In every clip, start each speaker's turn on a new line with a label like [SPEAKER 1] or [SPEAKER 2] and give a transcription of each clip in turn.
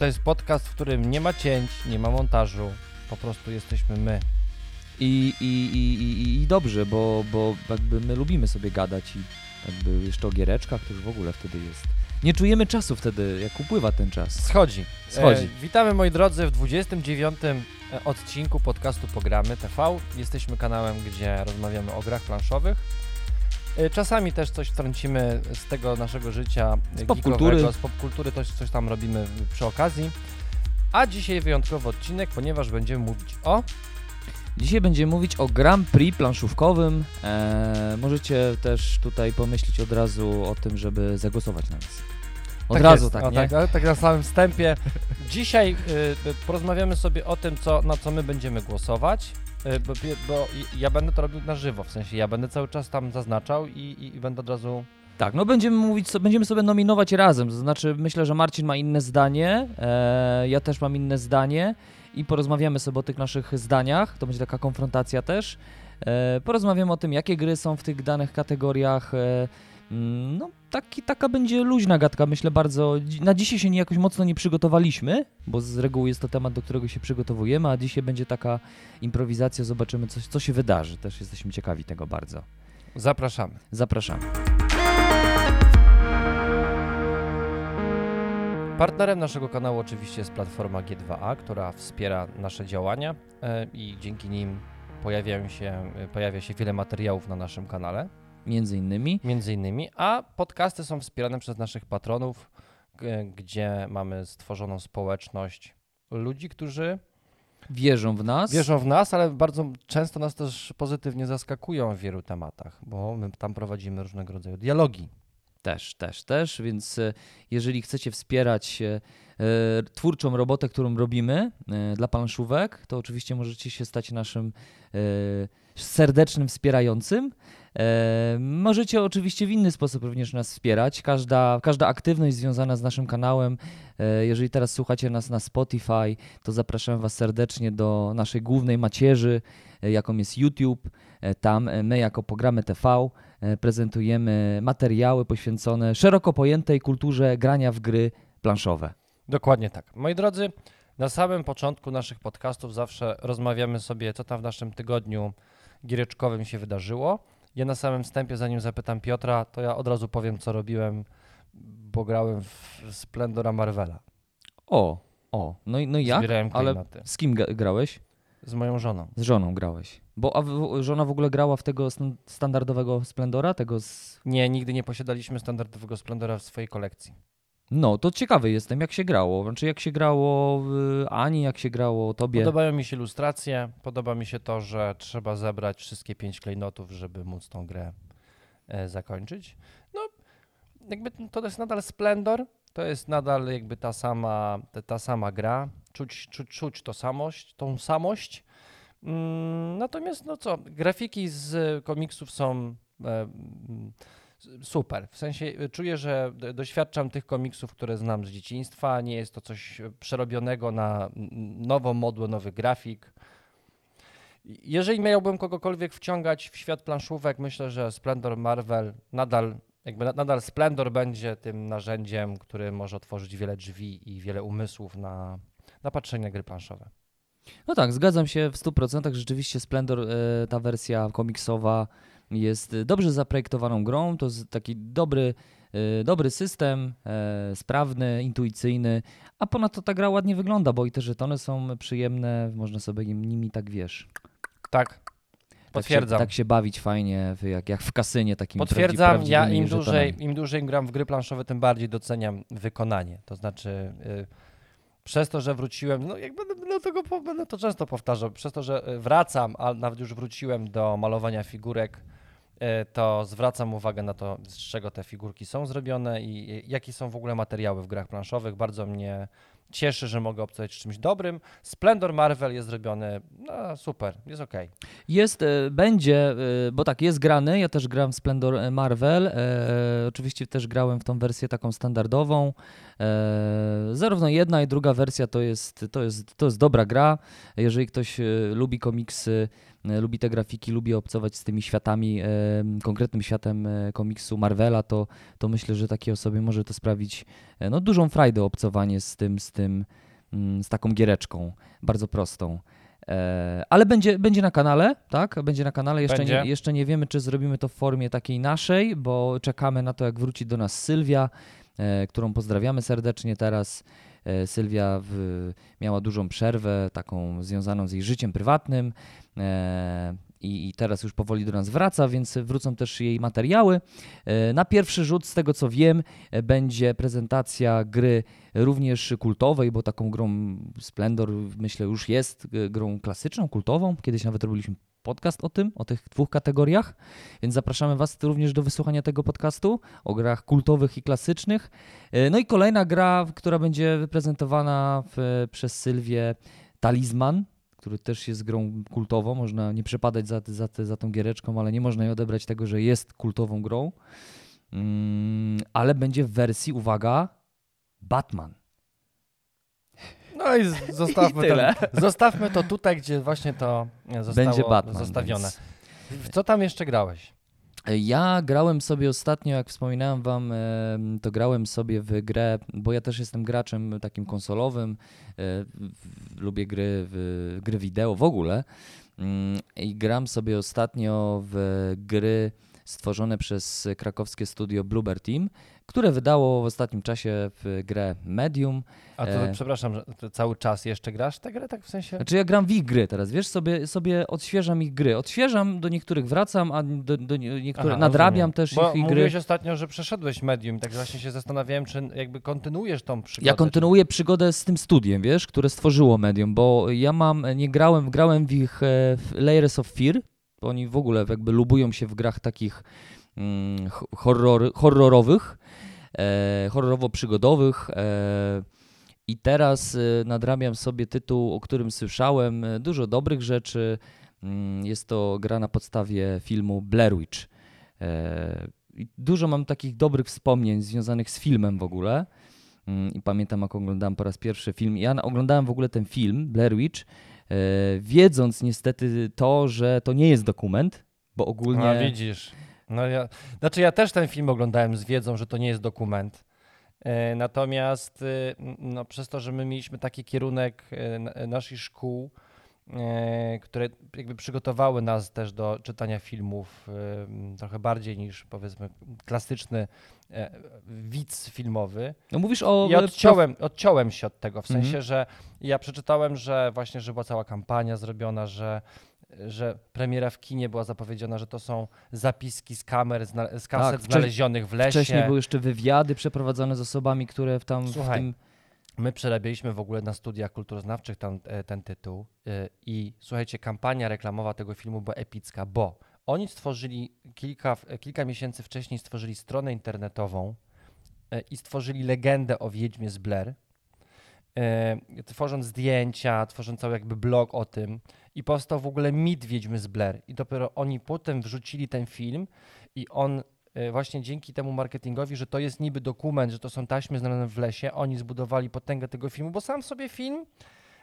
[SPEAKER 1] To jest podcast, w którym nie ma cięć, nie ma montażu, po prostu jesteśmy my.
[SPEAKER 2] I, i, i, i, i dobrze, bo, bo jakby my lubimy sobie gadać i jakby jeszcze o giereczkach to już w ogóle wtedy jest. Nie czujemy czasu wtedy, jak upływa ten czas.
[SPEAKER 1] Schodzi.
[SPEAKER 2] Schodzi.
[SPEAKER 1] E, witamy moi drodzy w 29 odcinku podcastu Pogramy TV. Jesteśmy kanałem, gdzie rozmawiamy o grach planszowych. E, Czasami też coś trącimy z tego naszego życia
[SPEAKER 2] Z popkultury.
[SPEAKER 1] z popkultury, coś, coś tam robimy przy okazji. A dzisiaj wyjątkowy odcinek, ponieważ będziemy mówić o...
[SPEAKER 2] Dzisiaj będziemy mówić o Grand Prix planszówkowym. E, możecie też tutaj pomyśleć od razu o tym, żeby zagłosować na nas. Od
[SPEAKER 1] Tak
[SPEAKER 2] razu
[SPEAKER 1] jest,
[SPEAKER 2] tak,
[SPEAKER 1] o,
[SPEAKER 2] nie?
[SPEAKER 1] tak, tak na samym wstępie. Dzisiaj y, y, porozmawiamy sobie o tym, co, na co my będziemy głosować, bo, bo i- ja będę to robił na żywo, w sensie ja będę cały czas tam zaznaczał i, i, i będę od razu...
[SPEAKER 2] Tak, no będziemy mówić, będziemy sobie nominować razem. To znaczy, myślę, że Marcin ma inne zdanie, e, ja też mam inne zdanie i porozmawiamy sobie o tych naszych zdaniach. To będzie taka konfrontacja też. E, porozmawiamy o tym, jakie gry są w tych danych kategoriach. E, mm, no, taki, taka będzie luźna gadka, myślę bardzo. Na dzisiaj się nie jakoś mocno nie przygotowaliśmy, bo z reguły jest to temat, do którego się przygotowujemy, a dzisiaj będzie taka improwizacja, zobaczymy, coś, co się wydarzy. Też jesteśmy ciekawi tego bardzo.
[SPEAKER 1] Zapraszamy.
[SPEAKER 2] Zapraszamy.
[SPEAKER 1] Partnerem naszego kanału oczywiście jest platforma G2A, która wspiera nasze działania e, i dzięki nim pojawiają się, e, pojawia się wiele materiałów na naszym kanale,
[SPEAKER 2] Między innymi.
[SPEAKER 1] między innymi, a podcasty są wspierane przez naszych patronów, gdzie mamy stworzoną społeczność ludzi, którzy
[SPEAKER 2] wierzą w nas.
[SPEAKER 1] wierzą w nas, ale bardzo często nas też pozytywnie zaskakują w wielu tematach, bo my tam prowadzimy różnego rodzaju dialogi.
[SPEAKER 2] Też, też, też, więc e, jeżeli chcecie wspierać e, e, twórczą robotę, którą robimy dla planszówek, to oczywiście możecie się stać naszym serdecznym wspierającym. E, możecie oczywiście w inny sposób również nas wspierać. Każda, każda aktywność związana z naszym kanałem, e, jeżeli teraz słuchacie nas na Spotify, to zapraszam Was serdecznie do naszej głównej macierzy, e, jaką jest YouTube. Tam my jako Programy TV prezentujemy materiały poświęcone szeroko pojętej kulturze grania w gry planszowe.
[SPEAKER 1] Dokładnie tak. Moi drodzy, na samym początku naszych podcastów zawsze rozmawiamy sobie, co tam w naszym tygodniu giereczkowym się wydarzyło. Ja na samym wstępie, zanim zapytam Piotra, to ja od razu powiem, co robiłem, bo grałem w Splendora Marvela.
[SPEAKER 2] O, o, no, i- no?
[SPEAKER 1] Zbierałem
[SPEAKER 2] Ale z kim grałeś?
[SPEAKER 1] Z moją żoną.
[SPEAKER 2] Z żoną grałeś. Bo a w, żona w ogóle grała w tego stan- standardowego Splendora, tego z...
[SPEAKER 1] Nie, nigdy nie posiadaliśmy standardowego Splendora w swojej kolekcji.
[SPEAKER 2] No, to ciekawy jestem, jak się grało. Znaczy, jak się grało Ani, jak się grało tobie.
[SPEAKER 1] Podobają mi się ilustracje, podoba mi się to, że trzeba zebrać wszystkie pięć klejnotów, żeby móc tą grę e, zakończyć. No, jakby to jest nadal Splendor, to jest nadal jakby ta sama, ta, ta sama gra, czuć, czuć, czuć to samość, tą samość. Mm, natomiast no co, grafiki z komiksów są e, mm, super. W sensie e, czuję, że doświadczam tych komiksów, które znam z dzieciństwa. Nie jest to coś e, przerobionego na nową modłę, nowy grafik. Jeżeli miałbym kogokolwiek wciągać w świat planszówek, myślę, że Splendor Marvel nadal, jakby na- nadal Splendor będzie tym narzędziem, który może otworzyć wiele drzwi i wiele umysłów na, na patrzenie na gry planszowe.
[SPEAKER 2] No tak, zgadzam się w 100%. Rzeczywiście Splendor, e, ta wersja komiksowa jest dobrze zaprojektowaną grą. To jest taki dobry, e, dobry system, e, sprawny, intuicyjny, a ponadto ta gra ładnie wygląda, bo i te żetony są przyjemne, można sobie nim- nimi tak wiesz.
[SPEAKER 1] Tak,
[SPEAKER 2] Tak
[SPEAKER 1] potwierdzam.
[SPEAKER 2] się, tak się bawić fajnie, jak, jak w kasynie takim
[SPEAKER 1] Potwierdzam, ja
[SPEAKER 2] prawdziwymi
[SPEAKER 1] im dłużej, im dłużej gram w gry planszowe, tym bardziej doceniam wykonanie. To znaczy, y, przez to, że wróciłem, no jak będę, będę, tego, będę to często powtarzał, przez to, że y, wracam, a nawet już wróciłem do malowania figurek, to zwracam uwagę na to, z czego te figurki są zrobione i jakie są w ogóle materiały w grach planszowych. Bardzo mnie cieszy, że mogę obcować z czymś dobrym. Splendor Marvel jest zrobiony, no super, jest okej.
[SPEAKER 2] Jest, e, będzie, e, bo tak, jest grany, ja też gram w Splendor e, Marvel, e, oczywiście też grałem w tą wersję taką standardową, e, zarówno jedna i druga wersja to jest, to jest, to jest dobra gra, jeżeli ktoś e, lubi komiksy e, lubi te grafiki, lubi obcować z tymi światami, e, konkretnym światem e, komiksu Marvela, to, to myślę, że takiej osobie może to sprawić e, no, dużą frajdę obcowanie z tym, z tym, mm, z taką giereczką, bardzo prostą. E, Ale będzie, będzie na kanale, tak? Będzie na kanale. Jeszcze nie, jeszcze nie wiemy, czy zrobimy to w formie takiej naszej, bo czekamy na to, jak wróci do nas Sylwia, e, którą pozdrawiamy serdecznie teraz. E, Sylwia w, miała dużą przerwę, taką związaną z jej życiem prywatnym. e, I, teraz już powoli do nas wraca, więc wrócą też jej materiały. E, Na pierwszy rzut, z tego co wiem, będzie prezentacja gry również kultowej, bo taką grą Splendor myślę już jest grą klasyczną, kultową. Kiedyś nawet robiliśmy podcast o tym, o tych dwóch kategoriach, więc zapraszamy Was również do wysłuchania tego podcastu o grach kultowych i klasycznych. E, No i kolejna gra, która będzie wyprezentowana w, przez Sylwię, Talizman, który też jest grą kultową. Można nie przepadać za, za, za tą giereczką, ale nie można jej odebrać tego, że jest kultową grą. Mm, ale będzie w wersji, uwaga, Batman.
[SPEAKER 1] No i zostawmy,
[SPEAKER 2] I
[SPEAKER 1] to, zostawmy to tutaj, gdzie właśnie to e, zostało
[SPEAKER 2] Będzie Batman.
[SPEAKER 1] zostawione.
[SPEAKER 2] więc-
[SPEAKER 1] W co tam jeszcze grałeś?
[SPEAKER 2] Ja grałem sobie ostatnio, jak wspominałem wam, to grałem sobie w grę, bo ja też jestem graczem takim konsolowym, e, lubię gry, gry wideo w ogóle Mm, i gram sobie ostatnio w gry stworzone przez krakowskie studio Bluebird Team, które wydało w ostatnim czasie w grę Medium.
[SPEAKER 1] A to
[SPEAKER 2] E.
[SPEAKER 1] przepraszam, że to cały czas jeszcze grasz tę grę, tak w sensie?
[SPEAKER 2] Znaczy ja gram w ich gry teraz, wiesz, sobie, sobie odświeżam ich gry. Odświeżam, do niektórych wracam, a do, do nie- niektóre
[SPEAKER 1] Aha,
[SPEAKER 2] nadrabiam
[SPEAKER 1] rozumiem.
[SPEAKER 2] też
[SPEAKER 1] Bo
[SPEAKER 2] ich, ich gry.
[SPEAKER 1] mówiłeś ostatnio, że przeszedłeś medium, tak właśnie się zastanawiałem, czy jakby kontynuujesz tą przygodę.
[SPEAKER 2] Ja kontynuuję przygodę z tym studiem, wiesz, które stworzyło Medium, bo ja mam, nie grałem, grałem w ich e, w Layers of Fear, bo oni w ogóle jakby lubują się w grach takich horror, horrorowych, e, horrorowo-przygodowych e, i teraz e, nadrabiam sobie tytuł, o którym słyszałem, dużo dobrych rzeczy. Mm, Jest to gra na podstawie filmu Blair Witch. Dużo mam takich dobrych wspomnień związanych z filmem w ogóle. Mm, I pamiętam, jak oglądałem po raz pierwszy film. Ja oglądałem w ogóle ten film, Blair Witch, wiedząc niestety to, że to nie jest dokument, bo ogólnie...
[SPEAKER 1] A widzisz. No ja, znaczy ja też ten film oglądałem z wiedzą, że to nie jest dokument. E, Natomiast n- no, przez to, że my mieliśmy taki kierunek e, naszych szkół, e, które jakby przygotowały nas też do czytania filmów trochę bardziej niż powiedzmy klasyczny widz filmowy,
[SPEAKER 2] No mówisz o...
[SPEAKER 1] ja odciąłem, odciąłem się od tego, w
[SPEAKER 2] Mhm.
[SPEAKER 1] sensie, że ja przeczytałem, że właśnie, że była cała kampania zrobiona, że, że premiera w kinie była zapowiedziana, że to są zapiski z kamer, z kaset
[SPEAKER 2] Tak,
[SPEAKER 1] znalezionych w lesie.
[SPEAKER 2] Wcześniej były jeszcze wywiady przeprowadzane z osobami, które w tam w
[SPEAKER 1] Słuchaj,
[SPEAKER 2] tym...
[SPEAKER 1] My przerabialiśmy w ogóle na studiach kulturoznawczych e, ten tytuł e, i słuchajcie, kampania reklamowa tego filmu była epicka, bo oni stworzyli kilka, kilka miesięcy wcześniej stworzyli stronę internetową e, i stworzyli legendę o Wiedźmie z Blair, e, tworząc zdjęcia, tworząc cały jakby blog o tym i powstał w ogóle mit Wiedźmy z Blair i dopiero oni potem wrzucili ten film i on e, właśnie dzięki temu marketingowi, że to jest niby dokument, że to są taśmy znalezione w lesie, oni zbudowali potęgę tego filmu, bo sam sobie film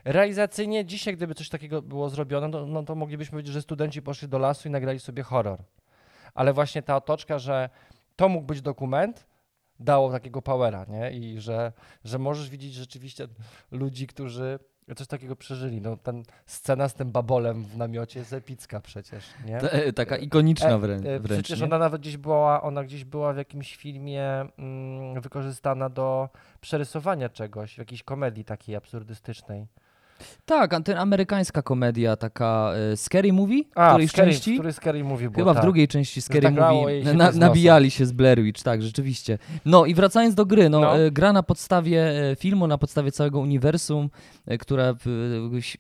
[SPEAKER 1] realizacyjnie dzisiaj, gdyby coś takiego było zrobione, no, to moglibyśmy powiedzieć, że studenci poszli do lasu i nagrali sobie horror. Ale właśnie ta otoczka, że to mógł być dokument, dało takiego powera, nie? I że, że możesz widzieć rzeczywiście ludzi, którzy coś takiego przeżyli. No, ten scena z tym babolem w namiocie jest epicka przecież, nie?
[SPEAKER 2] Te, e, taka ikoniczna
[SPEAKER 1] E,
[SPEAKER 2] wrę,
[SPEAKER 1] e,
[SPEAKER 2] wręcz.
[SPEAKER 1] Przecież
[SPEAKER 2] nie?
[SPEAKER 1] ona nawet gdzieś była, ona gdzieś była w jakimś filmie mm, wykorzystana do przerysowania czegoś, w jakiejś komedii takiej absurdystycznej.
[SPEAKER 2] Tak, ten amerykańska komedia, taka e, Scary Movie,
[SPEAKER 1] A,
[SPEAKER 2] której
[SPEAKER 1] w Scary,
[SPEAKER 2] części?
[SPEAKER 1] w której Scary Movie było,
[SPEAKER 2] Chyba w
[SPEAKER 1] tak.
[SPEAKER 2] drugiej części Scary
[SPEAKER 1] tak
[SPEAKER 2] Movie na,
[SPEAKER 1] nosa.
[SPEAKER 2] nabijali się z Blair Witch, tak, rzeczywiście. No i wracając do gry, no,
[SPEAKER 1] No.
[SPEAKER 2] e, gra na podstawie e, filmu, na podstawie całego uniwersum, e, która w- ś-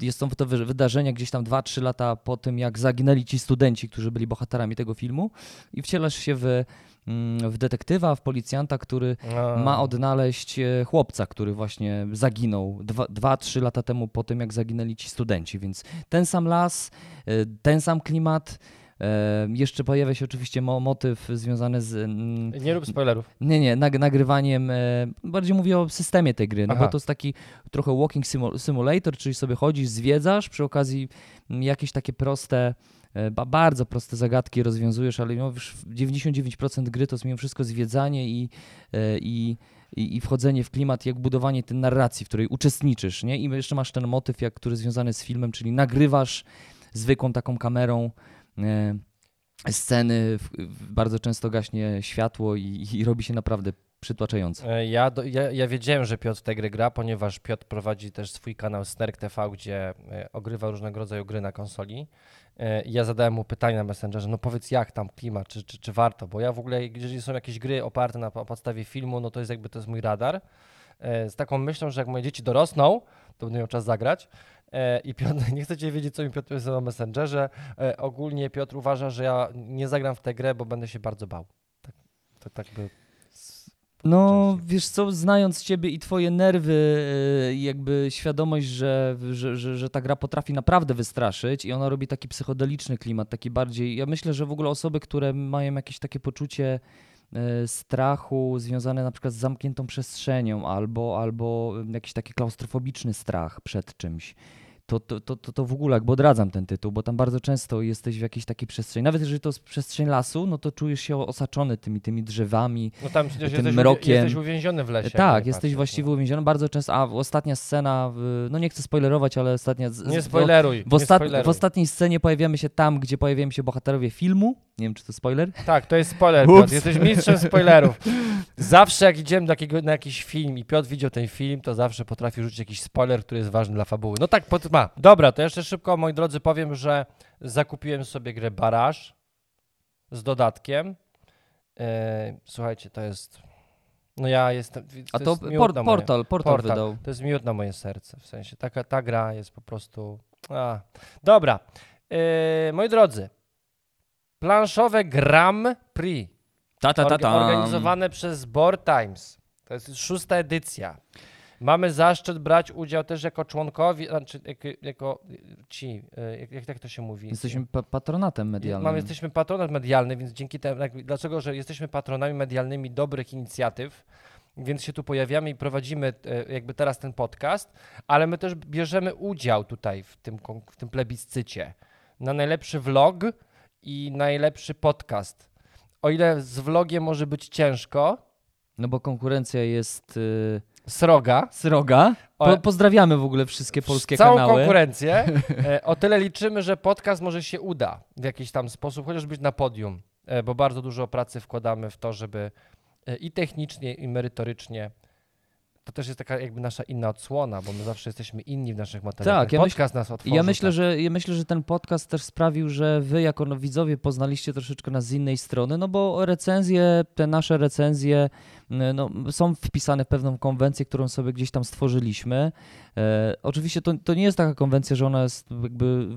[SPEAKER 2] jest są to wy- wydarzenia gdzieś tam 2-3 lata po tym, jak zaginęli ci studenci, którzy byli bohaterami tego filmu i wcielasz się w, w detektywa, w policjanta, który
[SPEAKER 1] No.
[SPEAKER 2] ma odnaleźć e, chłopca, który właśnie zaginął 2-3 lata temu po tym, jak zaginęli ci studenci, więc ten sam las, e, ten sam klimat, E, jeszcze pojawia się oczywiście mo motyw związany z. Mm,
[SPEAKER 1] Nie rób spoilerów.
[SPEAKER 2] nie, nie, nag nagrywaniem. Bardziej mówię o systemie tej gry, no
[SPEAKER 1] Aha.
[SPEAKER 2] bo to jest taki trochę walking simu simulator, czyli sobie chodzisz, zwiedzasz, przy okazji mm, jakieś takie proste. E, Ba bardzo proste zagadki rozwiązujesz, ale mimo już 99% gry to jest mimo wszystko zwiedzanie i, e, i, i, i wchodzenie w klimat, jak budowanie tej narracji, w której uczestniczysz, nie? I jeszcze masz ten motyw, jak, który jest związany z filmem, czyli nagrywasz zwykłą taką kamerą e, sceny, bardzo często gaśnie światło i, i robi się naprawdę przytłaczająco.
[SPEAKER 1] E, Ja, do, ja, ja wiedziałem, że Piotr tę grę gra, ponieważ Piotr prowadzi też swój kanał Snerk TV, gdzie e, ogrywa różnego rodzaju gry na konsoli. E, I ja zadałem mu pytanie na Messengerze, no powiedz jak tam klimat, czy, czy, czy warto, bo ja w ogóle, jeżeli są jakieś gry oparte na po- podstawie filmu, no to jest jakby to jest mój radar. E, Z taką myślą, że jak moje dzieci dorosną, to będę miał czas zagrać. E, I Piotr, nie chcecie wiedzieć, co mi Piotr pisał na Messengerze. E, Ogólnie Piotr uważa, że ja nie zagram w tę grę, bo będę się bardzo bał. Tak, to tak by...
[SPEAKER 2] No,
[SPEAKER 1] częściej.
[SPEAKER 2] wiesz co, znając ciebie i twoje nerwy, i jakby świadomość, że, że, że, że ta gra potrafi naprawdę wystraszyć i ona robi taki psychodeliczny klimat, taki bardziej. Ja myślę, że w ogóle osoby, które mają jakieś takie poczucie e, strachu związane na przykład z zamkniętą przestrzenią albo, albo jakiś taki klaustrofobiczny strach przed czymś. To, to, to, to, w ogóle jakby odradzam ten tytuł, bo tam bardzo często jesteś w jakiejś takiej przestrzeni. Nawet jeżeli to jest przestrzeń lasu, no to czujesz się osaczony tymi, tymi drzewami,
[SPEAKER 1] No tam
[SPEAKER 2] tym
[SPEAKER 1] jesteś,
[SPEAKER 2] mrokiem.
[SPEAKER 1] Jesteś uwięziony w lesie.
[SPEAKER 2] tak, jesteś właściwie uwięziony. Bardzo często, a ostatnia scena, w- no nie chcę spoilerować, ale ostatnia.
[SPEAKER 1] No. Nie spoileruj.
[SPEAKER 2] W, ostat,
[SPEAKER 1] nie spoileruj.
[SPEAKER 2] w ostatniej scenie pojawiamy się tam, gdzie pojawiają się bohaterowie filmu. Nie wiem, czy to spoiler.
[SPEAKER 1] Tak, to jest spoiler,
[SPEAKER 2] Ups.
[SPEAKER 1] Piotr. Jesteś mistrzem spoilerów. Zawsze jak idziemy do jakiego, na jakiś film i Piotr widział ten film, to zawsze potrafi rzucić jakiś spoiler, który jest ważny dla fabuły. No tak, pot- ma. Dobra, to jeszcze szybko, moi drodzy, powiem, że zakupiłem sobie grę Baraż z dodatkiem. E, słuchajcie, to jest... No ja jestem...
[SPEAKER 2] A to
[SPEAKER 1] jest miód
[SPEAKER 2] por,
[SPEAKER 1] na moje-
[SPEAKER 2] portal, portal,
[SPEAKER 1] Portal.
[SPEAKER 2] wydał.
[SPEAKER 1] To jest miód na moje serce, w sensie taka, ta gra jest po prostu... A. Dobra, e, moi drodzy, planszowe Gram Prix.
[SPEAKER 2] Ta, ta, ta, ta.
[SPEAKER 1] Organizowane przez Board Times. To jest szósta edycja. Mamy zaszczyt brać udział też jako członkowi, znaczy jako, jako ci, jak, jak, to się mówi?
[SPEAKER 2] Jesteśmy pa patronatem medialnym.
[SPEAKER 1] Mamy, jesteśmy patronat medialny, więc dzięki temu, jak- dlaczego, że jesteśmy patronami medialnymi dobrych inicjatyw, więc się tu pojawiamy i prowadzimy e, jakby teraz ten podcast, ale my też bierzemy udział tutaj w tym, w tym plebiscycie na najlepszy vlog i najlepszy podcast. O ile z vlogiem może być ciężko,
[SPEAKER 2] No bo konkurencja jest y,
[SPEAKER 1] sroga,
[SPEAKER 2] sroga. Po, pozdrawiamy w ogóle wszystkie polskie
[SPEAKER 1] całą
[SPEAKER 2] kanały.
[SPEAKER 1] konkurencję, e, o tyle liczymy, że podcast może się uda w jakiś tam sposób, chociaż być na podium, e, bo bardzo dużo pracy wkładamy w to, żeby e, i technicznie, i merytorycznie. To też jest taka jakby nasza inna odsłona, bo my zawsze jesteśmy inni w naszych materiałach.
[SPEAKER 2] Tak, ja myśl-
[SPEAKER 1] nas otworzył.
[SPEAKER 2] Ja myślę,
[SPEAKER 1] tak.
[SPEAKER 2] że, ja myślę, że ten podcast też sprawił, że wy jako no, widzowie poznaliście troszeczkę nas z innej strony, no bo recenzje, te nasze recenzje no, są wpisane w pewną konwencję, którą sobie gdzieś tam stworzyliśmy. E, oczywiście to, to nie jest taka konwencja, że ona jest jakby,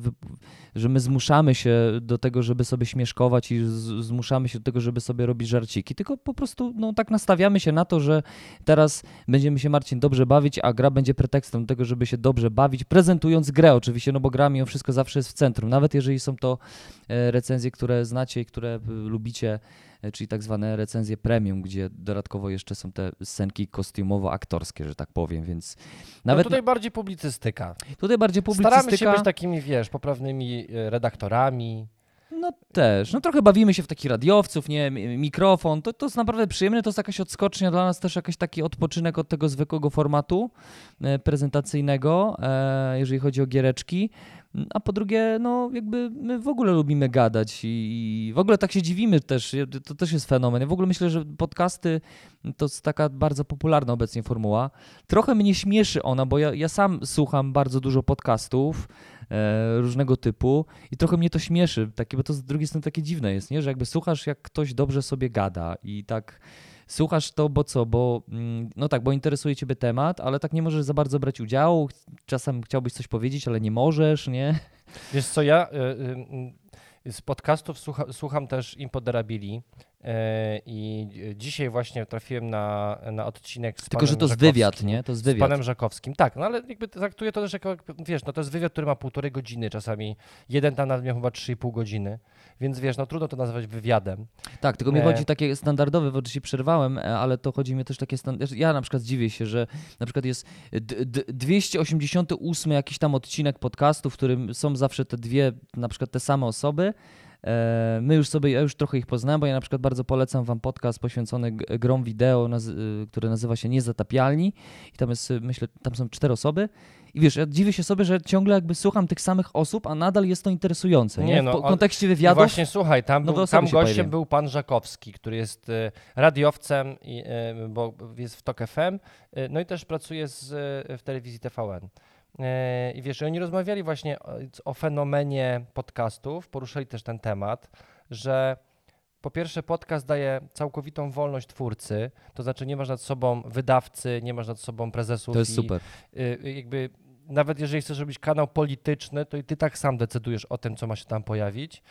[SPEAKER 2] że my zmuszamy się do tego, żeby sobie śmieszkować i z, zmuszamy się do tego, żeby sobie robić żarciki, tylko po prostu no, tak nastawiamy się na to, że teraz będziemy się Marcin dobrze bawić, a gra będzie pretekstem do tego, żeby się dobrze bawić, prezentując grę oczywiście, no bo gra mimo wszystko zawsze jest w centrum, nawet jeżeli są to e, recenzje, które znacie i które y, lubicie, e, czyli tak zwane recenzje premium, gdzie dodatkowo jeszcze są te scenki kostiumowo-aktorskie, że tak powiem, więc
[SPEAKER 1] no
[SPEAKER 2] nawet
[SPEAKER 1] tutaj bardziej publicystyka.
[SPEAKER 2] tutaj bardziej
[SPEAKER 1] Staramy się
[SPEAKER 2] publicystyka,
[SPEAKER 1] być takimi, wiesz, poprawnymi e, redaktorami.
[SPEAKER 2] no też, no trochę bawimy się w takich radiowców, nie, mi- mikrofon, to, to jest naprawdę przyjemne, to jest jakaś odskocznia dla nas, też jakiś taki odpoczynek od tego zwykłego formatu e, prezentacyjnego, e, jeżeli chodzi o giereczki. A po drugie, no jakby my w ogóle lubimy gadać i w ogóle tak się dziwimy też, to też jest fenomen. Ja w ogóle myślę, że podcasty to jest taka bardzo popularna obecnie formuła. Trochę mnie śmieszy ona, bo ja, ja sam słucham bardzo dużo podcastów e, różnego typu i trochę mnie to śmieszy, takie, bo to z drugiej strony takie dziwne jest, nie? że jakby słuchasz jak ktoś dobrze sobie gada i tak słuchasz to, bo co, bo mm, no tak, bo interesuje ciebie temat, ale tak nie możesz za bardzo brać udziału, czasem chciałbyś coś powiedzieć, ale nie możesz, nie?
[SPEAKER 1] Wiesz co, ja y, y, y, z podcastów słucha, słucham też Impoderabili I dzisiaj właśnie trafiłem na, na odcinek z
[SPEAKER 2] Tylko,
[SPEAKER 1] panem
[SPEAKER 2] że to jest wywiad, nie? To jest
[SPEAKER 1] Z
[SPEAKER 2] wywiad.
[SPEAKER 1] panem Żakowskim. Tak, no ale jakby traktuję to też jako, wiesz, no to jest wywiad, który ma półtorej godziny czasami. Jeden tam nawet miał chyba 3,5 godziny. Więc wiesz, no trudno to nazwać wywiadem.
[SPEAKER 2] Tak, tylko mi
[SPEAKER 1] E.
[SPEAKER 2] chodzi takie standardowe, bo oczywiście przerwałem, e, ale to chodzi mi też takie standardowe. Ja na przykład dziwię się, że na przykład jest d- d- 288 jakiś tam odcinek podcastu, w którym są zawsze te dwie, na przykład te same osoby. E, My już sobie, ja już trochę ich poznałem, bo ja na przykład bardzo polecam wam podcast poświęcony grom wideo, y, który nazywa się Niezatapialni i tam jest, y, myślę, tam są cztery osoby i wiesz, ja dziwię się sobie, że ciągle jakby słucham tych samych osób, a nadal jest to interesujące, nie?
[SPEAKER 1] Nie,
[SPEAKER 2] W
[SPEAKER 1] no, a-
[SPEAKER 2] kontekście wywiadów.
[SPEAKER 1] właśnie słuchaj, tam,
[SPEAKER 2] nowe
[SPEAKER 1] był, tam gościem
[SPEAKER 2] pojawiają.
[SPEAKER 1] był pan Żakowski, który jest e, radiowcem, i, bo jest w TOK FM, no i też pracuje z, w telewizji TVN. E, I wiesz, oni rozmawiali właśnie o, o fenomenie podcastów, poruszali też ten temat, że po pierwsze podcast daje całkowitą wolność twórcy, to znaczy nie masz nad sobą wydawcy, nie masz nad sobą prezesów
[SPEAKER 2] To jest
[SPEAKER 1] i
[SPEAKER 2] super.
[SPEAKER 1] y, jakby nawet jeżeli chcesz robić kanał polityczny, to i ty tak sam decydujesz o tym, co ma się tam pojawić.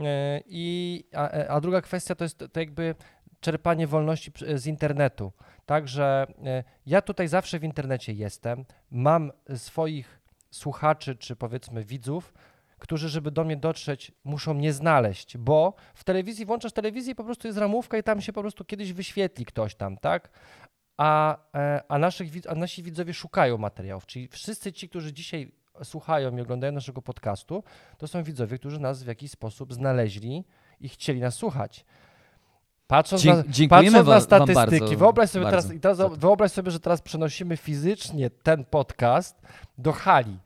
[SPEAKER 1] Y, I, a, a druga kwestia to jest to jakby czerpanie wolności z internetu. Także y, ja tutaj zawsze w internecie jestem, mam swoich słuchaczy czy powiedzmy widzów, którzy, żeby do mnie dotrzeć, muszą mnie znaleźć, bo w telewizji włączasz telewizję i po prostu jest ramówka i tam się po prostu kiedyś wyświetli ktoś tam, tak? A, e, a, naszych, a nasi widzowie szukają materiałów, czyli wszyscy ci, którzy dzisiaj słuchają i oglądają naszego podcastu, to są widzowie, którzy nas w jakiś sposób znaleźli i chcieli nas słuchać. Patrząc,
[SPEAKER 2] Dzie-
[SPEAKER 1] na, patrząc na statystyki,
[SPEAKER 2] bardzo,
[SPEAKER 1] wyobraź, sobie
[SPEAKER 2] bardzo
[SPEAKER 1] teraz, wyobraź sobie, że teraz przenosimy fizycznie ten podcast do hali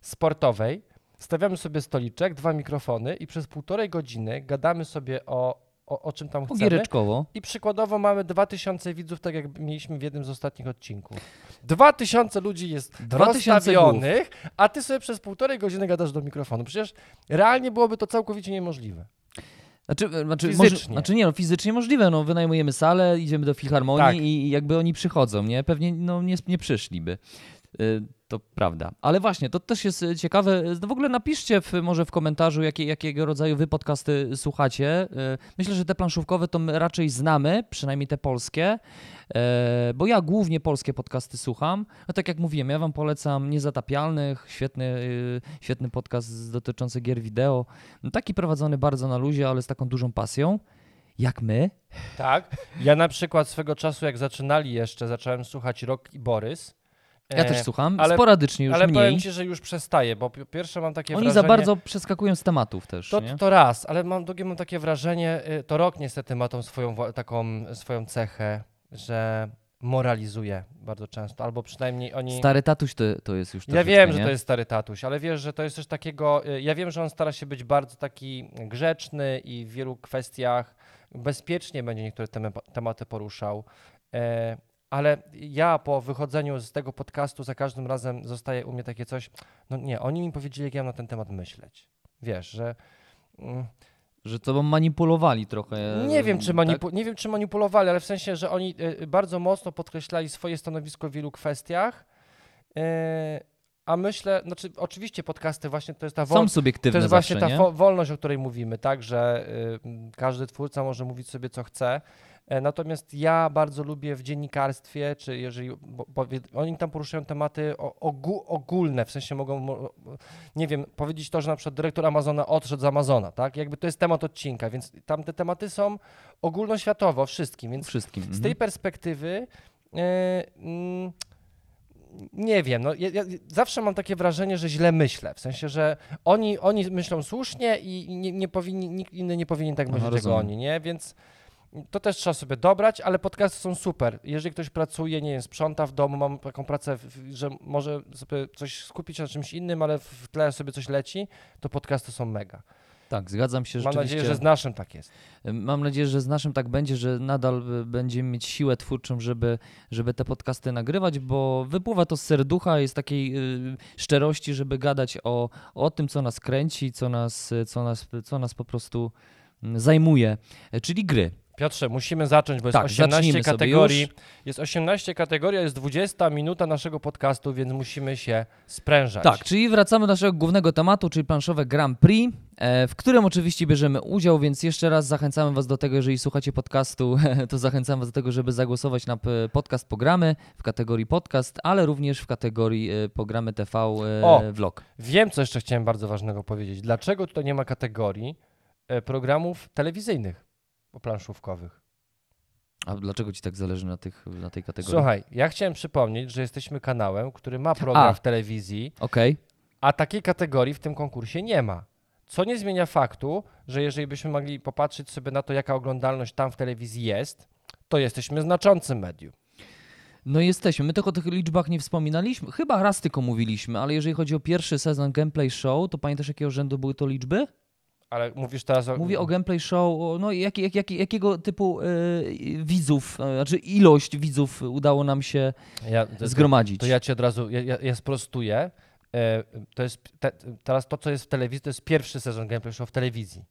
[SPEAKER 1] sportowej, stawiamy sobie stoliczek, dwa mikrofony i przez półtorej godziny gadamy sobie o, o, o czym tam chcemy. I przykładowo mamy 2000 widzów, tak jak mieliśmy w jednym z ostatnich odcinków. 2000 ludzi jest
[SPEAKER 2] 2000
[SPEAKER 1] rozstawionych, a ty sobie przez półtorej godziny gadasz do mikrofonu. Przecież realnie byłoby to całkowicie niemożliwe.
[SPEAKER 2] Znaczy, e, znaczy,
[SPEAKER 1] Fizycznie.
[SPEAKER 2] Może, znaczy nie, no fizycznie możliwe, no wynajmujemy salę, idziemy do filharmonii
[SPEAKER 1] Tak.
[SPEAKER 2] i, i jakby oni przychodzą, nie? Pewnie no, nie, nie przyszliby. To prawda. Ale właśnie, to też jest y, ciekawe. No w ogóle napiszcie w, może w komentarzu, jakie, jakiego rodzaju wy podcasty słuchacie. Y, Myślę, że te planszówkowe to my raczej znamy, przynajmniej te polskie, e, bo ja głównie polskie podcasty słucham. No tak jak mówiłem, ja wam polecam Niezatapialnych, świetny, świetny podcast dotyczący gier wideo. No taki prowadzony bardzo na luzie, ale z taką dużą pasją. Jak my.
[SPEAKER 1] Tak. Ja na przykład swego czasu, jak zaczynali jeszcze, zacząłem słuchać Rok i Borys.
[SPEAKER 2] Ja
[SPEAKER 1] E,
[SPEAKER 2] też słucham,
[SPEAKER 1] ale-
[SPEAKER 2] sporadycznie już
[SPEAKER 1] Ale
[SPEAKER 2] mniej.
[SPEAKER 1] powiem ci, że już przestaję, bo pierwsze mam takie
[SPEAKER 2] Oni
[SPEAKER 1] wrażenie...
[SPEAKER 2] za bardzo przeskakują z tematów też,
[SPEAKER 1] To,
[SPEAKER 2] nie?
[SPEAKER 1] to raz, ale mam drugie mam takie wrażenie, y, to rok niestety ma tą swoją wo- taką swoją cechę, że moralizuje bardzo często, albo przynajmniej oni...
[SPEAKER 2] Stary tatuś to, to jest już
[SPEAKER 1] Ja wiem, że
[SPEAKER 2] nie?
[SPEAKER 1] to jest stary tatuś, ale wiesz, że to jest coś takiego. y, Ja wiem, że on stara się być bardzo taki grzeczny i w wielu kwestiach bezpiecznie będzie niektóre tematy poruszał. Ale ja po wychodzeniu z tego podcastu za każdym razem zostaje u mnie takie coś. No nie, oni mi powiedzieli, jak ja mam na ten temat myśleć. Wiesz, że. mm,
[SPEAKER 2] Że tobą manipulowali trochę.
[SPEAKER 1] nie wiem, czy
[SPEAKER 2] tak?
[SPEAKER 1] manipu- nie wiem, czy manipulowali, ale w sensie, że oni y, bardzo mocno podkreślali swoje stanowisko w wielu kwestiach. y, a myślę, znaczy oczywiście podcasty właśnie to jest ta
[SPEAKER 2] Są
[SPEAKER 1] wolność.
[SPEAKER 2] subiektywne
[SPEAKER 1] To jest właśnie
[SPEAKER 2] zawsze,
[SPEAKER 1] ta
[SPEAKER 2] nie?
[SPEAKER 1] fo- wolność, o której mówimy, tak, że y, każdy twórca może mówić sobie co chce. E, Natomiast ja bardzo lubię w dziennikarstwie, czy jeżeli bo, powie, oni tam poruszają tematy ogólne, w sensie mogą, mo- nie wiem, powiedzieć to, że na przykład dyrektor Amazona odszedł z Amazona, tak? Jakby to jest temat odcinka, więc tam te tematy są ogólnoświatowo wszystkim, więc
[SPEAKER 2] Wszystkim.
[SPEAKER 1] z
[SPEAKER 2] mhm.
[SPEAKER 1] tej perspektywy mm, nie wiem, no, ja, ja zawsze mam takie wrażenie, że źle myślę, w sensie, że oni, oni myślą słusznie i nie, nie powinni, nikt inny nie powinien tak myśleć jak oni, nie? Więc to też trzeba sobie dobrać, ale podcasty są super. Jeżeli ktoś pracuje, nie wiem, sprząta w domu, mam taką pracę, że może sobie coś skupić na czymś innym, ale w tle sobie coś leci, to podcasty są mega.
[SPEAKER 2] Tak, zgadzam się
[SPEAKER 1] Mam nadzieję, że z naszym tak jest.
[SPEAKER 2] Mam nadzieję, że z naszym tak będzie, że nadal będziemy mieć siłę twórczą, żeby, żeby te podcasty nagrywać, bo wypływa to z serducha, jest takiej y, szczerości, żeby gadać o, o tym, co nas kręci, co nas, co nas, co nas po prostu mm, zajmuje, e, czyli gry.
[SPEAKER 1] Piotrze, musimy zacząć, bo jest
[SPEAKER 2] Tak,
[SPEAKER 1] 18
[SPEAKER 2] zacznijmy sobie
[SPEAKER 1] kategorii. Jest 18 kategorii, jest 20 minuta naszego podcastu, więc musimy się sprężać.
[SPEAKER 2] Tak, czyli wracamy do naszego głównego tematu, czyli planszowe Grand Prix, e, w którym oczywiście bierzemy udział, więc jeszcze raz zachęcamy Was do tego, jeżeli słuchacie podcastu, to zachęcam Was do tego, żeby zagłosować na podcast Pogramy w kategorii podcast, ale również w kategorii e, Pogramy TV e,
[SPEAKER 1] O!
[SPEAKER 2] Vlog.
[SPEAKER 1] Wiem, co jeszcze chciałem bardzo ważnego powiedzieć. Dlaczego tutaj nie ma kategorii programów telewizyjnych planszówkowych?
[SPEAKER 2] A dlaczego Ci tak zależy na, tych, na tej kategorii?
[SPEAKER 1] Słuchaj, ja chciałem przypomnieć, że jesteśmy kanałem, który ma program
[SPEAKER 2] A.
[SPEAKER 1] w telewizji,
[SPEAKER 2] Okej,
[SPEAKER 1] a takiej kategorii w tym konkursie nie ma. Co nie zmienia faktu, że jeżeli byśmy mogli popatrzeć sobie na to, jaka oglądalność tam w telewizji jest, to jesteśmy znaczącym medium.
[SPEAKER 2] no jesteśmy. My tylko o tych liczbach nie wspominaliśmy, chyba raz tylko mówiliśmy, ale jeżeli chodzi o pierwszy sezon Gameplay Show, to pamiętasz jakiego rzędu były to liczby?
[SPEAKER 1] Ale mówisz teraz o.
[SPEAKER 2] Mówię o gameplay show, no jak, jak, jak, jakiego typu e, widzów, e, znaczy ilość widzów udało nam się
[SPEAKER 1] Ja, to,
[SPEAKER 2] zgromadzić.
[SPEAKER 1] to ja ci od razu, ja, ja, sprostuję. E, To jest, te, teraz to, co jest w telewizji, to jest pierwszy sezon Gameplay Show w telewizji.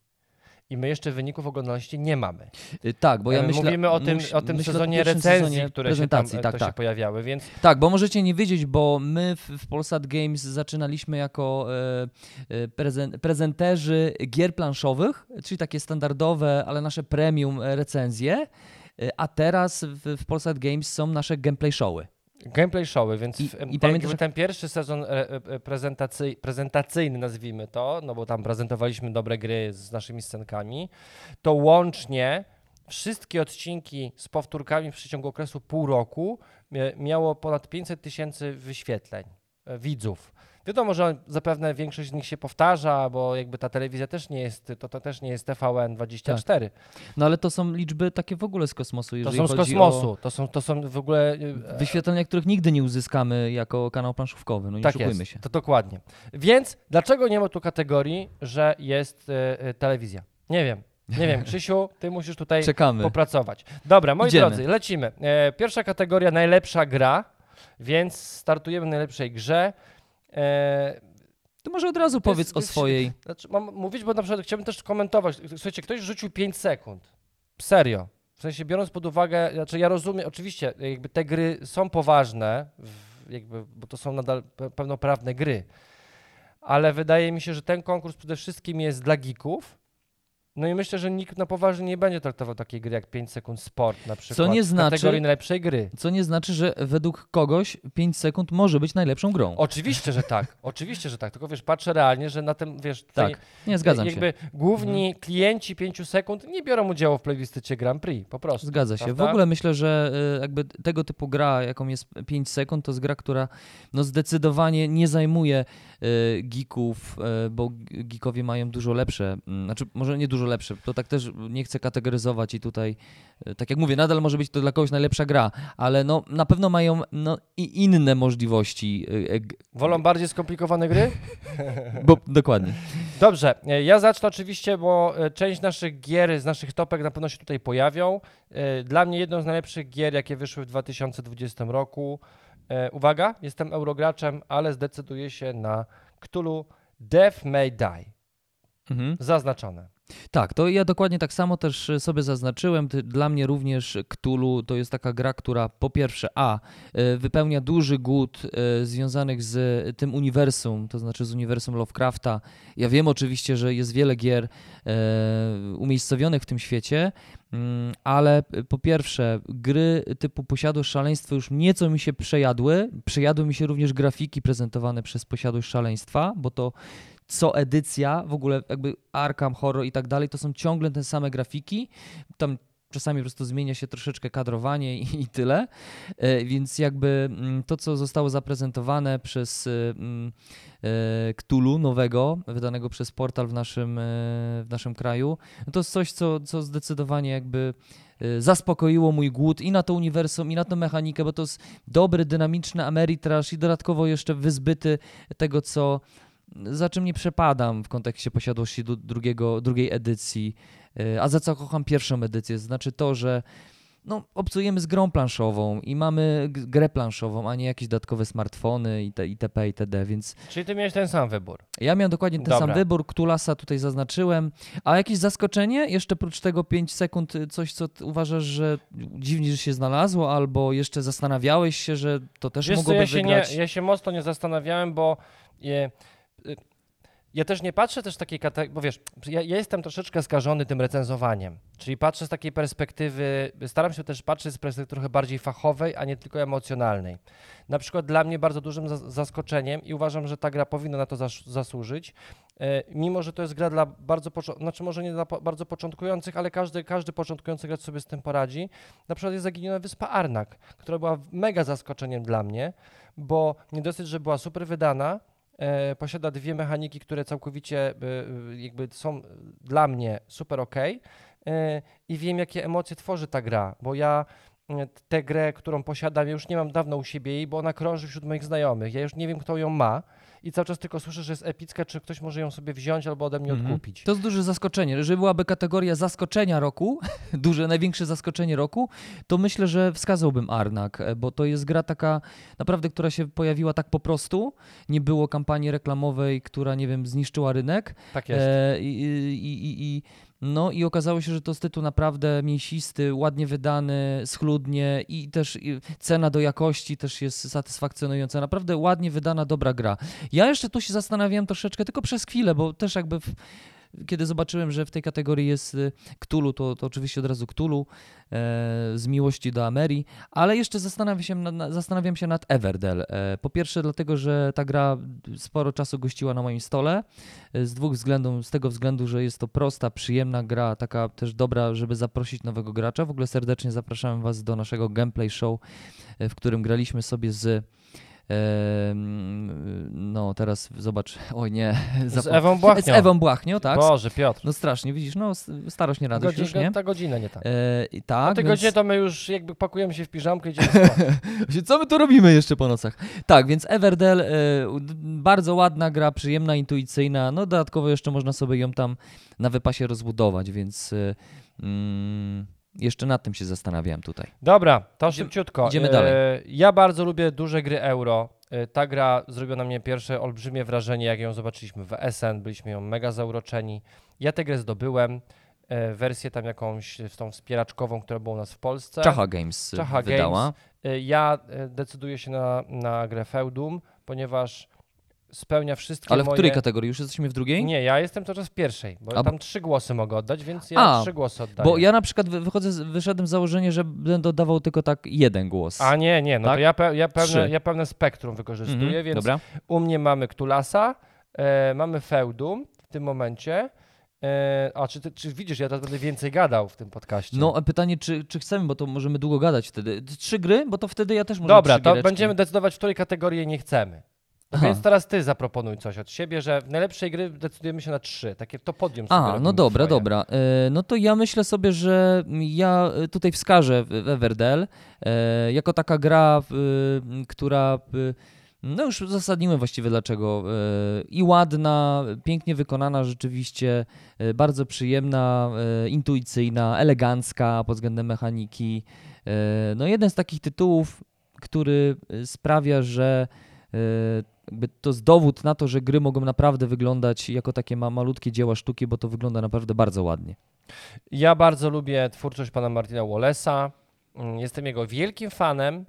[SPEAKER 1] I my jeszcze wyników oglądalności nie mamy.
[SPEAKER 2] Y, Tak, bo ja
[SPEAKER 1] E,
[SPEAKER 2] myślę,
[SPEAKER 1] Mówimy o tym,
[SPEAKER 2] myśl-
[SPEAKER 1] o tym
[SPEAKER 2] myślę
[SPEAKER 1] sezonie recenzji,
[SPEAKER 2] sezonie
[SPEAKER 1] które się tam e,
[SPEAKER 2] tak, tak.
[SPEAKER 1] się pojawiały, więc
[SPEAKER 2] Tak, bo możecie nie wiedzieć, bo my w, w Polsat Games zaczynaliśmy jako e, e, prezen, prezenterzy gier planszowych, czyli takie standardowe, ale nasze premium recenzje, a teraz w, w Polsat Games są nasze gameplay showy.
[SPEAKER 1] Gameplay showy, więc
[SPEAKER 2] I-
[SPEAKER 1] w,
[SPEAKER 2] i
[SPEAKER 1] ten,
[SPEAKER 2] pamiętasz,
[SPEAKER 1] pierwszy sezon e, e, prezentacyj, prezentacyjny, nazwijmy to, no bo tam prezentowaliśmy dobre gry z naszymi scenkami, to łącznie wszystkie odcinki z powtórkami w przeciągu okresu pół roku mia- miało ponad 500 tysięcy wyświetleń, e, widzów. Wiadomo, że zapewne większość z nich się powtarza, bo jakby ta telewizja też nie jest, to, to też nie jest TVN 24.
[SPEAKER 2] No ale to są liczby takie w ogóle z kosmosu.
[SPEAKER 1] To są z kosmosu,
[SPEAKER 2] O
[SPEAKER 1] to są, to są w ogóle... e,
[SPEAKER 2] wyświetlenia, których nigdy nie uzyskamy jako kanał planszówkowy, no nie
[SPEAKER 1] tak
[SPEAKER 2] oszukujmy
[SPEAKER 1] jest,
[SPEAKER 2] się.
[SPEAKER 1] to dokładnie. Więc dlaczego nie ma tu kategorii, że jest e, e, telewizja? Nie wiem, nie wiem. Krzysiu, ty musisz tutaj
[SPEAKER 2] Czekamy.
[SPEAKER 1] popracować. Dobra, moi
[SPEAKER 2] Idziemy.
[SPEAKER 1] drodzy, lecimy. E, pierwsza kategoria najlepsza gra, więc startujemy w najlepszej grze. E,
[SPEAKER 2] To może od razu
[SPEAKER 1] jest-
[SPEAKER 2] powiedz
[SPEAKER 1] to
[SPEAKER 2] o
[SPEAKER 1] jest-
[SPEAKER 2] swojej.
[SPEAKER 1] znaczy, mam mówić, bo na przykład chciałbym też komentować. Słuchajcie, ktoś rzucił 5 sekund. Serio. W sensie biorąc pod uwagę, znaczy ja rozumiem, oczywiście jakby te gry są poważne, jakby, bo to są nadal pe- pełnoprawne gry, ale wydaje mi się, że ten konkurs przede wszystkim jest dla geeków. No i myślę, że nikt na poważnie nie będzie traktował takiej gry jak 5 sekund sport na przykład.
[SPEAKER 2] nie
[SPEAKER 1] w
[SPEAKER 2] znaczy-
[SPEAKER 1] kategorii najlepszej gry.
[SPEAKER 2] Co nie znaczy, że według kogoś 5 sekund może być najlepszą grą.
[SPEAKER 1] Oczywiście, że tak. Oczywiście, że tak. Tylko wiesz, patrzę realnie, że na tym, wiesz, tutaj
[SPEAKER 2] tak, nie zgadzam się.
[SPEAKER 1] jakby główni klienci 5 sekund nie biorą udziału w plebiscycie Grand Prix, po prostu.
[SPEAKER 2] Zgadza się. W
[SPEAKER 1] prawda?
[SPEAKER 2] ogóle myślę, że y, jakby tego typu gra, jaką jest 5 sekund, to jest gra, która no zdecydowanie nie zajmuje y, geeków, y, bo geekowie mają dużo lepsze, mm, znaczy może nie dużo lepsze, to tak też nie chcę kategoryzować i tutaj, y, tak jak mówię, nadal może być to dla kogoś najlepsza gra, ale no na pewno mają no, i inne możliwości, y, g-
[SPEAKER 1] Wolą bardziej skomplikowane gry?
[SPEAKER 2] bo dokładnie.
[SPEAKER 1] Dobrze, e, ja zacznę oczywiście, bo e, część naszych gier z naszych topek na pewno się tutaj pojawią. E, Dla mnie jedną z najlepszych gier, jakie wyszły w 2020 roku. E, Uwaga, jestem eurograczem, ale zdecyduję się na Cthulhu Death May Die.
[SPEAKER 2] Mhm.
[SPEAKER 1] Zaznaczone.
[SPEAKER 2] Tak, to ja dokładnie tak samo też e, sobie zaznaczyłem. Dla mnie również Cthulhu to jest taka gra, która po pierwsze a e, wypełnia duży głód e, związanych z tym uniwersum, to znaczy z uniwersum Lovecrafta. Ja wiem oczywiście, że jest wiele gier e, umiejscowionych w tym świecie, mm, ale po pierwsze gry typu Posiadłość Szaleństwa już nieco mi się przejadły. Przejadły mi się również grafiki prezentowane przez Posiadłość Szaleństwa, bo to co edycja, w ogóle jakby Arkham Horror i tak dalej, to są ciągle te same grafiki. Tam czasami po prostu zmienia się troszeczkę kadrowanie i, i tyle. E, Więc jakby mm, to, co zostało zaprezentowane przez e, mm, e, Cthulhu nowego, wydanego przez portal w naszym, e, w naszym kraju, no to jest coś, co, co zdecydowanie jakby zaspokoiło mój głód i na to uniwersum, i na tę mechanikę, bo to jest dobry, dynamiczny Ameritrash i dodatkowo jeszcze wyzbyty tego, co za czym nie przepadam w kontekście posiadłości drugiego, drugiej edycji, y, a za co kocham pierwszą edycję. Znaczy to, że no, obcujemy z grą planszową i mamy grę planszową, a nie jakieś dodatkowe smartfony i te- itp. itd., więc
[SPEAKER 1] Czyli ty miałeś ten sam wybór.
[SPEAKER 2] ja miałem dokładnie ten sam
[SPEAKER 1] Dobra.
[SPEAKER 2] wybór, Ktulasa tutaj zaznaczyłem. A jakieś zaskoczenie? Jeszcze prócz tego 5 sekund, y, coś co uważasz, że dziwnie, że się znalazło, albo jeszcze zastanawiałeś się, że to też
[SPEAKER 1] Wiesz
[SPEAKER 2] mogłoby
[SPEAKER 1] ja się, nie,
[SPEAKER 2] wygrać?
[SPEAKER 1] ja się mocno nie zastanawiałem, bo je, ja też nie patrzę też takiej kategorii, bo wiesz, ja, ja jestem troszeczkę skażony tym recenzowaniem, czyli patrzę z takiej perspektywy, staram się też patrzeć z perspektywy trochę bardziej fachowej, a nie tylko emocjonalnej. Na przykład dla mnie bardzo dużym zas- zaskoczeniem i uważam, że ta gra powinna na to zas- zasłużyć, e, mimo że to jest gra dla bardzo, znaczy może nie dla po- bardzo początkujących, ale każdy, każdy początkujący gracz sobie z tym poradzi. Na przykład jest zaginiona wyspa Arnak, która była mega zaskoczeniem dla mnie, bo nie dosyć, że była super wydana, posiada dwie mechaniki, które całkowicie e, e, jakby są dla mnie super ok e, i wiem, jakie emocje tworzy ta gra, bo ja e, tę grę, którą posiadam, już nie mam dawno u siebie jej, bo ona krąży wśród moich znajomych. Ja już nie wiem, kto ją ma i cały czas tylko słyszę, że jest epicka, czy ktoś może ją sobie wziąć albo ode mnie
[SPEAKER 2] Mhm.
[SPEAKER 1] odkupić.
[SPEAKER 2] To jest duże zaskoczenie. Jeżeli byłaby kategoria zaskoczenia roku, duże, największe zaskoczenie roku, to myślę, że wskazałbym Arnak, e, bo to jest gra taka naprawdę, która się pojawiła tak po prostu. Nie było kampanii reklamowej, która, nie wiem, zniszczyła rynek.
[SPEAKER 1] Tak jest.
[SPEAKER 2] E, i, i, i, i, no i okazało się, że to jest tytuł naprawdę mięsisty, ładnie wydany, schludnie i też cena do jakości też jest satysfakcjonująca. Naprawdę ładnie wydana, dobra gra. Ja jeszcze tu się zastanawiałem troszeczkę, tylko przez chwilę, bo też jakby w, kiedy zobaczyłem, że w tej kategorii jest y, Cthulhu, to, to oczywiście od razu Cthulhu e, z miłości do Amerii, ale jeszcze zastanawiam się, na, na, zastanawiam się nad Everdell. E, po pierwsze dlatego, że ta gra sporo czasu gościła na moim stole, e, z dwóch względów, z tego względu, że jest to prosta, przyjemna gra, taka też dobra, żeby zaprosić nowego gracza. W ogóle serdecznie zapraszam Was do naszego gameplay show, e, w którym graliśmy sobie z no teraz zobacz, oj nie,
[SPEAKER 1] Z Ewą Błachnią.
[SPEAKER 2] z Ewą Błachnią, tak?
[SPEAKER 1] Boże, Piotr.
[SPEAKER 2] No strasznie, widzisz, no starość nie radość już,
[SPEAKER 1] Godzin,
[SPEAKER 2] nie?
[SPEAKER 1] ta godzina nie tak.
[SPEAKER 2] E, i
[SPEAKER 1] O
[SPEAKER 2] tak,
[SPEAKER 1] tej
[SPEAKER 2] więc...
[SPEAKER 1] godzinie to my już jakby pakujemy się w piżamkę i idziemy spać.
[SPEAKER 2] Co my tu robimy jeszcze po nocach? Tak, więc Everdell, e, bardzo ładna gra, przyjemna, intuicyjna, no dodatkowo jeszcze można sobie ją tam na wypasie rozbudować, więc e, mm, jeszcze nad tym się zastanawiałem tutaj.
[SPEAKER 1] Dobra, to
[SPEAKER 2] Idziemy-
[SPEAKER 1] szybciutko.
[SPEAKER 2] idziemy
[SPEAKER 1] E,
[SPEAKER 2] dalej.
[SPEAKER 1] Ja bardzo lubię duże gry euro. E, Ta gra zrobiła na mnie pierwsze olbrzymie wrażenie, jak ją zobaczyliśmy w SN. Byliśmy ją mega zauroczeni. Ja tę grę zdobyłem. e, Wersję tam jakąś z tą wspieraczkową, która była u nas w Polsce.
[SPEAKER 2] Czacha Games
[SPEAKER 1] Czacha
[SPEAKER 2] wydała.
[SPEAKER 1] E, Ja decyduję się na, na grę Feudum, ponieważ spełnia wszystkie
[SPEAKER 2] Ale w
[SPEAKER 1] moje...
[SPEAKER 2] której kategorii? Już jesteśmy w drugiej?
[SPEAKER 1] Nie, ja jestem cały czas w pierwszej, bo
[SPEAKER 2] A-
[SPEAKER 1] tam trzy głosy mogę oddać, więc ja
[SPEAKER 2] A,
[SPEAKER 1] trzy głosy oddaję.
[SPEAKER 2] Bo ja na przykład wy- wychodzę, z- wyszedłem z założenia, że będę oddawał tylko tak jeden głos.
[SPEAKER 1] A nie, nie, no
[SPEAKER 2] Tak?
[SPEAKER 1] to ja, pe, ja, pewne, ja pewne spektrum wykorzystuję,
[SPEAKER 2] Mhm,
[SPEAKER 1] więc
[SPEAKER 2] Dobra.
[SPEAKER 1] u mnie mamy Ktulasa, e, mamy Feudum w tym momencie. E, a czy, ty, czy widzisz, ja teraz będę więcej gadał w tym podcaście.
[SPEAKER 2] No a pytanie, czy, czy chcemy, bo to możemy długo gadać wtedy. Trzy gry, bo to wtedy ja też mogę
[SPEAKER 1] Dobra, to będziemy decydować, w której kategorii nie chcemy.
[SPEAKER 2] Aha.
[SPEAKER 1] Więc teraz ty zaproponuj coś od siebie, że w najlepszej gry decydujemy się na trzy. Takie to podium sobie
[SPEAKER 2] A, no dobra,
[SPEAKER 1] swoje.
[SPEAKER 2] dobra. E, no to ja myślę sobie, że ja e, tutaj wskażę Everdell e, jako taka gra, w- która no już uzasadniłem właściwie dlaczego. E, I ładna, pięknie wykonana rzeczywiście, e, bardzo przyjemna, e, intuicyjna, elegancka pod względem mechaniki. E, no jeden z takich tytułów, który e, sprawia, że e, jakby to jest dowód na to, że gry mogą naprawdę wyglądać jako takie ma malutkie dzieła sztuki, bo to wygląda naprawdę bardzo ładnie.
[SPEAKER 1] Ja bardzo lubię twórczość pana Martina Wallace'a. Mm, Jestem jego wielkim fanem.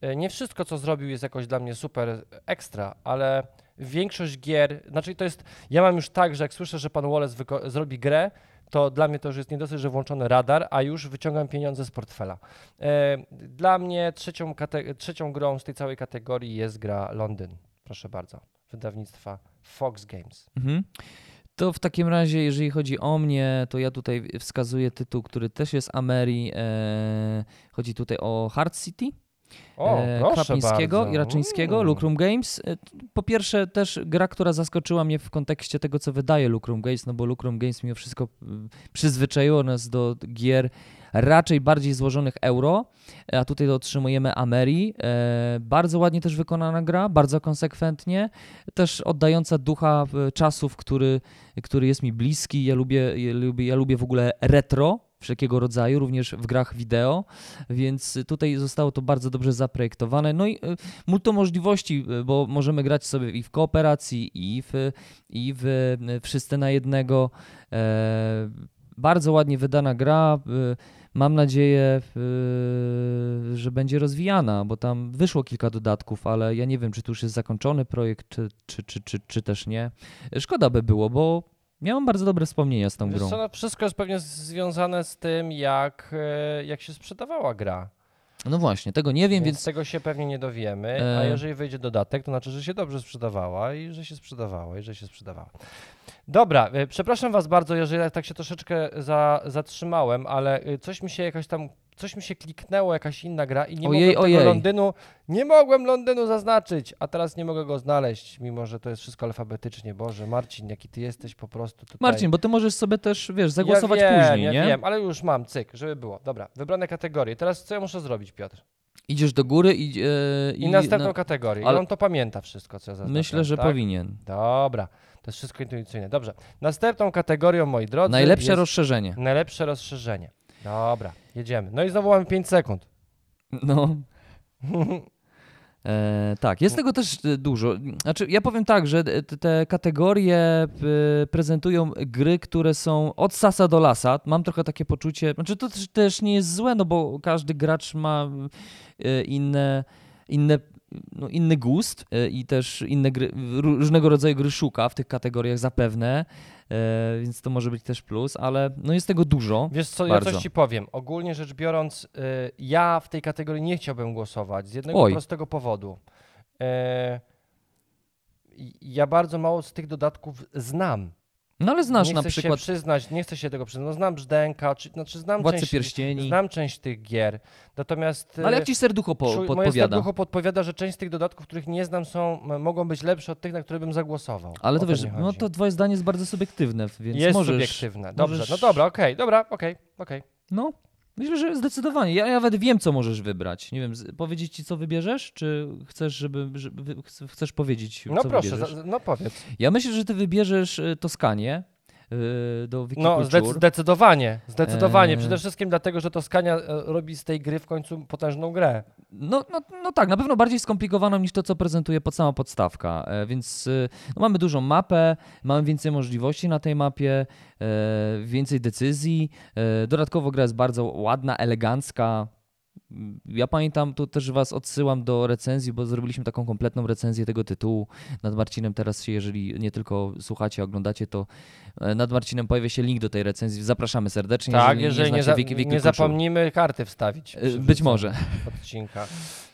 [SPEAKER 1] E, Nie wszystko, co zrobił, jest jakoś dla mnie super ekstra, ale większość gier, znaczy to jest, ja mam już tak, że jak słyszę, że pan Wallace zrobi grę, to dla mnie to już jest nie dosyć, że włączony radar, a już wyciągam pieniądze z portfela. E, Dla mnie trzecią, trzecią grą z tej całej kategorii jest gra Londyn. Proszę bardzo. Wydawnictwa Fox Games.
[SPEAKER 2] Mhm. To w takim razie, jeżeli chodzi o mnie, to ja tutaj wskazuję tytuł, który też jest Ameri. E, chodzi tutaj o Hard City.
[SPEAKER 1] O,
[SPEAKER 2] e, Krapińskiego i Raczyńskiego,
[SPEAKER 1] Mm.
[SPEAKER 2] Lucrum Games. E, Po pierwsze też gra, która zaskoczyła mnie w kontekście tego, co wydaje Lucrum Games, no bo Lucrum Games mimo wszystko mm, przyzwyczaiło nas do gier raczej bardziej złożonych euro, a tutaj otrzymujemy Ameri. E, bardzo ładnie też wykonana gra, bardzo konsekwentnie, też oddająca ducha e, czasów, który, który jest mi bliski. Ja lubię, ja lubię, ja lubię w ogóle retro, wszelkiego rodzaju, również w grach wideo, więc tutaj zostało to bardzo dobrze zaprojektowane. No i y, multo możliwości, y, bo możemy grać sobie i w kooperacji, i w, i w wszyscy na jednego. E, bardzo ładnie wydana gra. Mam nadzieję, że będzie rozwijana, bo tam wyszło kilka dodatków, ale ja nie wiem, czy to już jest zakończony projekt, czy, czy, czy, czy, czy też nie. Szkoda by było, bo Miałem bardzo dobre wspomnienia z tą grą.
[SPEAKER 1] Co, no wszystko jest pewnie związane z tym, jak, e, jak się sprzedawała gra.
[SPEAKER 2] No właśnie, tego nie wiem, więc...
[SPEAKER 1] więc... tego się pewnie nie dowiemy, e... a jeżeli wyjdzie dodatek, to znaczy, że się dobrze sprzedawała i że się sprzedawała i że się sprzedawała. Dobra, e, przepraszam was bardzo, jeżeli tak się troszeczkę za, zatrzymałem, ale e, coś mi się jakoś tam coś mi się kliknęło, jakaś inna gra i nie ojej, mogłem ojej. tego Londynu, nie mogłem Londynu zaznaczyć, a teraz nie mogę go znaleźć, mimo że to jest wszystko alfabetycznie. Boże, Marcin, jaki ty jesteś po prostu tutaj.
[SPEAKER 2] Marcin, bo ty możesz sobie też, wiesz, zagłosować
[SPEAKER 1] ja
[SPEAKER 2] wiem, później,
[SPEAKER 1] ja
[SPEAKER 2] nie?
[SPEAKER 1] wiem, ale już mam, cyk, żeby było. Dobra, wybrane kategorie. Teraz co ja muszę zrobić, Piotr?
[SPEAKER 2] Idziesz do góry i... Yy,
[SPEAKER 1] I, następną na... kategorię. Ale... I on to pamięta wszystko, co ja zaznaczyłem.
[SPEAKER 2] Myślę, że
[SPEAKER 1] tak?
[SPEAKER 2] powinien.
[SPEAKER 1] Dobra. To jest wszystko intuicyjne. Dobrze. Następną kategorią, moi drodzy.
[SPEAKER 2] Najlepsze rozszerzenie.
[SPEAKER 1] Najlepsze rozszerzenie. Dobra, jedziemy. No i znowu mamy 5 sekund.
[SPEAKER 2] No. E, tak, jest tego też e, dużo. Znaczy, ja powiem tak, że te kategorie e, prezentują gry, które są od sasa do lasa. Mam trochę takie poczucie, znaczy to też, nie jest złe, no bo każdy gracz ma e, inne, inne no, inny gust i też inne gry, różnego rodzaju gry szuka w tych kategoriach zapewne. E, więc to może być też plus, ale no jest tego dużo.
[SPEAKER 1] Wiesz co,
[SPEAKER 2] bardzo.
[SPEAKER 1] ja coś ci powiem. Ogólnie rzecz biorąc, y, ja w tej kategorii nie chciałbym głosować z jednego Oj. prostego powodu. E, ja bardzo mało z tych dodatków znam.
[SPEAKER 2] No ale znasz
[SPEAKER 1] nie
[SPEAKER 2] na
[SPEAKER 1] chcę
[SPEAKER 2] przykład.
[SPEAKER 1] Się przyznać, nie chcę się tego przyznać. No, znam Brzdęka, czy, znaczy znam
[SPEAKER 2] Władcy
[SPEAKER 1] część,
[SPEAKER 2] Pierścieni.
[SPEAKER 1] Znam część tych gier. Natomiast.
[SPEAKER 2] Ale jak ci serducho po, podpowiada?
[SPEAKER 1] Moje serducho podpowiada, że część z tych dodatków, których nie znam, są, mogą być lepsze od tych, na które bym zagłosował.
[SPEAKER 2] Ale to wiesz, no to twoje zdanie jest bardzo subiektywne, więc
[SPEAKER 1] jest
[SPEAKER 2] możesz.
[SPEAKER 1] subiektywne. Dobrze, możesz... no dobra, okej, okay, dobra, okej, okay, okej. Okay.
[SPEAKER 2] No, Myślę, że zdecydowanie. Ja, nawet wiem, co możesz wybrać. Nie wiem, powiedzieć ci, co wybierzesz, czy chcesz, żeby, żeby chcesz powiedzieć,
[SPEAKER 1] no
[SPEAKER 2] co
[SPEAKER 1] proszę,
[SPEAKER 2] wybierzesz?
[SPEAKER 1] no powiedz.
[SPEAKER 2] Ja myślę, że ty wybierzesz y, Toskanię, Y, do No
[SPEAKER 1] zdecydowanie, zdecydowanie. Eee. Przede wszystkim dlatego, że Toskania e, robi z tej gry w końcu potężną grę.
[SPEAKER 2] No, no, no tak, na pewno bardziej skomplikowaną niż to, co prezentuje pod sama podstawka. E, więc y, no, mamy dużą mapę, mamy więcej możliwości na tej mapie, e, więcej decyzji. Dodatkowo gra jest bardzo ładna, elegancka, ja pamiętam, tu też Was odsyłam do recenzji, bo zrobiliśmy taką kompletną recenzję tego tytułu. Nad Marcinem teraz się, jeżeli nie tylko słuchacie, oglądacie, to e, nad Marcinem pojawia się link do tej recenzji. Zapraszamy serdecznie.
[SPEAKER 1] Tak, jeżeli, nie, jeżeli nie, za, wiki, nie zapomnimy karty wstawić.
[SPEAKER 2] E, być może.
[SPEAKER 1] Odcinka.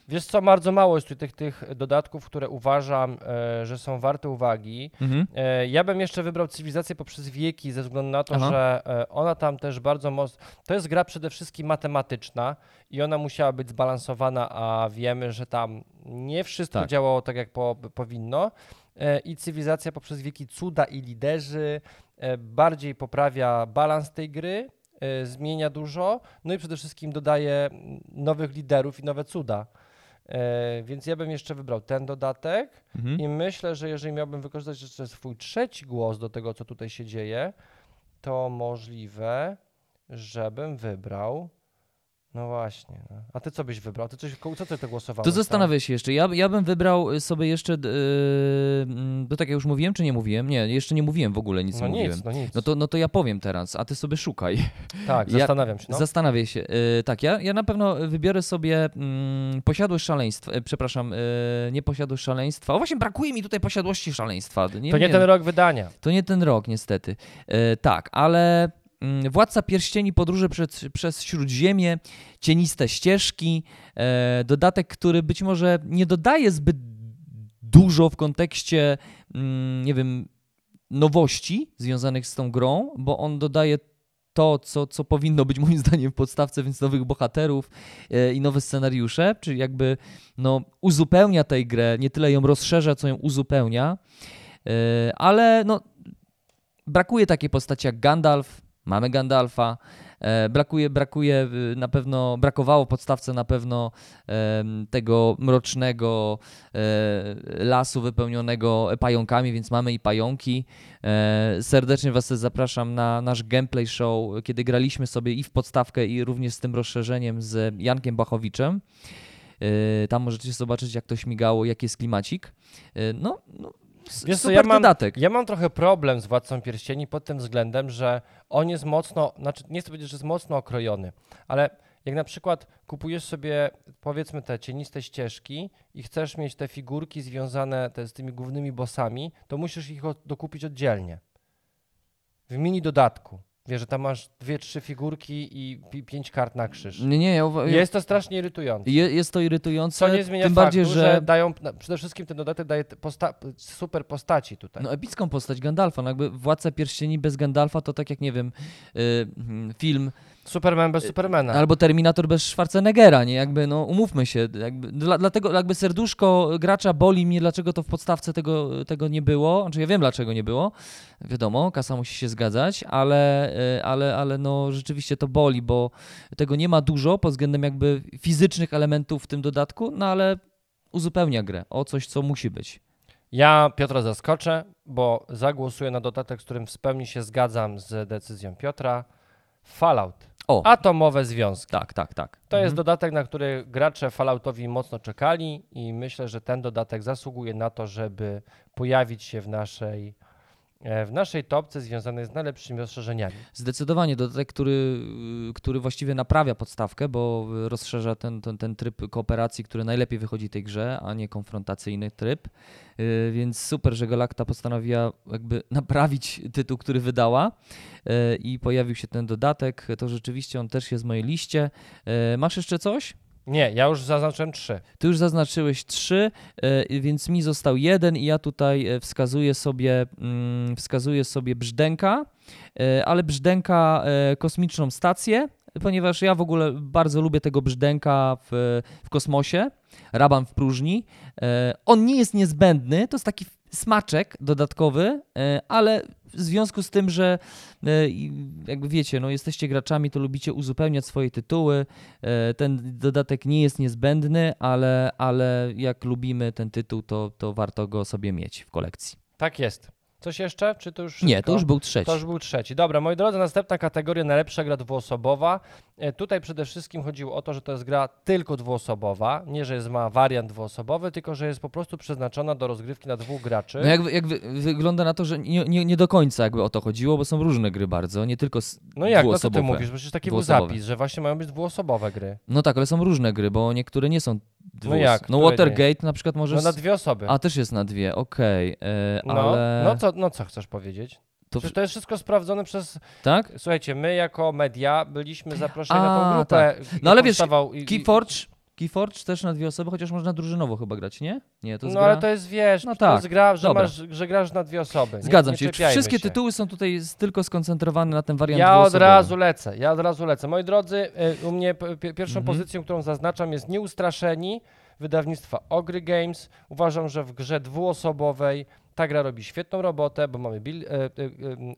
[SPEAKER 1] Wiesz co, bardzo mało jest tu tych, tych dodatków, które uważam, e, że są warte uwagi. Mhm. E, ja bym jeszcze wybrał cywilizację poprzez wieki, ze względu na to, Aha. że e, ona tam też bardzo mocno. To jest gra przede wszystkim matematyczna i ona musiała być zbalansowana, a wiemy, że tam nie wszystko tak. działało tak, jak po, powinno. E, I cywilizacja poprzez wieki cuda i liderzy e, bardziej poprawia balans tej gry e, zmienia dużo, no i przede wszystkim dodaje nowych liderów i nowe cuda. E, więc ja bym jeszcze wybrał ten dodatek mhm. i myślę, że jeżeli miałbym wykorzystać jeszcze swój trzeci głos do tego, co tutaj się dzieje, to możliwe, żebym wybrał no właśnie. No. A ty co byś wybrał? Ty coś, co ty to głosowałeś?
[SPEAKER 2] To zastanawiam się jeszcze. Ja, ja bym wybrał sobie jeszcze, yy, to tak jak już mówiłem, czy nie mówiłem? Nie, jeszcze nie mówiłem w ogóle, nic
[SPEAKER 1] no
[SPEAKER 2] nie
[SPEAKER 1] nic,
[SPEAKER 2] mówiłem.
[SPEAKER 1] No, nic.
[SPEAKER 2] No, to, no to ja powiem teraz, a ty sobie szukaj.
[SPEAKER 1] Tak, ja, zastanawiam się. No.
[SPEAKER 2] Zastanawiam się. Yy, tak, ja, ja na pewno wybiorę sobie yy, posiadłość szaleństwa, yy, przepraszam, yy, nie posiadłość szaleństwa. O właśnie, brakuje mi tutaj posiadłości szaleństwa.
[SPEAKER 1] Nie to nie ten rok wydania.
[SPEAKER 2] To nie ten rok, niestety. Yy, tak, ale Władca Pierścieni podróże przez, przez Śródziemie, cieniste ścieżki, e, dodatek, który być może nie dodaje zbyt dużo w kontekście, mm, nie wiem, nowości związanych z tą grą, bo on dodaje to, co, co powinno być moim zdaniem w podstawce, więc nowych bohaterów e, i nowe scenariusze, czyli jakby no, uzupełnia tę grę, nie tyle ją rozszerza, co ją uzupełnia, e, ale no, brakuje takiej postaci jak Gandalf, mamy Gandalfa, E, brakuje, brakuje y, na pewno, brakowało podstawce na pewno tego mrocznego e, lasu wypełnionego pająkami, więc mamy i pająki. E, serdecznie Was zapraszam na nasz gameplay show, kiedy graliśmy sobie i w podstawkę, i również z tym rozszerzeniem z Jankiem Bachowiczem. Tam możecie zobaczyć, jak to śmigało, jaki jest klimacik. No, no
[SPEAKER 1] Wiesz
[SPEAKER 2] super
[SPEAKER 1] ja mam-
[SPEAKER 2] dodatek.
[SPEAKER 1] Ja mam trochę problem z Władcą Pierścieni pod tym względem, że on jest mocno, znaczy nie chcę powiedzieć, że jest mocno okrojony, ale jak na przykład kupujesz sobie powiedzmy te cieniste ścieżki i chcesz mieć te figurki związane te, z tymi głównymi bossami, to musisz ich dokupić oddzielnie. W mini dodatku. Wiesz, że tam masz dwie, trzy figurki i pi, pięć kart na krzyż.
[SPEAKER 2] Nie, nie, ja, uwa-
[SPEAKER 1] Jest to strasznie irytujące.
[SPEAKER 2] je, jest to irytujące,
[SPEAKER 1] Co nie zmienia
[SPEAKER 2] tym
[SPEAKER 1] faktu,
[SPEAKER 2] bardziej,
[SPEAKER 1] że...
[SPEAKER 2] że
[SPEAKER 1] dają, na- przede wszystkim ten dodatek daje posta super postaci tutaj.
[SPEAKER 2] No epicką postać Gandalfa, no jakby Władca Pierścieni bez Gandalfa to tak jak, nie wiem, y, mm, film
[SPEAKER 1] Superman bez Supermana.
[SPEAKER 2] albo Terminator bez Schwarzeneggera, nie? Jakby, no umówmy się, jakby, dla, dlatego jakby serduszko gracza boli mnie, dlaczego to w podstawce tego, tego nie było, znaczy ja wiem, dlaczego nie było, wiadomo, kasa musi się zgadzać, ale, y, ale, ale no rzeczywiście to boli, bo tego nie ma dużo pod względem jakby fizycznych elementów w tym dodatku, no ale uzupełnia grę o coś, co musi być.
[SPEAKER 1] Ja Piotra zaskoczę, bo zagłosuję na dodatek, z którym w pełni się zgadzam z decyzją Piotra. Fallout.
[SPEAKER 2] O,
[SPEAKER 1] Atomowe związki.
[SPEAKER 2] tak, tak, tak.
[SPEAKER 1] To jest
[SPEAKER 2] Mhm.
[SPEAKER 1] dodatek, na który gracze Falloutowi mocno czekali i myślę, że ten dodatek zasługuje na to, żeby pojawić się w naszej, w naszej topce związanej z najlepszymi rozszerzeniami.
[SPEAKER 2] Zdecydowanie dodatek, który, który właściwie naprawia podstawkę, bo rozszerza ten, ten, ten tryb kooperacji, który najlepiej wychodzi tej grze, a nie konfrontacyjny tryb. Yy, Więc super, że Galacta postanowiła jakby naprawić tytuł, który wydała yy, i pojawił się ten dodatek. To rzeczywiście on też jest w mojej liście. Masz jeszcze coś?
[SPEAKER 1] Nie, ja już zaznaczyłem trzy.
[SPEAKER 2] Ty już zaznaczyłeś trzy, e, więc mi został jeden i ja tutaj e, wskazuję sobie, mm, wskazuję sobie Brzdęka, e, ale Brzdęka kosmiczną stację, ponieważ ja w ogóle bardzo lubię tego Brzdęka w, w kosmosie, Raban w próżni. On nie jest niezbędny, to jest taki smaczek dodatkowy, e, ale w związku z tym, że e, jakby wiecie, no jesteście graczami, to lubicie uzupełniać swoje tytuły, E, Ten dodatek nie jest niezbędny, ale, ale jak lubimy ten tytuł, to, to warto go sobie mieć w kolekcji.
[SPEAKER 1] Tak jest. Coś jeszcze? Czy to już
[SPEAKER 2] Nie, to już był trzeci.
[SPEAKER 1] To już był trzeci. Dobra, moi drodzy, następna kategoria, najlepsza gra dwuosobowa. E, Tutaj przede wszystkim chodziło o to, że to jest gra tylko dwuosobowa. Nie, że jest ma wariant dwuosobowy, tylko że jest po prostu przeznaczona do rozgrywki na dwóch graczy.
[SPEAKER 2] No jak, jak wy, wygląda na to, że nie, nie, nie do końca jakby o to chodziło, bo są różne gry bardzo, nie tylko
[SPEAKER 1] No jak, no co ty mówisz? Przecież taki był zapis, że właśnie mają być dwuosobowe gry.
[SPEAKER 2] No tak, ale są różne gry, bo niektóre nie są dwuos...
[SPEAKER 1] jak?
[SPEAKER 2] No Watergate na przykład może...
[SPEAKER 1] No na dwie osoby.
[SPEAKER 2] A, też jest na dwie, okej, e,
[SPEAKER 1] No,
[SPEAKER 2] ale...
[SPEAKER 1] no, co, no co chcesz powiedzieć?
[SPEAKER 2] to...
[SPEAKER 1] Przecież to jest wszystko sprawdzone przez...
[SPEAKER 2] Tak?
[SPEAKER 1] Słuchajcie, my jako media byliśmy zaproszeni na tą
[SPEAKER 2] A,
[SPEAKER 1] grupę.
[SPEAKER 2] No ale wiesz, Keyforge, Keyforge też na dwie osoby, chociaż można drużynowo chyba grać, nie? Nie, to jest
[SPEAKER 1] No
[SPEAKER 2] gra...
[SPEAKER 1] ale to jest, wiesz,
[SPEAKER 2] No
[SPEAKER 1] to
[SPEAKER 2] tak,
[SPEAKER 1] jest gra, że, masz, że grasz na dwie osoby.
[SPEAKER 2] Zgadzam
[SPEAKER 1] nie
[SPEAKER 2] się. Wszystkie
[SPEAKER 1] się.
[SPEAKER 2] tytuły są tutaj tylko skoncentrowane na ten wariant
[SPEAKER 1] Ja od razu lecę, ja od razu lecę. Moi drodzy, y, u mnie pierwszą
[SPEAKER 2] Mhm.
[SPEAKER 1] pozycją, którą zaznaczam jest Nieustraszeni wydawnictwa Ogry Games. Uważam, że w grze dwuosobowej ta gra robi świetną robotę, bo mamy bil, e, e,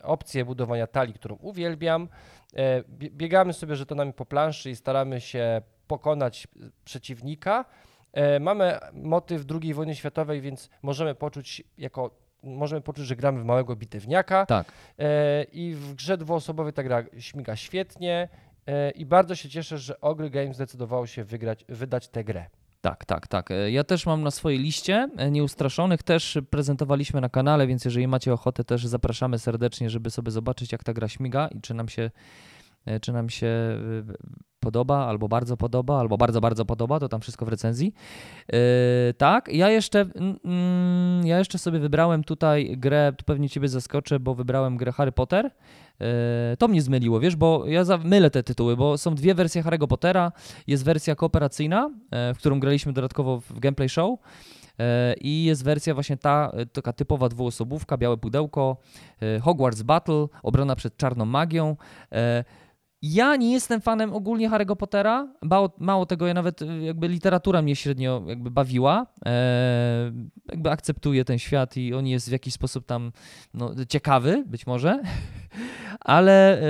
[SPEAKER 1] opcję budowania talii, którą uwielbiam. E, bie- biegamy sobie żetonami po planszy i staramy się pokonać przeciwnika. E, mamy motyw II wojny światowej, więc możemy poczuć jako możemy poczuć, że gramy w małego bitewniaka.
[SPEAKER 2] Tak.
[SPEAKER 1] E, I w grze dwuosobowej ta gra śmiga świetnie e, i bardzo się cieszę, że Ogry Games zdecydowało się wygrać, wydać tę grę.
[SPEAKER 2] Tak, tak, tak. Ja też mam na swojej liście Nieustraszonych, też prezentowaliśmy na kanale, więc jeżeli macie ochotę, też zapraszamy serdecznie, żeby sobie zobaczyć, jak ta gra śmiga i czy nam się, czy nam się podoba, albo bardzo podoba, albo bardzo, bardzo podoba, to tam wszystko w recenzji. E, tak, ja jeszcze, mm, mm, ja jeszcze sobie wybrałem tutaj grę, tu pewnie Ciebie zaskoczę, bo wybrałem grę Harry Potter. E, To mnie zmyliło, wiesz, bo ja mylę te tytuły, bo są dwie wersje Harry'ego Pottera. Jest wersja kooperacyjna, e, w którą graliśmy dodatkowo w gameplay show. e, I jest wersja właśnie ta, e, taka typowa dwuosobówka, białe pudełko, e, Hogwarts Battle, obrona przed czarną magią. Ja nie jestem fanem ogólnie Harry'ego Pottera. Mało, mało tego, ja nawet y, jakby literatura mnie średnio jakby bawiła. E, jakby akceptuję ten świat i on jest w jakiś sposób tam no, ciekawy, być może. Ale e,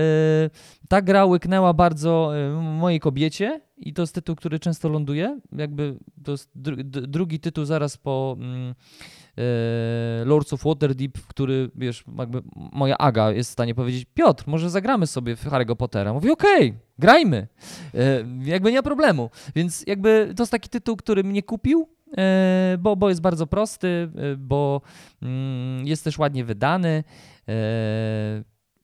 [SPEAKER 2] ta gra łyknęła bardzo e, mojej kobiecie i to jest tytuł, który często ląduje. Jakby to jest dru, drugi tytuł zaraz po. Mm, Lords of Waterdeep, który, wiesz, jakby moja Aga jest w stanie powiedzieć, Piotr, może zagramy sobie w Harry'ego Pottera. Mówi, okej, okay, grajmy. E, jakby nie ma problemu. Więc jakby to jest taki tytuł, który mnie kupił, e, bo, bo jest bardzo prosty, bo mm, jest też ładnie wydany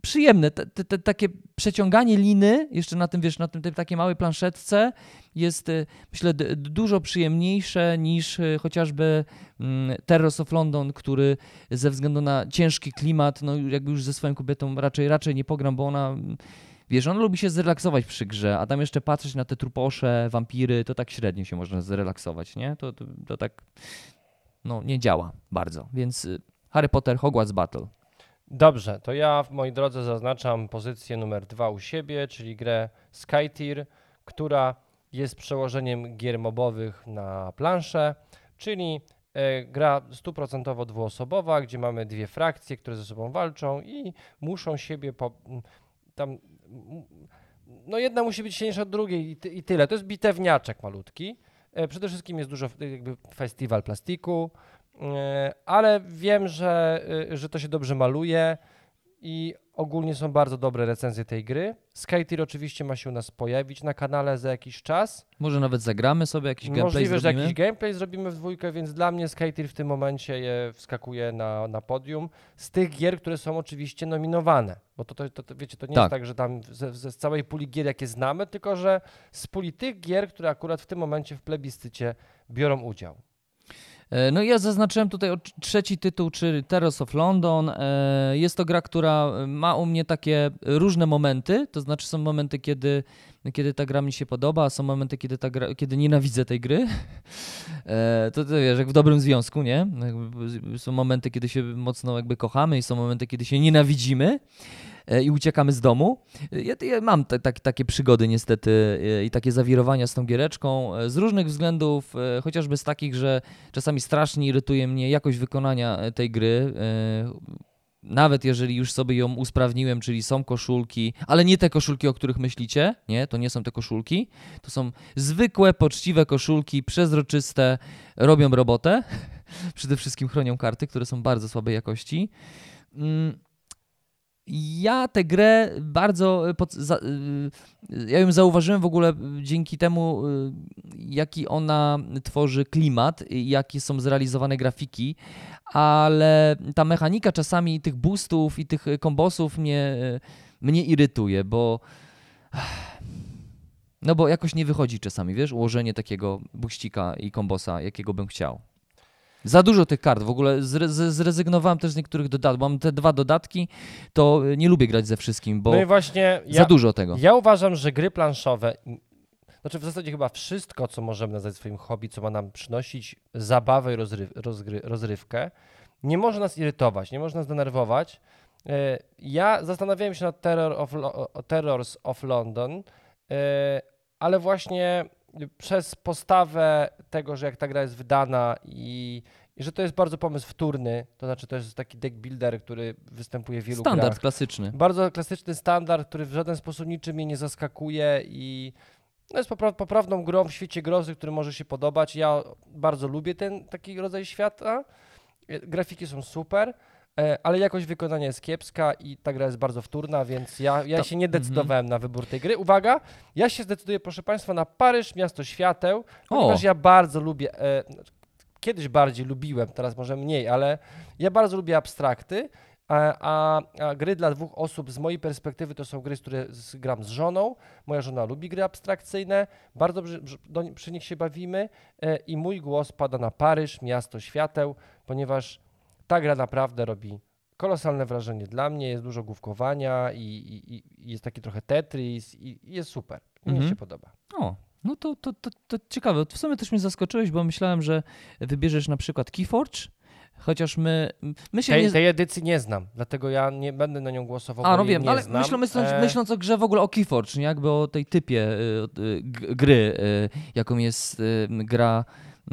[SPEAKER 2] przyjemne. Te, te, takie przeciąganie liny, jeszcze na tym, wiesz, na tym takiej małej planszetce jest, y, myślę, dużo przyjemniejsze niż y, chociażby mm, of London, który ze względu na ciężki klimat, no jakby już ze swoją kobietą raczej, raczej nie pogram, bo ona Wiesz, ona lubi się zrelaksować przy grze, a tam jeszcze patrzeć na te truposze, wampiry, to tak średnio się można zrelaksować, nie? To, to, to tak, no, nie działa bardzo. Więc y, Harry Potter Hogwarts Battle.
[SPEAKER 1] Dobrze, to ja w mojej drodze zaznaczam pozycję numer dwa u siebie, czyli grę Skytier, która jest przełożeniem gier mobowych na planszę, czyli e, gra stuprocentowo dwuosobowa, gdzie mamy dwie frakcje, które ze sobą walczą i muszą siebie po, tam no jedna musi być silniejsza od drugiej i, ty, i tyle. To jest bitewniaczek malutki. E, przede wszystkim jest dużo jakby festiwal plastiku, E, ale wiem, że, e, że to się dobrze maluje i ogólnie są bardzo dobre recenzje tej gry. Skytier oczywiście ma się u nas pojawić na kanale za jakiś czas.
[SPEAKER 2] Może nawet zagramy sobie jakiś gameplay
[SPEAKER 1] Możliwe,
[SPEAKER 2] zrobimy?
[SPEAKER 1] że jakiś gameplay zrobimy w dwójkę, więc dla mnie Skytier w tym momencie je wskakuje na, na podium z tych gier, które są oczywiście nominowane. Bo to, to, to wiecie, to nie tak. jest tak, że tam ze, ze, z całej puli gier, jakie znamy, tylko że z puli tych gier, które akurat w tym momencie w plebiscycie biorą udział.
[SPEAKER 2] E, no i ja zaznaczyłem tutaj trzeci tytuł, czyli Terrors of London. E, jest to gra, która ma u mnie takie różne momenty, to znaczy są momenty, kiedy, kiedy ta gra mi się podoba, a są momenty, kiedy, ta gra, kiedy nienawidzę tej gry. E, to, to wiesz, jak w dobrym związku, nie? Są momenty, kiedy się mocno jakby kochamy i są momenty, kiedy się nienawidzimy. E, i uciekamy z domu. Ja, ja mam te, takie przygody niestety e, i takie zawirowania z tą giereczką e, z różnych względów, chociażby z takich, że czasami strasznie irytuje mnie jakość wykonania tej gry nawet jeżeli już sobie ją usprawniłem, czyli są koszulki, ale nie te koszulki, o których myślicie, nie, to nie są te koszulki, to są zwykłe, poczciwe koszulki, przezroczyste, robią robotę, przede wszystkim chronią karty, które są bardzo słabej jakości. Mm, ja tę grę bardzo. E, pod, za, e, ja ją zauważyłem w ogóle dzięki temu, e, jaki ona tworzy klimat, jakie są zrealizowane grafiki, ale ta mechanika czasami tych boostów i tych kombosów mnie, mnie irytuje, bo. No bo jakoś nie wychodzi czasami, wiesz, ułożenie takiego buścika i kombosa, jakiego bym chciał. Za dużo tych kart. W ogóle zrezygnowałem też z niektórych dodatków. Mam te dwa dodatki, to nie lubię grać ze wszystkim, bo no i właśnie za ja, dużo tego.
[SPEAKER 1] Ja uważam, że gry planszowe, znaczy w zasadzie chyba wszystko, co możemy nazwać swoim hobby, co ma nam przynosić zabawę i rozryw, rozgry, rozrywkę, nie może nas irytować, nie może nas denerwować. E, ja zastanawiałem się nad Terror of, Terrors of London, e, ale właśnie przez postawę tego, że jak ta gra jest wydana i, i, że to jest bardzo pomysł wtórny, to znaczy to jest taki deck builder, który występuje w wielu
[SPEAKER 2] Standard
[SPEAKER 1] grach.
[SPEAKER 2] klasyczny.
[SPEAKER 1] Bardzo klasyczny standard, który w żaden sposób niczym mnie nie zaskakuje i no jest popra poprawną grą w świecie grozy, który może się podobać. Ja bardzo lubię ten taki rodzaj świata. Grafiki są super. E, ale jakość wykonania jest kiepska i ta gra jest bardzo wtórna, więc ja, ja to, się nie mhm. decydowałem mm -hmm. na wybór tej gry. Uwaga, ja się zdecyduję, proszę Państwa, na Paryż, Miasto Świateł, ponieważ o. ja bardzo lubię, e, kiedyś bardziej lubiłem, teraz może mniej, ale ja bardzo lubię abstrakty, a, a, a, gry dla dwóch osób z mojej perspektywy to są gry, które z, gram z żoną. Moja żona lubi gry abstrakcyjne, bardzo przy, do, przy nich się bawimy e, i mój głos pada na Paryż, Miasto Świateł, ponieważ ta gra naprawdę robi kolosalne wrażenie dla mnie, jest dużo główkowania i, i, i jest taki trochę Tetris i, i jest super. Mnie mhm. się podoba.
[SPEAKER 2] O, no to, to, to, to ciekawe. W sumie też mnie zaskoczyłeś, bo myślałem, że wybierzesz na przykład Keyforge, chociaż my, my się
[SPEAKER 1] Tej,
[SPEAKER 2] nie...
[SPEAKER 1] tej edycji nie znam, dlatego ja nie będę na nią głosował,
[SPEAKER 2] A, no wiem,
[SPEAKER 1] nie
[SPEAKER 2] ale
[SPEAKER 1] znam.
[SPEAKER 2] myśląc,
[SPEAKER 1] E,
[SPEAKER 2] myśląc o grze w ogóle o Keyforge, nie? jakby o tej typie y, y, gry, y, jaką jest y, gra, y,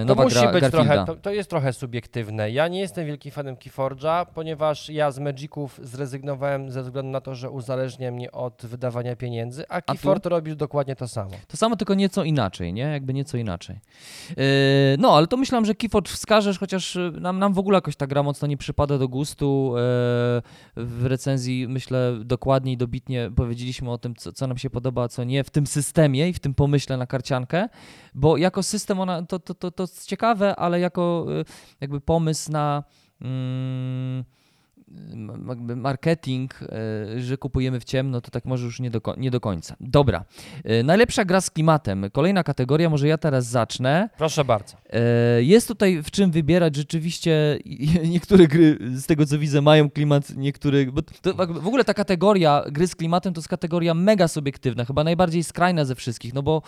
[SPEAKER 1] To
[SPEAKER 2] nowa
[SPEAKER 1] musi
[SPEAKER 2] gra
[SPEAKER 1] być
[SPEAKER 2] Garfielda.
[SPEAKER 1] trochę, to, to jest trochę subiektywne. Ja nie jestem wielkim fanem Keyforge'a, ponieważ ja z Magiców zrezygnowałem ze względu na to, że uzależnia mnie od wydawania pieniędzy, a? Keyforge robił dokładnie to samo.
[SPEAKER 2] To samo, tylko nieco inaczej, nie? Jakby nieco inaczej. Yy, no, ale to myślałem, że Keyforge wskażesz, chociaż y, nam, nam w ogóle jakoś ta gra mocno nie przypada do gustu. Yy, w recenzji, myślę, dokładnie i dobitnie powiedzieliśmy o tym, co, co nam się podoba, a co nie w tym systemie i w tym pomyśle na karciankę, bo jako system ona, to, to, to, to jest ciekawe, ale jako y, jakby pomysł na... Mm, marketing, y, że kupujemy w ciemno, to tak może już nie do, nie do końca. Dobra. Y, Najlepsza gra z klimatem. Kolejna kategoria, może ja teraz zacznę.
[SPEAKER 1] Proszę bardzo.
[SPEAKER 2] E, Jest tutaj w czym wybierać. Rzeczywiście niektóre gry, z tego co widzę, mają klimat, niektóre. Bo w ogóle ta kategoria gry z klimatem to jest kategoria mega subiektywna, chyba najbardziej skrajna ze wszystkich, no bo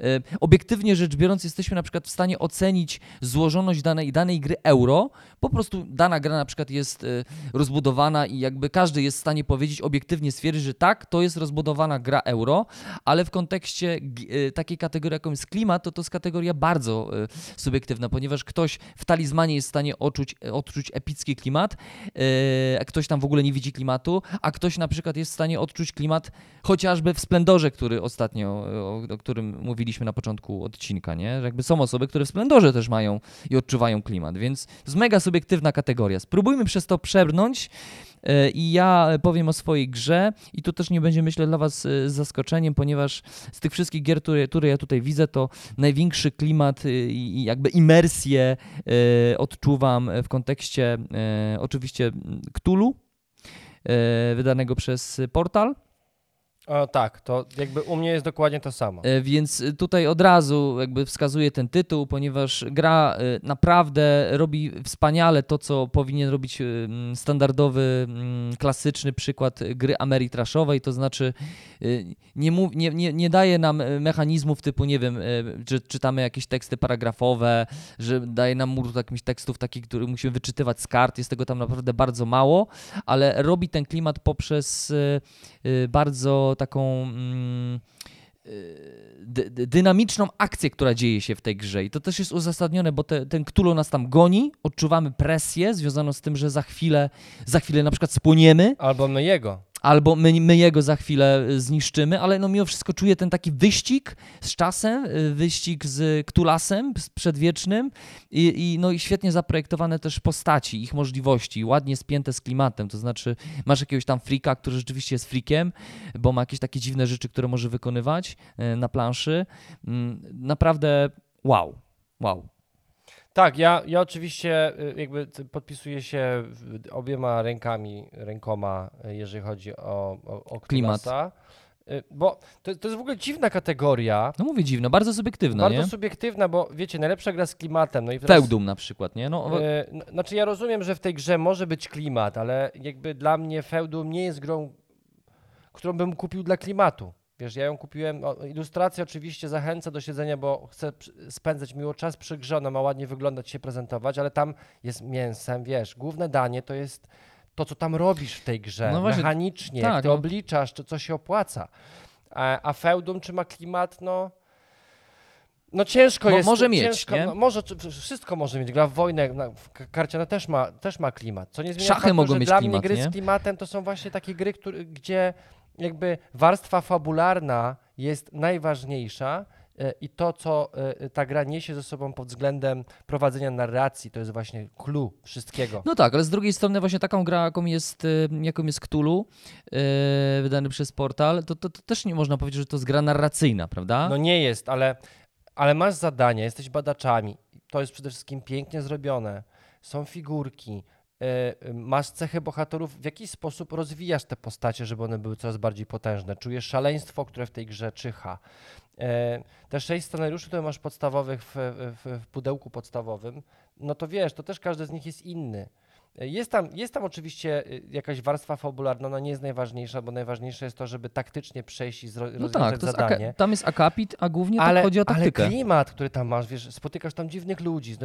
[SPEAKER 2] e, obiektywnie rzecz biorąc, jesteśmy na przykład w stanie ocenić złożoność danej, danej gry euro. Po prostu dana gra na przykład jest e, rozbudowana i jakby każdy jest w stanie powiedzieć, obiektywnie stwierdzić, że tak, to jest rozbudowana gra euro, ale w kontekście e, takiej kategorii, jaką jest klimat, to to jest kategoria bardzo e, subiektywna, ponieważ ktoś w talizmanie jest w stanie odczuć, odczuć epicki klimat, e, a ktoś tam w ogóle nie widzi klimatu, a ktoś na przykład jest w stanie odczuć klimat chociażby w Splendorze, który ostatnio, o, o którym mówiliśmy na początku odcinka, nie? Że jakby są osoby, które w Splendorze też mają i odczuwają klimat, więc to jest mega subiektywna kategoria. Spróbujmy przez to przebrnąć e, i ja powiem o swojej grze i tu też nie będzie, myślę, dla Was e, zaskoczeniem, ponieważ z tych wszystkich gier, które, które ja tutaj widzę, to największy klimat y, i jakby imersję e, odczuwam w kontekście e, oczywiście e, wydanego przez Portal.
[SPEAKER 1] O, tak, to jakby u mnie jest dokładnie to samo.
[SPEAKER 2] E, Więc tutaj od razu jakby wskazuję ten tytuł, ponieważ gra e, naprawdę robi wspaniale to, co powinien robić e, standardowy, klasyczny przykład gry Ameritraszowej, to znaczy e, nie, nie, nie, nie daje nam e, mechanizmów typu, nie wiem, e, że czytamy jakieś teksty paragrafowe, że daje nam mur jakimś tekstów takich, które musimy wyczytywać z kart, jest tego tam naprawdę bardzo mało, ale robi ten klimat poprzez e, e, bardzo taką mm, dy- dynamiczną akcję, która dzieje się w tej grze. I to też jest uzasadnione, bo te, ten Cthulhu nas tam goni, odczuwamy presję związaną z tym, że za chwilę, za chwilę na przykład spłoniemy,
[SPEAKER 1] Albo my jego.
[SPEAKER 2] Albo my, my jego za chwilę y, zniszczymy, ale no mimo wszystko czuję ten taki wyścig z czasem, y, wyścig z Ktulasem z przedwiecznym i, i, no i świetnie zaprojektowane też postaci, ich możliwości, ładnie spięte z klimatem, to znaczy masz jakiegoś tam frika, który rzeczywiście jest frikiem, bo ma jakieś takie dziwne rzeczy, które może wykonywać y, na planszy. Mm, Naprawdę wow, wow.
[SPEAKER 1] Tak, ja, ja oczywiście y, jakby podpisuję się obiema rękami, rękoma, y, jeżeli chodzi o, o, o
[SPEAKER 2] Klimat.
[SPEAKER 1] Y, Bo to, to jest w ogóle dziwna kategoria,
[SPEAKER 2] No mówię dziwno, bardzo subiektywna,
[SPEAKER 1] bardzo
[SPEAKER 2] nie?
[SPEAKER 1] subiektywna, bo wiecie, najlepsza gra z klimatem. No i teraz,
[SPEAKER 2] Feudum na przykład, nie? No,
[SPEAKER 1] y, n- Znaczy ja rozumiem, że w tej grze może być klimat, ale jakby dla mnie Feudum nie jest grą, którą bym kupił dla klimatu. Wiesz, ja ją kupiłem, o, ilustracja oczywiście zachęca do siedzenia, bo chcę spędzać miło czas przy grze, ona ma ładnie wyglądać, się prezentować, ale tam jest mięsem, wiesz, główne danie to jest to, co tam robisz w tej grze,
[SPEAKER 2] No właśnie,
[SPEAKER 1] mechanicznie,
[SPEAKER 2] tak,
[SPEAKER 1] jak ty
[SPEAKER 2] no.
[SPEAKER 1] obliczasz, czy co się opłaca. A, a Feudum, czy ma klimat, no... No ciężko
[SPEAKER 2] Mo-
[SPEAKER 1] jest.
[SPEAKER 2] może mieć,
[SPEAKER 1] ciężko,
[SPEAKER 2] nie?
[SPEAKER 1] No, może, wszystko może mieć. Gra w wojnę, na, karciana też ma, też ma klimat. Co nie zmienia
[SPEAKER 2] Szachy
[SPEAKER 1] faktu,
[SPEAKER 2] mogą mieć
[SPEAKER 1] dla
[SPEAKER 2] klimat,
[SPEAKER 1] mnie gry
[SPEAKER 2] nie?
[SPEAKER 1] z klimatem to są właśnie takie gry, który, gdzie jakby warstwa fabularna jest najważniejsza e, i to, co e, ta gra niesie ze sobą pod względem prowadzenia narracji, to jest właśnie clue wszystkiego.
[SPEAKER 2] No tak, ale z drugiej strony właśnie taką grą, jaką jest, jaką jest Cthulhu, wydany przez Portal, to, to, to też nie można powiedzieć, że to jest gra narracyjna, prawda?
[SPEAKER 1] No nie jest, ale, ale masz zadania, jesteś badaczami. To jest przede wszystkim pięknie zrobione. Są figurki. E, Masz cechy bohaterów, w jakiś sposób rozwijasz te postacie, żeby one były coraz bardziej potężne. Czujesz szaleństwo, które w tej grze czyha. E, Te sześć scenariuszy, które masz podstawowych w, w, w pudełku podstawowym, no to wiesz, to też każdy z nich jest inny. Jest tam, jest tam oczywiście y, jakaś warstwa fabularna, ona nie jest najważniejsza, bo najważniejsze jest to, żeby taktycznie przejść i zro-
[SPEAKER 2] No tak, jest
[SPEAKER 1] zadanie.
[SPEAKER 2] aka- tam jest akapit, a głównie
[SPEAKER 1] ale,
[SPEAKER 2] tak chodzi o
[SPEAKER 1] ale
[SPEAKER 2] taktykę.
[SPEAKER 1] klimat, który tam masz, wiesz, spotykasz tam dziwnych ludzi,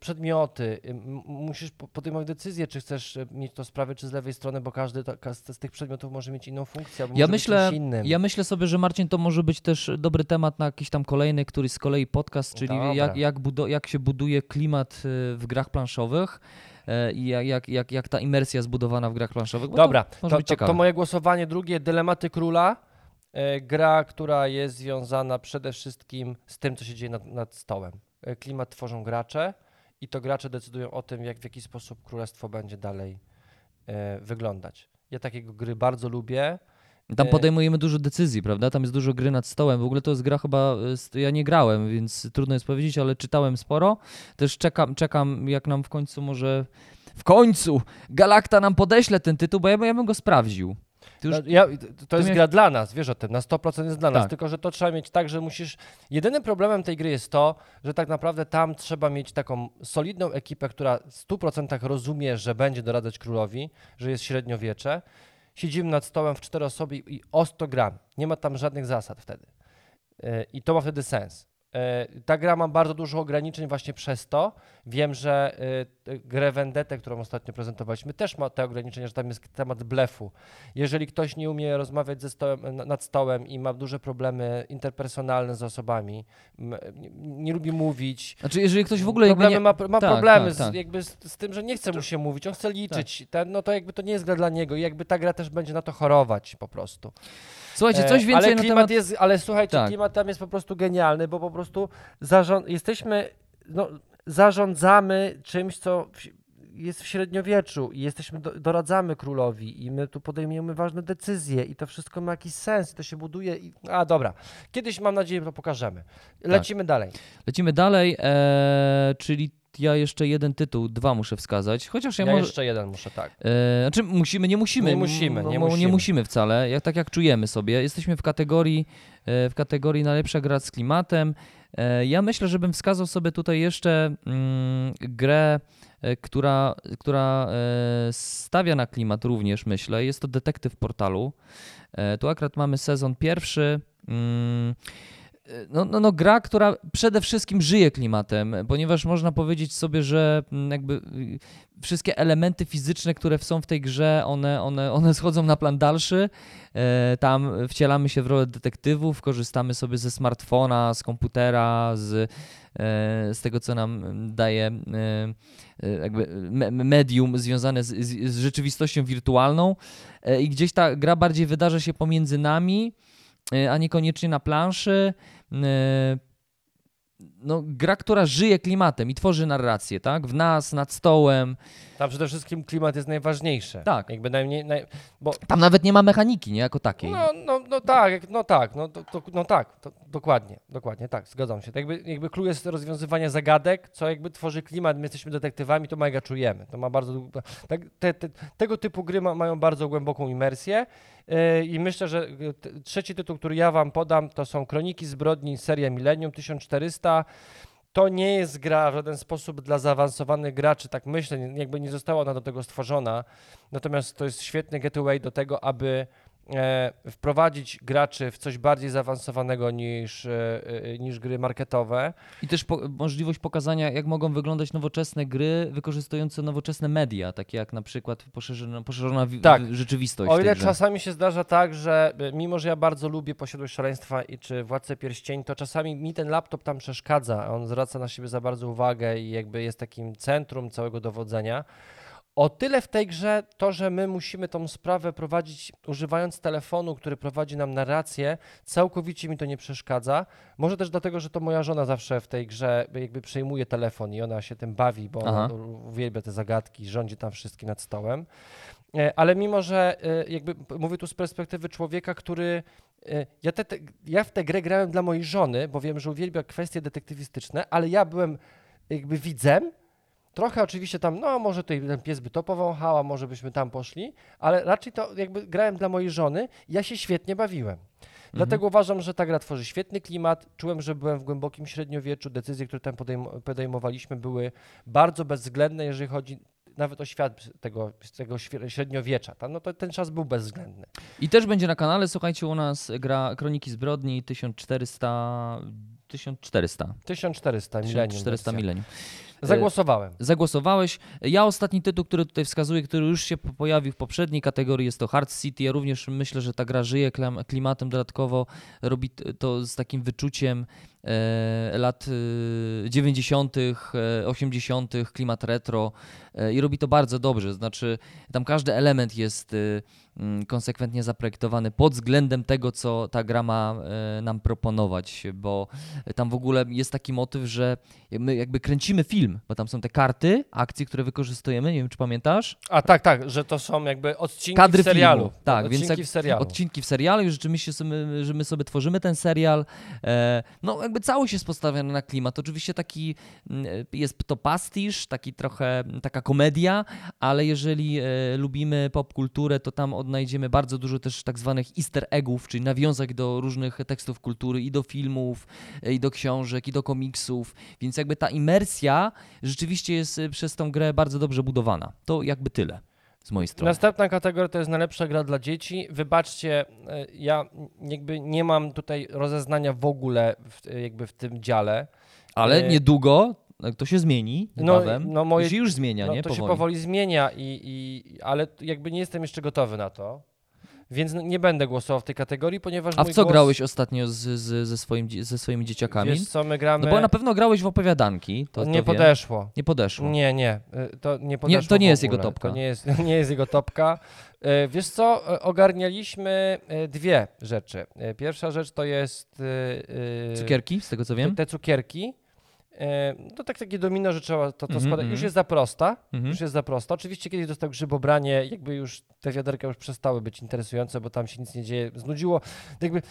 [SPEAKER 1] przedmioty, y, musisz po- podejmować decyzję, czy chcesz y, mieć to z prawej, czy z lewej strony, bo każdy z, tych przedmiotów może mieć inną funkcję, albo
[SPEAKER 2] Ja
[SPEAKER 1] może
[SPEAKER 2] myślę,
[SPEAKER 1] innym.
[SPEAKER 2] ja myślę sobie, że Marcin to może być też dobry temat na jakiś tam kolejny, który z kolei podcast, czyli
[SPEAKER 1] Dobra.
[SPEAKER 2] jak, jak, jak się buduje klimat w grach planszowych i jak, jak, jak, jak ta imersja zbudowana w grach planszowych. Bo
[SPEAKER 1] Dobra,
[SPEAKER 2] to
[SPEAKER 1] to, to, to moje głosowanie drugie, Dylematy Króla, e, gra, która jest związana przede wszystkim z tym, co się dzieje nad, nad stołem. E, klimat tworzą gracze i to gracze decydują o tym, jak, w jaki sposób królestwo będzie dalej e, wyglądać. Ja takiego gry bardzo lubię.
[SPEAKER 2] Tam
[SPEAKER 1] e,
[SPEAKER 2] podejmujemy dużo decyzji, prawda? Tam jest dużo gry nad stołem. W ogóle to jest gra chyba, z- ja nie grałem, więc trudno jest powiedzieć, ale czytałem sporo. Też czekam, czekam jak nam w końcu może, w końcu Galakta nam podeśle ten tytuł, bo ja, bym- ja bym go sprawdził. Już,
[SPEAKER 1] No, ja, to- jest gra dla nas, wiesz o tym, na 100% jest dla nas,
[SPEAKER 2] Tak.
[SPEAKER 1] tylko że to trzeba mieć tak, że musisz... Jedynym problemem tej gry jest to, że tak naprawdę tam trzeba mieć taką solidną ekipę, która w 100% rozumie, że będzie doradzać królowi, że jest średniowiecze. Siedzimy nad stołem w cztery osoby i ostro gram. Nie ma tam żadnych zasad wtedy. E, I to ma wtedy sens. E, Ta gra ma bardzo dużo ograniczeń właśnie przez to. Wiem, że e, grę Vendetta, którą ostatnio prezentowaliśmy, też ma te ograniczenia, że tam jest temat blefu. Jeżeli ktoś nie umie rozmawiać ze stołem, na- nad stołem i ma duże problemy interpersonalne z osobami, nie, lubi mówić,
[SPEAKER 2] znaczy, jeżeli ktoś w ogóle
[SPEAKER 1] problemy,
[SPEAKER 2] nie,
[SPEAKER 1] ma, ma
[SPEAKER 2] tak,
[SPEAKER 1] problemy
[SPEAKER 2] tak,
[SPEAKER 1] z,
[SPEAKER 2] tak.
[SPEAKER 1] jakby z, z tym, że nie chce mu się mówić, on chce liczyć, ten, no to jakby to nie jest gra dla niego i jakby ta gra też będzie na to chorować po prostu.
[SPEAKER 2] Słuchajcie,
[SPEAKER 1] E,
[SPEAKER 2] coś więcej
[SPEAKER 1] ale
[SPEAKER 2] na temat...
[SPEAKER 1] jest, ale słuchajcie,
[SPEAKER 2] Tak.
[SPEAKER 1] klimat tam jest po prostu genialny, bo po prostu zarząd, jesteśmy, no, zarządzamy czymś, co jest w średniowieczu i jesteśmy, do, doradzamy królowi i my tu podejmujemy ważne decyzje i to wszystko ma jakiś sens, to się buduje i, a dobra, kiedyś mam nadzieję to pokażemy. Lecimy dalej.
[SPEAKER 2] Lecimy dalej, e, czyli ja jeszcze jeden tytuł, dwa muszę wskazać, chociaż ja,
[SPEAKER 1] Ja
[SPEAKER 2] może...
[SPEAKER 1] jeszcze jeden muszę, tak.
[SPEAKER 2] E, znaczy musimy, nie musimy.
[SPEAKER 1] Nie musimy, nie
[SPEAKER 2] mo- nie
[SPEAKER 1] musimy.
[SPEAKER 2] musimy wcale, jak, tak jak czujemy sobie. Jesteśmy w kategorii, e, w kategorii najlepsza gra z klimatem. E, ja myślę, żebym wskazał sobie tutaj jeszcze mm, grę, e, która, która e, stawia na klimat również, myślę. Jest to Detektyw Portalu. Tu akurat mamy sezon pierwszy. Mm, no, no, no, gra, która przede wszystkim żyje klimatem, ponieważ można powiedzieć sobie, że mm, jakby y, wszystkie elementy fizyczne, które są w tej grze, one, one, one schodzą na plan dalszy. E, Tam wcielamy się w rolę detektywów, korzystamy sobie ze smartfona, z komputera, z, e, z tego, co nam daje e, e, jakby me- medium związane z, z, rzeczywistością wirtualną. E, I gdzieś ta gra bardziej wydarza się pomiędzy nami, e, a niekoniecznie na planszy. E, No, gra, która żyje klimatem i tworzy narrację, tak? W nas, nad stołem.
[SPEAKER 1] Tam przede wszystkim klimat jest najważniejszy.
[SPEAKER 2] Tak.
[SPEAKER 1] Jakby najmniej, naj, bo
[SPEAKER 2] Tam nawet nie ma mechaniki, nie? Jako takiej.
[SPEAKER 1] No, no, no tak, no tak, no, to, to, no tak, to, dokładnie, dokładnie, tak, zgadzam się. To jakby, jakby clue jest rozwiązywanie zagadek, co jakby tworzy klimat, my jesteśmy detektywami, to mega czujemy. To ma bardzo, tak, te, te, tego typu gry ma, mają bardzo głęboką imersję i myślę, że t- trzeci tytuł, który ja wam podam, to są Kroniki Zbrodni, seria Millennium 1400. To nie jest gra w żaden sposób dla zaawansowanych graczy, tak myślę, jakby nie została ona do tego stworzona. Natomiast to jest świetny getaway do tego, aby e, wprowadzić graczy w coś bardziej zaawansowanego niż, e, e, niż gry marketowe.
[SPEAKER 2] I też po, możliwość pokazania, jak mogą wyglądać nowoczesne gry wykorzystujące nowoczesne media, takie jak na przykład poszerzona, poszerzona
[SPEAKER 1] Tak.
[SPEAKER 2] rzeczywistość.
[SPEAKER 1] O ile czasami się zdarza tak, że e, mimo, że ja bardzo lubię Posiadłość Szaleństwa i czy Władcę Pierścieni, to czasami mi ten laptop tam przeszkadza, on zwraca na siebie za bardzo uwagę i jakby jest takim centrum całego dowodzenia. O tyle w tej grze to, że my musimy tą sprawę prowadzić używając telefonu, który prowadzi nam narrację, całkowicie mi to nie przeszkadza. Może też dlatego, że to moja żona zawsze w tej grze jakby przejmuje telefon i ona się tym bawi, bo
[SPEAKER 2] Aha.
[SPEAKER 1] uwielbia te zagadki, rządzi tam wszystkim nad stołem. E, Ale mimo, że e, jakby mówię tu z perspektywy człowieka, który. e, Ja, te, te, ja w tę grę grałem dla mojej żony, bo wiem, że uwielbia kwestie detektywistyczne, ale ja byłem jakby widzem. Trochę oczywiście tam, no może tutaj ten pies by to powąchał, a może byśmy tam poszli, ale raczej to jakby grałem dla mojej żony i ja się świetnie bawiłem. Dlatego uważam, że ta gra tworzy świetny klimat. Czułem, że byłem w głębokim średniowieczu. Decyzje, które tam podejm- podejmowaliśmy, były bardzo bezwzględne, jeżeli chodzi nawet o świat tego, tego średniowiecza. Tam, no to ten czas był bezwzględny.
[SPEAKER 2] I też będzie na kanale, słuchajcie, u nas gra Kroniki Zbrodni 1400... 1400.
[SPEAKER 1] 1400 milenium.
[SPEAKER 2] 1400
[SPEAKER 1] wersja.
[SPEAKER 2] milenium.
[SPEAKER 1] Zagłosowałem.
[SPEAKER 2] Zagłosowałeś. Ja ostatni tytuł, który tutaj wskazuję, który już się po- pojawił w poprzedniej kategorii, jest to Hard City. Ja również myślę, że ta gra żyje klimatem dodatkowo, robi to z takim wyczuciem e, lat e, 90., e, 80., klimat retro e, i robi to bardzo dobrze. Znaczy, tam każdy element jest e, mm, konsekwentnie zaprojektowany pod względem tego, co ta gra ma e, nam proponować, bo tam w ogóle jest taki motyw, że my jakby kręcimy film, bo tam są te karty, akcje, które wykorzystujemy, nie wiem czy pamiętasz,
[SPEAKER 1] A tak, tak, że to są jakby odcinki
[SPEAKER 2] Kadry
[SPEAKER 1] w serialu.
[SPEAKER 2] filmu. Tak,
[SPEAKER 1] odcinki
[SPEAKER 2] więc jak-
[SPEAKER 1] w serialu.
[SPEAKER 2] odcinki w serialu i rzeczywiście sobie, że my sobie tworzymy ten serial. E, no jakby całość jest postawiona na klimat. Oczywiście taki mm, jest to pastisz, taki trochę taka komedia, ale jeżeli e, lubimy popkulturę, to tam odnajdziemy bardzo dużo też tak zwanych easter eggów, czyli nawiązek do różnych tekstów kultury i do filmów, e, i do książek, i do komiksów, więc jakby ta imersja rzeczywiście jest e, przez tą grę bardzo dobrze budowana. To jakby tyle z mojej strony.
[SPEAKER 1] Następna kategoria to jest najlepsza gra dla dzieci. Wybaczcie, e, ja jakby nie mam tutaj rozeznania w ogóle w, e, jakby w tym dziale.
[SPEAKER 2] Ale
[SPEAKER 1] E,
[SPEAKER 2] niedługo to się zmieni
[SPEAKER 1] No,
[SPEAKER 2] niebawem.
[SPEAKER 1] no moje-
[SPEAKER 2] to się już zmienia,
[SPEAKER 1] No,
[SPEAKER 2] nie?
[SPEAKER 1] to się
[SPEAKER 2] Powoli.
[SPEAKER 1] powoli zmienia, i, i, ale jakby nie jestem jeszcze gotowy na to. Więc nie będę głosował w tej kategorii, ponieważ
[SPEAKER 2] A w co
[SPEAKER 1] głos,
[SPEAKER 2] grałeś ostatnio z, z, ze, swoim, ze swoimi dzieciakami?
[SPEAKER 1] Wiesz co, my gramy...
[SPEAKER 2] No bo na pewno grałeś w opowiadanki. To,
[SPEAKER 1] nie
[SPEAKER 2] to wiem.
[SPEAKER 1] podeszło.
[SPEAKER 2] Nie podeszło.
[SPEAKER 1] Nie, nie, y, to nie podeszło
[SPEAKER 2] to nie jest jego topka.
[SPEAKER 1] To nie jest, nie jest jego topka. Wiesz co, y, ogarnialiśmy y, dwie rzeczy. Pierwsza rzecz to jest...
[SPEAKER 2] Cukierki, z tego co wiem.
[SPEAKER 1] Te cukierki. To tak takie domino, że trzeba to, to
[SPEAKER 2] Mhm,
[SPEAKER 1] składać.
[SPEAKER 2] mhm.
[SPEAKER 1] Już jest za prosta.
[SPEAKER 2] Mhm.
[SPEAKER 1] Już jest za prosta. Oczywiście kiedyś dostał grzybobranie, jakby już te wiaderka już przestały być interesujące, bo tam się nic nie dzieje. Znudziło. Jakby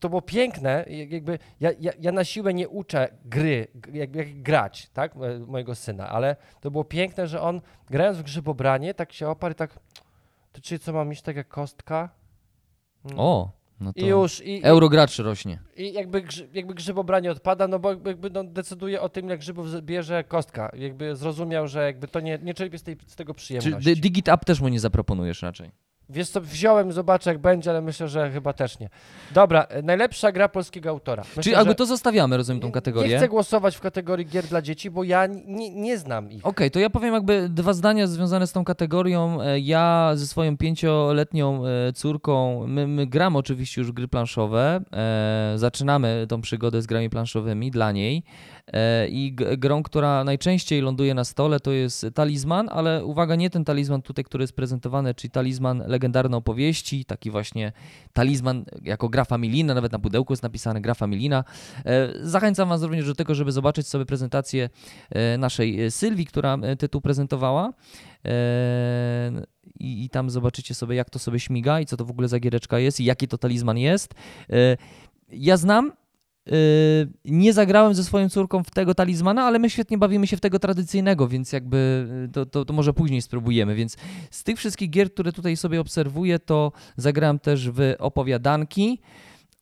[SPEAKER 1] to, było piękne. jak- Jakby ja, ja, ja na siłę nie uczę gry, g- jak, grać, tak, mojego syna, ale to było piękne, że on grając w grzybobranie, tak się oparł i tak, to czyli co mam iść tak jak kostka? Mm.
[SPEAKER 2] O, no
[SPEAKER 1] I już, i,
[SPEAKER 2] Eurogracz rośnie.
[SPEAKER 1] i jakby, jakby grzybobranie odpada, no bo jakby, no, decyduje o tym, ile grzybów bierze kostka. Jakby zrozumiał, że jakby to nie, nie czerpie z, tej, z tego
[SPEAKER 2] Czy
[SPEAKER 1] przyjemności.
[SPEAKER 2] Di- Digit Up też mu nie zaproponujesz raczej?
[SPEAKER 1] Wiesz co, wziąłem, zobaczę jak będzie, ale myślę, że chyba też nie. Dobra, e, najlepsza gra polskiego autora. Myślę,
[SPEAKER 2] Czyli
[SPEAKER 1] że
[SPEAKER 2] to zostawiamy, rozumiem, tą kategorię.
[SPEAKER 1] Nie chcę głosować w kategorii gier dla dzieci, bo ja nie, nie znam ich.
[SPEAKER 2] Okej, to ja powiem jakby dwa zdania związane z tą kategorią. E, Ja ze swoją pięcioletnią e, córką, my, my gramy oczywiście już gry planszowe, zaczynamy tą przygodę z grami planszowymi dla niej i g- grą, która najczęściej ląduje na stole to jest talizman, ale uwaga, nie ten talizman tutaj, który jest prezentowany, czyli talizman legendarne opowieści, taki właśnie talizman jako gra familijna, nawet na pudełku jest napisane gra familijna. E, Zachęcam Was również do tego, żeby zobaczyć sobie prezentację e, naszej e, Sylwii, która e, tytuł prezentowała. E, I, I tam zobaczycie sobie, jak to sobie śmiga i co to w ogóle za giereczka jest i jaki to talizman jest. E, Ja znam. E, Nie zagrałem ze swoją córką w tego talizmana, ale my świetnie bawimy się w tego tradycyjnego, więc jakby e, to, to, to może później spróbujemy. Więc z tych wszystkich gier, które tutaj sobie obserwuję, to zagrałem też w opowiadanki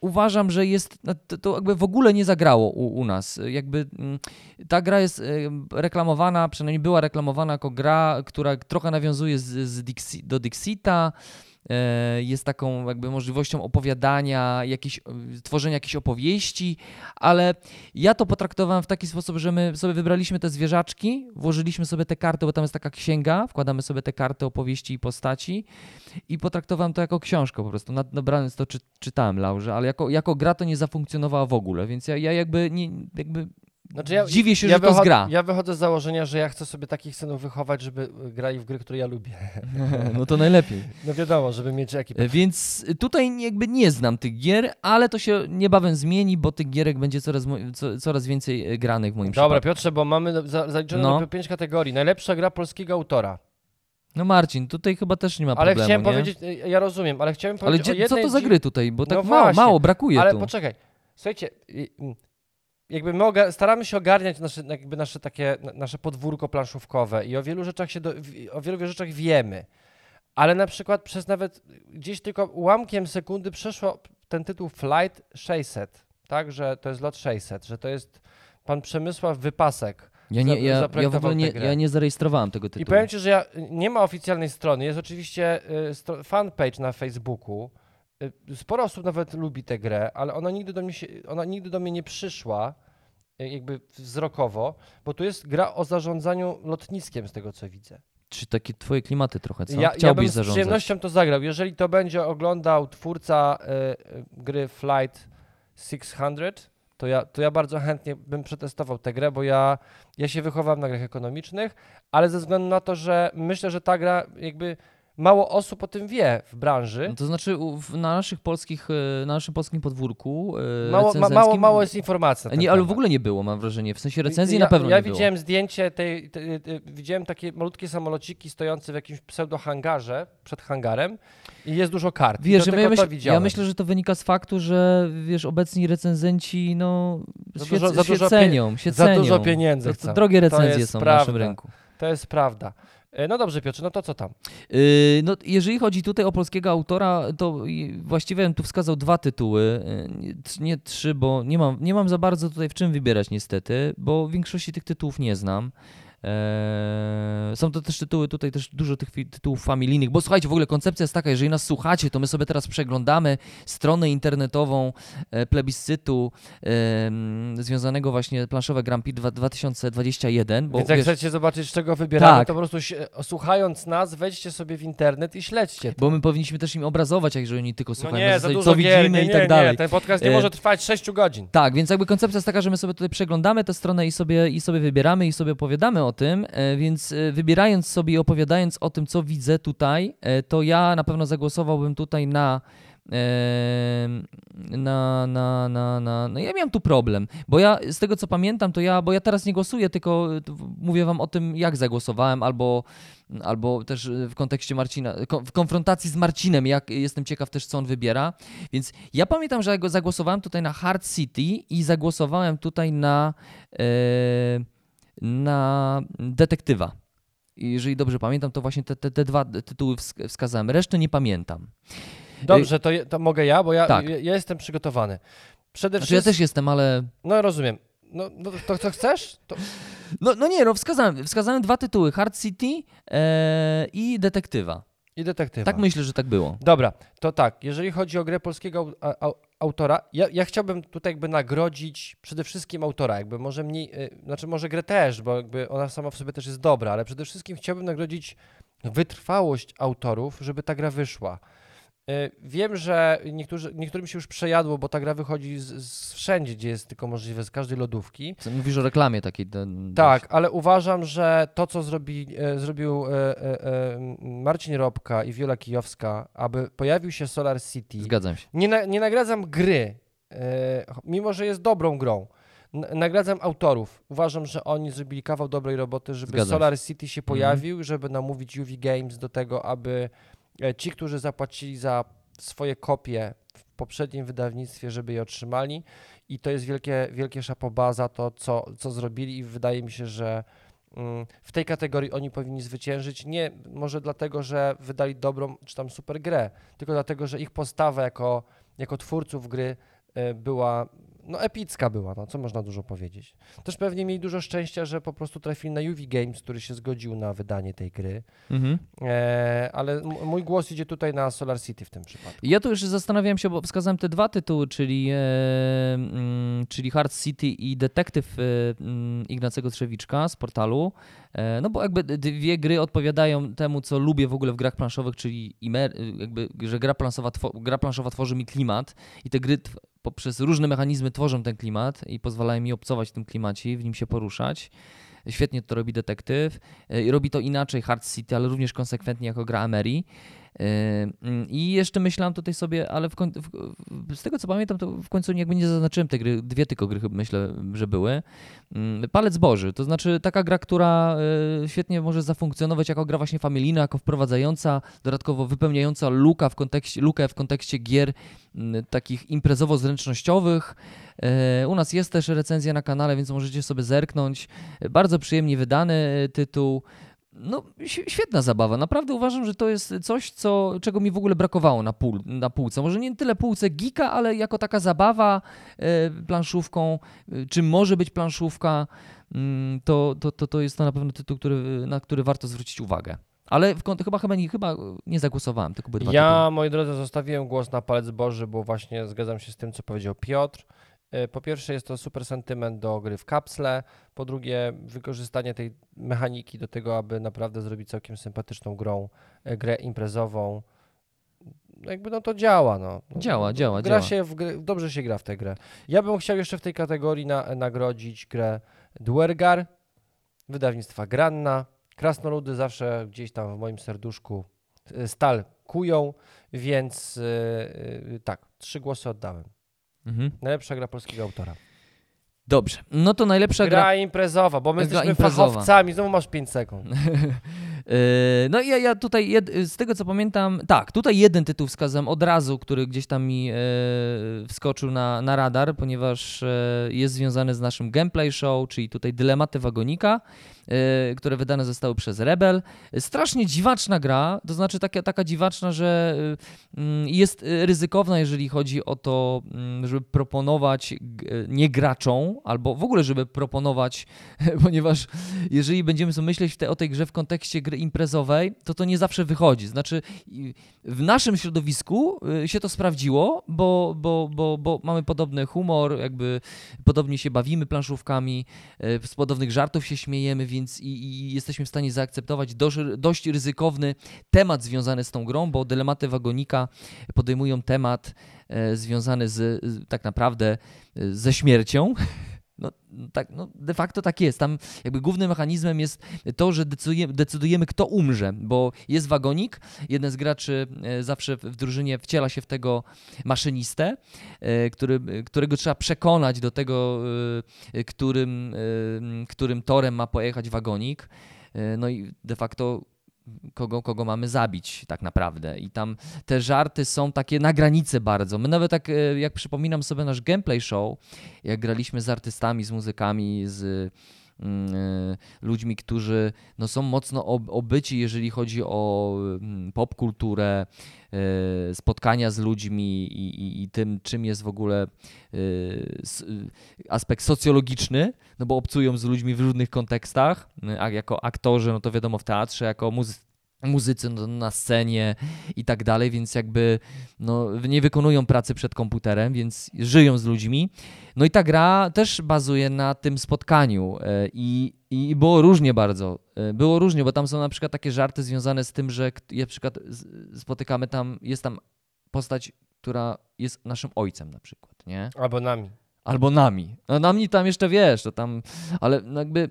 [SPEAKER 2] uważam, że jest, no, to, to jakby w ogóle nie zagrało u, u nas. Jakby mm, ta gra jest e, reklamowana, przynajmniej była reklamowana jako gra, która trochę nawiązuje z, z Dixi, do Dixita, jest taką jakby możliwością opowiadania, e, tworzenia jakiejś opowieści, ale ja to potraktowałem w taki sposób, że my sobie wybraliśmy te zwierzaczki, włożyliśmy sobie te karty, bo tam jest taka księga, wkładamy sobie te karty opowieści i postaci i potraktowałem to jako książkę po prostu. Nad- Dobranoc to czy, czytałem Laurze, ale jako, jako gra to nie zafunkcjonowała w ogóle, więc ja, ja jakby, nie, jakby
[SPEAKER 1] Znaczy ja,
[SPEAKER 2] dziwię się,
[SPEAKER 1] ja
[SPEAKER 2] że to jest
[SPEAKER 1] wychod-
[SPEAKER 2] gra.
[SPEAKER 1] Ja wychodzę z założenia, że ja chcę sobie takich synów wychować, żeby grali w gry, które ja lubię.
[SPEAKER 2] No to najlepiej.
[SPEAKER 1] No wiadomo, żeby mieć ekipę.
[SPEAKER 2] E, Więc tutaj jakby nie znam tych gier, ale to się niebawem zmieni, bo tych gierek będzie coraz, co, coraz więcej e, granych w moim
[SPEAKER 1] Dobra,
[SPEAKER 2] przypadku.
[SPEAKER 1] Piotrze, bo mamy za- zaliczone
[SPEAKER 2] No.
[SPEAKER 1] no. pięć kategorii. Najlepsza gra polskiego autora.
[SPEAKER 2] No Marcin, tutaj chyba też nie ma
[SPEAKER 1] Ale
[SPEAKER 2] problemu,
[SPEAKER 1] chciałem
[SPEAKER 2] nie?
[SPEAKER 1] powiedzieć, y, ja rozumiem, ale chciałem
[SPEAKER 2] Ale
[SPEAKER 1] powiedzieć o
[SPEAKER 2] gdzie, co
[SPEAKER 1] jednej
[SPEAKER 2] to za gry tutaj? Bo tak
[SPEAKER 1] No
[SPEAKER 2] mało, mało brakuje
[SPEAKER 1] Ale
[SPEAKER 2] tu.
[SPEAKER 1] poczekaj, słuchajcie, jakby my staramy się ogarniać nasze, jakby nasze takie, na- nasze podwórko planszówkowe i o wielu rzeczach się, do, o wielu rzeczach wiemy, ale na przykład przez nawet gdzieś tylko ułamkiem sekundy przeszło ten tytuł Flight 600, tak, że to jest lot 600, że to jest pan Przemysław Wypasek,
[SPEAKER 2] Ja nie, ja, ja w
[SPEAKER 1] zaprojektował
[SPEAKER 2] ogóle nie, ja nie zarejestrowałem tego
[SPEAKER 1] I
[SPEAKER 2] tytułu.
[SPEAKER 1] powiem Ci, że ja, nie ma oficjalnej strony, jest oczywiście y, fanpage na Facebooku. Y, Sporo osób nawet lubi tę grę, ale ona nigdy do mnie, się, ona nigdy do mnie nie przyszła y, jakby wzrokowo, bo tu jest gra o zarządzaniu lotniskiem z tego co widzę.
[SPEAKER 2] Czy takie twoje klimaty trochę, co?
[SPEAKER 1] Ja, ja bym
[SPEAKER 2] Chciałbyś
[SPEAKER 1] z
[SPEAKER 2] zarządzać.
[SPEAKER 1] przyjemnością to zagrał. Jeżeli to będzie oglądał twórca y, y, gry Flight 600, to ja, to ja bardzo chętnie bym przetestował tę grę, bo ja, ja się wychowałem na grach ekonomicznych, ale ze względu na to, że myślę, że ta gra jakby mało osób o tym wie w branży.
[SPEAKER 2] No To znaczy w- na naszych polskich, e, na naszym polskim podwórku e,
[SPEAKER 1] Mało, ma, mało, mało jest informacji.
[SPEAKER 2] Nie, ale w ogóle nie było, mam wrażenie. W sensie recenzji
[SPEAKER 1] ja,
[SPEAKER 2] na pewno
[SPEAKER 1] ja
[SPEAKER 2] nie było.
[SPEAKER 1] widziałem zdjęcie tej, tej, tej, widziałem takie malutkie samolociki stojące w jakimś pseudo-hangarze, przed hangarem i jest dużo kart.
[SPEAKER 2] Wiesz, ja, myśl, ja myślę, że to wynika z faktu, że wiesz, obecni recenzenci no,
[SPEAKER 1] Za
[SPEAKER 2] świec,
[SPEAKER 1] dużo- za
[SPEAKER 2] się
[SPEAKER 1] dużo
[SPEAKER 2] cenią, się
[SPEAKER 1] za
[SPEAKER 2] cenią.
[SPEAKER 1] dużo pieniędzy
[SPEAKER 2] To, to drogie recenzje są w naszym
[SPEAKER 1] prawda.
[SPEAKER 2] rynku.
[SPEAKER 1] To jest prawda. E, No dobrze, Piotrze, no to co tam?
[SPEAKER 2] Yy, no, jeżeli chodzi tutaj o polskiego autora, to właściwie bym tu wskazał dwa tytuły, tr- nie trzy, bo nie mam, nie mam za bardzo tutaj w czym wybierać niestety, bo większości tych tytułów nie znam. Eee, są to też tytuły, tutaj też dużo tych tytułów familijnych, bo słuchajcie, w ogóle koncepcja jest taka, jeżeli nas słuchacie, to my sobie teraz przeglądamy stronę internetową e, plebiscytu em, związanego właśnie planszowe Grand Prix dwa- 2021, bo
[SPEAKER 1] Więc jak
[SPEAKER 2] wiesz,
[SPEAKER 1] chcecie zobaczyć, z czego wybieramy,
[SPEAKER 2] Tak.
[SPEAKER 1] to po prostu się, słuchając nas, wejdźcie sobie w internet i śledźcie to.
[SPEAKER 2] bo my powinniśmy też im obrazować, a jeżeli oni tylko
[SPEAKER 1] No
[SPEAKER 2] słuchają,
[SPEAKER 1] nie,
[SPEAKER 2] na
[SPEAKER 1] za
[SPEAKER 2] zasadzie,
[SPEAKER 1] dużo
[SPEAKER 2] co
[SPEAKER 1] gier,
[SPEAKER 2] widzimy
[SPEAKER 1] nie,
[SPEAKER 2] i
[SPEAKER 1] nie,
[SPEAKER 2] tak dalej.
[SPEAKER 1] Nie, ten podcast nie
[SPEAKER 2] E,
[SPEAKER 1] może trwać 6 godzin.
[SPEAKER 2] Tak, więc jakby koncepcja jest taka, że my sobie tutaj przeglądamy tę stronę i sobie, i sobie wybieramy i sobie opowiadamy o tym, e, więc e, wybierając sobie i opowiadając o tym, co widzę tutaj, e, to ja na pewno zagłosowałbym tutaj na na, na, na, na, no ja miałem tu problem, bo ja z tego co pamiętam, to ja, bo ja teraz nie głosuję, tylko mówię wam o tym, jak zagłosowałem, albo, albo też w kontekście Marcina, w konfrontacji z Marcinem, jak jestem ciekaw też, co on wybiera. Więc ja pamiętam, że ja zagłosowałem tutaj na Hard City i zagłosowałem tutaj na, e, na detektywa. I Jeżeli dobrze pamiętam, to właśnie te, te, te dwa tytuły wsk- wskazałem. Resztę nie pamiętam.
[SPEAKER 1] Dobrze, to, je- to mogę ja, bo ja,
[SPEAKER 2] Tak.
[SPEAKER 1] ja, ja jestem przygotowany. Przede
[SPEAKER 2] Znaczy ja
[SPEAKER 1] wszystkim...
[SPEAKER 2] też jestem, ale...
[SPEAKER 1] No rozumiem. No, no to co chcesz? To...
[SPEAKER 2] No, no nie, no wskazałem, wskazałem dwa tytuły. Hard City e, i detektywa.
[SPEAKER 1] I detektywa.
[SPEAKER 2] Tak myślę, że tak było.
[SPEAKER 1] Dobra, to tak, jeżeli chodzi o grę polskiego autora, ja, ja chciałbym tutaj jakby nagrodzić przede wszystkim autora, jakby może mniej, y, znaczy może grę też, bo jakby ona sama w sobie też jest dobra, ale przede wszystkim chciałbym nagrodzić wytrwałość autorów, żeby ta gra wyszła. Y, Wiem, że niektórzy, niektórym się już przejadło, bo ta gra wychodzi z, z wszędzie, gdzie jest tylko możliwe, z każdej lodówki.
[SPEAKER 2] Mówisz o reklamie takiej.
[SPEAKER 1] Tak, ale uważam, że to, co zrobi, e, zrobił e, e, e, Marcin Robka i Wiola Kijowska, aby pojawił się Solar City,
[SPEAKER 2] Zgadzam się.
[SPEAKER 1] nie, na, nie nagradzam gry, e, mimo że jest dobrą grą. Nagradzam autorów. Uważam, że oni zrobili kawał dobrej roboty, żeby
[SPEAKER 2] Zgadzam
[SPEAKER 1] Solar City się
[SPEAKER 2] Mhm.
[SPEAKER 1] pojawił, żeby namówić UV Games do tego, aby e, ci, którzy zapłacili za swoje kopie w poprzednim wydawnictwie, żeby je otrzymali. I to jest wielkie, wielkie szapoba za to, co, co zrobili i wydaje mi się, że mm, w tej kategorii oni powinni zwyciężyć. Nie może dlatego, że wydali dobrą czy tam super grę, tylko dlatego, że ich postawa jako, jako twórców gry e, była, no epicka była, no co można dużo powiedzieć. Też pewnie mieli dużo szczęścia, że po prostu trafili na UV Games, który się zgodził na wydanie tej gry,
[SPEAKER 2] Mhm.
[SPEAKER 1] e, ale mój głos idzie tutaj na Solar City w tym przypadku.
[SPEAKER 2] Ja tu jeszcze zastanawiałem się, bo wskazałem te dwa tytuły, czyli, e, mm, czyli Hard City i Detektyw e, mm, Ignacego Trzewiczka z portalu. E, no bo jakby dwie gry odpowiadają temu, co lubię w ogóle w grach planszowych, czyli imer, jakby, że gra planszowa, gra planszowa tworzy mi klimat i te gry poprzez różne mechanizmy tworzą ten klimat i pozwalają mi obcować w tym klimacie w nim się poruszać. Świetnie to robi detektyw. E, i Robi to inaczej Hard City, ale również konsekwentnie jako gra Emery. Mm, I jeszcze myślałem tutaj sobie, ale w, koń- w, z tego co pamiętam, to w końcu jakby nie zaznaczyłem tej gry, dwie tylko gry myślę, że były. Palec Boży, to znaczy taka gra, która yy, świetnie może zafunkcjonować jako gra właśnie familijna, jako wprowadzająca, dodatkowo wypełniająca luka w kontekście, lukę w kontekście gier mm, takich imprezowo-zręcznościowych. Yy, U nas jest też recenzja na kanale, więc możecie sobie zerknąć. Bardzo przyjemnie wydany tytuł. No, świetna zabawa. Naprawdę uważam, że to jest coś, co, czego mi w ogóle brakowało na, pół, na półce. Może nie tyle półce geeka, ale jako taka zabawa e, planszówką, e, czym może być planszówka. mm, to, to, to, to jest to na pewno tytuł, który, na który warto zwrócić uwagę. Ale w, chyba, chyba, nie, chyba nie zagłosowałem, tylko
[SPEAKER 1] Ja,
[SPEAKER 2] tytuły.
[SPEAKER 1] moi drodzy, zostawiłem głos na palec Boży, bo właśnie zgadzam się z tym, co powiedział Piotr. E, Po pierwsze, jest to super sentyment do gry w kapsle. Po drugie, wykorzystanie tej mechaniki do tego, aby naprawdę zrobić całkiem sympatyczną grą, e, grę imprezową. No Jakby no to działa, no. No,
[SPEAKER 2] Działa, działa,
[SPEAKER 1] gra
[SPEAKER 2] działa.
[SPEAKER 1] Się gry, dobrze się gra w tę grę. Ja bym chciał jeszcze w tej kategorii na, nagrodzić grę Dwergar, wydawnictwa Granna. Krasnoludy zawsze gdzieś tam w moim serduszku e, stal kują, więc e, tak, trzy głosy oddałem.
[SPEAKER 2] Mhm.
[SPEAKER 1] Najlepsza gra polskiego autora.
[SPEAKER 2] Dobrze, no to najlepsza
[SPEAKER 1] Gra,
[SPEAKER 2] gra...
[SPEAKER 1] imprezowa, bo my
[SPEAKER 2] Gra
[SPEAKER 1] jesteśmy
[SPEAKER 2] imprezowa.
[SPEAKER 1] fachowcami, znowu masz 5 sekund.
[SPEAKER 2] Yy, No i ja, ja tutaj, jed, z tego co pamiętam, tak, tutaj jeden tytuł wskazałem od razu, który gdzieś tam mi e, wskoczył na, na radar, ponieważ e, jest związany z naszym gameplay show, czyli tutaj Dylematy Wagonika, e, które wydane zostały przez Rebel. Strasznie dziwaczna gra, to znaczy taka, taka dziwaczna, że e, mm, jest ryzykowna, jeżeli chodzi o to, mm, żeby proponować nie graczom, albo w ogóle, żeby proponować, ponieważ jeżeli będziemy sobie myśleć o tej grze w kontekście gry imprezowej, to to nie zawsze wychodzi. Znaczy, w naszym środowisku y, się to sprawdziło, bo, bo, bo, bo mamy podobny humor, jakby podobnie się bawimy planszówkami, y, z podobnych żartów się śmiejemy, więc i, i jesteśmy w stanie zaakceptować dość, dość ryzykowny temat związany z tą grą, bo dylematy wagonika podejmują temat e, związany z, tak naprawdę e, ze śmiercią. No, tak, no, de facto tak jest. Tam jakby głównym mechanizmem jest to, że decydujemy, decydujemy, kto umrze, bo jest wagonik, jeden z graczy e, zawsze w drużynie wciela się w tego maszynistę, e, który, którego trzeba przekonać do tego, e, którym, którym torem ma pojechać wagonik. No i de facto kogo, kogo mamy zabić tak naprawdę. I tam te żarty są takie na granicy bardzo. My nawet tak, e, jak przypominam sobie nasz gameplay show, jak graliśmy z artystami, z muzykami, z ludźmi, którzy no, są mocno ob- obyci, jeżeli chodzi o mm, popkulturę, e, spotkania z ludźmi i, i, i tym, czym jest w ogóle e, aspekt socjologiczny, no bo obcują z ludźmi w różnych kontekstach, a jako aktorzy, no to wiadomo w teatrze, jako muzy- muzycy no, na scenie i tak dalej, więc jakby no, nie wykonują pracy przed komputerem, więc żyją z ludźmi. No i ta gra też bazuje na tym spotkaniu e, i, i było różnie bardzo. E, Było różnie, bo tam są na przykład takie żarty związane z tym, że na przykład spotykamy tam, jest tam postać, która jest naszym ojcem na przykład, nie?
[SPEAKER 1] Albo nami.
[SPEAKER 2] Albo nami. No nami tam jeszcze wiesz, to tam, ale no jakby...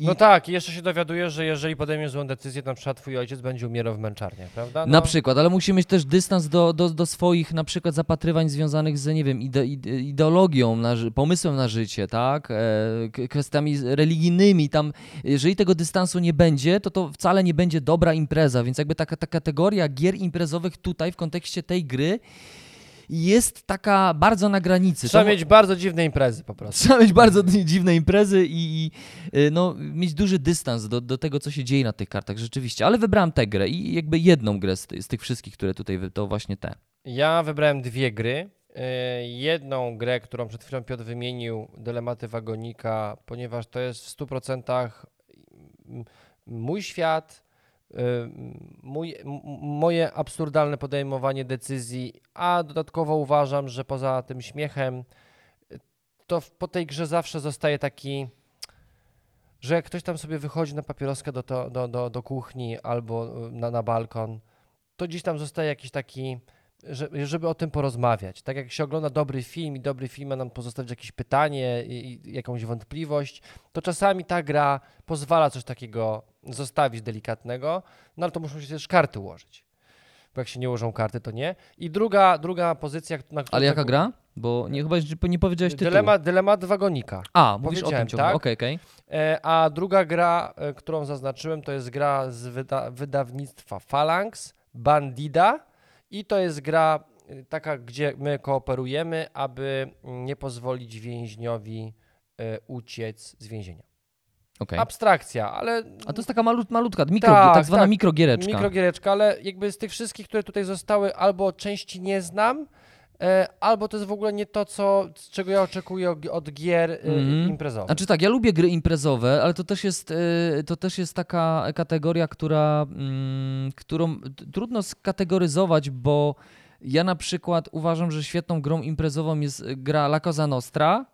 [SPEAKER 2] I
[SPEAKER 1] No tak, i jeszcze się dowiadujesz, że jeżeli podejmiesz złą decyzję, na przykład twój ojciec będzie umierał w męczarniach, prawda? No,
[SPEAKER 2] Na przykład, ale musi mieć też dystans do, do, do swoich na przykład zapatrywań związanych z, nie wiem, ide, ide, ideologią, na, pomysłem na życie, tak? E, kwestiami religijnymi. Tam, jeżeli tego dystansu nie będzie, to to wcale nie będzie dobra impreza, więc jakby taka ta kategoria gier imprezowych tutaj w kontekście tej gry jest taka bardzo na granicy.
[SPEAKER 1] Trzeba
[SPEAKER 2] To
[SPEAKER 1] mieć bardzo dziwne imprezy po prostu.
[SPEAKER 2] Trzeba mieć bardzo dzi- dziwne imprezy i, i y, no, mieć duży dystans do, do tego, co się dzieje na tych kartach, rzeczywiście. Ale wybrałem tę grę i jakby jedną grę z, z tych wszystkich, które tutaj, to właśnie te.
[SPEAKER 1] Ja wybrałem dwie gry. Yy, Jedną grę, którą przed chwilą Piotr wymienił, Dylematy Wagonika, ponieważ to jest w 100% m- mój świat, mój, moje absurdalne podejmowanie decyzji, a dodatkowo uważam, że poza tym śmiechem, to po tej grze zawsze zostaje taki, że jak ktoś tam sobie wychodzi na papieroskę do, to, do, do, do kuchni albo na, na balkon, to gdzieś tam zostaje jakiś taki żeby o tym porozmawiać. Tak jak się ogląda dobry film i dobry film ma nam pozostawić jakieś pytanie i, i jakąś wątpliwość, to czasami ta gra pozwala coś takiego zostawić delikatnego, no ale to muszą się też karty ułożyć. Bo jak się nie ułożą karty, to nie. I druga, druga pozycja, na którą...
[SPEAKER 2] Ale jaka
[SPEAKER 1] tak-
[SPEAKER 2] gra? Bo nie, chyba nie powiedziałeś tytułu.
[SPEAKER 1] Dylemat, dylemat wagonika.
[SPEAKER 2] A, mówisz o tym ciągle.
[SPEAKER 1] tak?
[SPEAKER 2] Okej, okej.
[SPEAKER 1] E, a druga gra, e, którą zaznaczyłem, to jest gra z wyda wydawnictwa Phalanx, Bandida i to jest gra e, taka, gdzie my kooperujemy, aby nie pozwolić więźniowi e, uciec z więzienia.
[SPEAKER 2] okej.
[SPEAKER 1] Abstrakcja, ale
[SPEAKER 2] A to jest taka malut, malutka, mikro,
[SPEAKER 1] Tak,
[SPEAKER 2] tak, zwana
[SPEAKER 1] tak.
[SPEAKER 2] mikrogiereczka.
[SPEAKER 1] mikrogiereczka, ale jakby z tych wszystkich, które tutaj zostały, albo części nie znam, albo to jest w ogóle nie to, co, czego ja oczekuję od- gier e,
[SPEAKER 2] Mhm.
[SPEAKER 1] imprezowych.
[SPEAKER 2] Znaczy tak, ja lubię gry imprezowe, ale to też jest, y, to też jest taka kategoria, która, mm, którą trudno skategoryzować, bo ja na przykład uważam, że świetną grą imprezową jest gra La Cosa Nostra,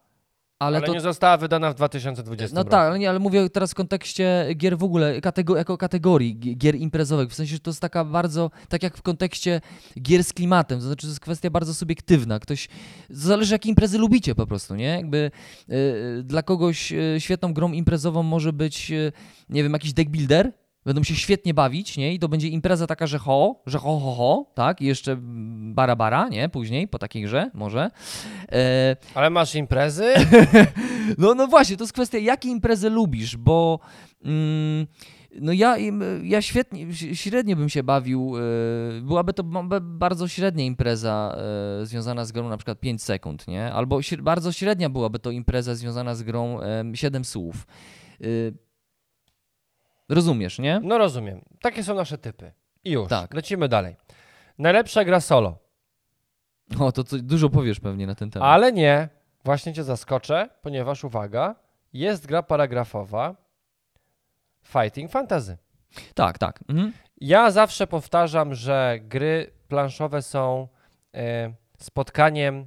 [SPEAKER 2] ale,
[SPEAKER 1] ale
[SPEAKER 2] to...
[SPEAKER 1] nie została wydana w 2020
[SPEAKER 2] No
[SPEAKER 1] roku.
[SPEAKER 2] tak, ale, nie, ale mówię teraz w kontekście gier w ogóle, katego- jako kategorii gi- gier imprezowych. W sensie, że to jest taka bardzo, tak jak w kontekście gier z klimatem, to znaczy to jest kwestia bardzo subiektywna. Ktoś, zależy jakie imprezy lubicie po prostu, nie? Jakby y, dla kogoś y, świetną grą imprezową może być, y, nie wiem, jakiś deck builder, Będą się świetnie bawić, nie? I to będzie impreza taka, że ho, że ho, ho, ho, tak? I jeszcze bara, bara, nie? Później, po takiej grze, może. E,
[SPEAKER 1] Ale masz imprezy?
[SPEAKER 2] no, no właśnie, to jest kwestia, jakie imprezy lubisz, bo mm, no ja, ja świetnie, średnio bym się bawił, e, byłaby to ba- bardzo średnia impreza e, związana z grą na przykład 5 sekund, nie? Albo bardzo średnia byłaby to impreza związana z grą em, 7 słów. Rozumiesz, nie?
[SPEAKER 1] No rozumiem. Takie są nasze typy. I już.
[SPEAKER 2] Tak.
[SPEAKER 1] Lecimy dalej. Najlepsza gra solo.
[SPEAKER 2] O, to, to dużo powiesz pewnie na ten temat.
[SPEAKER 1] Ale nie. Właśnie cię zaskoczę, ponieważ uwaga, jest gra paragrafowa Fighting Fantasy.
[SPEAKER 2] Tak, tak. Mhm.
[SPEAKER 1] Ja zawsze powtarzam, że gry planszowe są e, spotkaniem,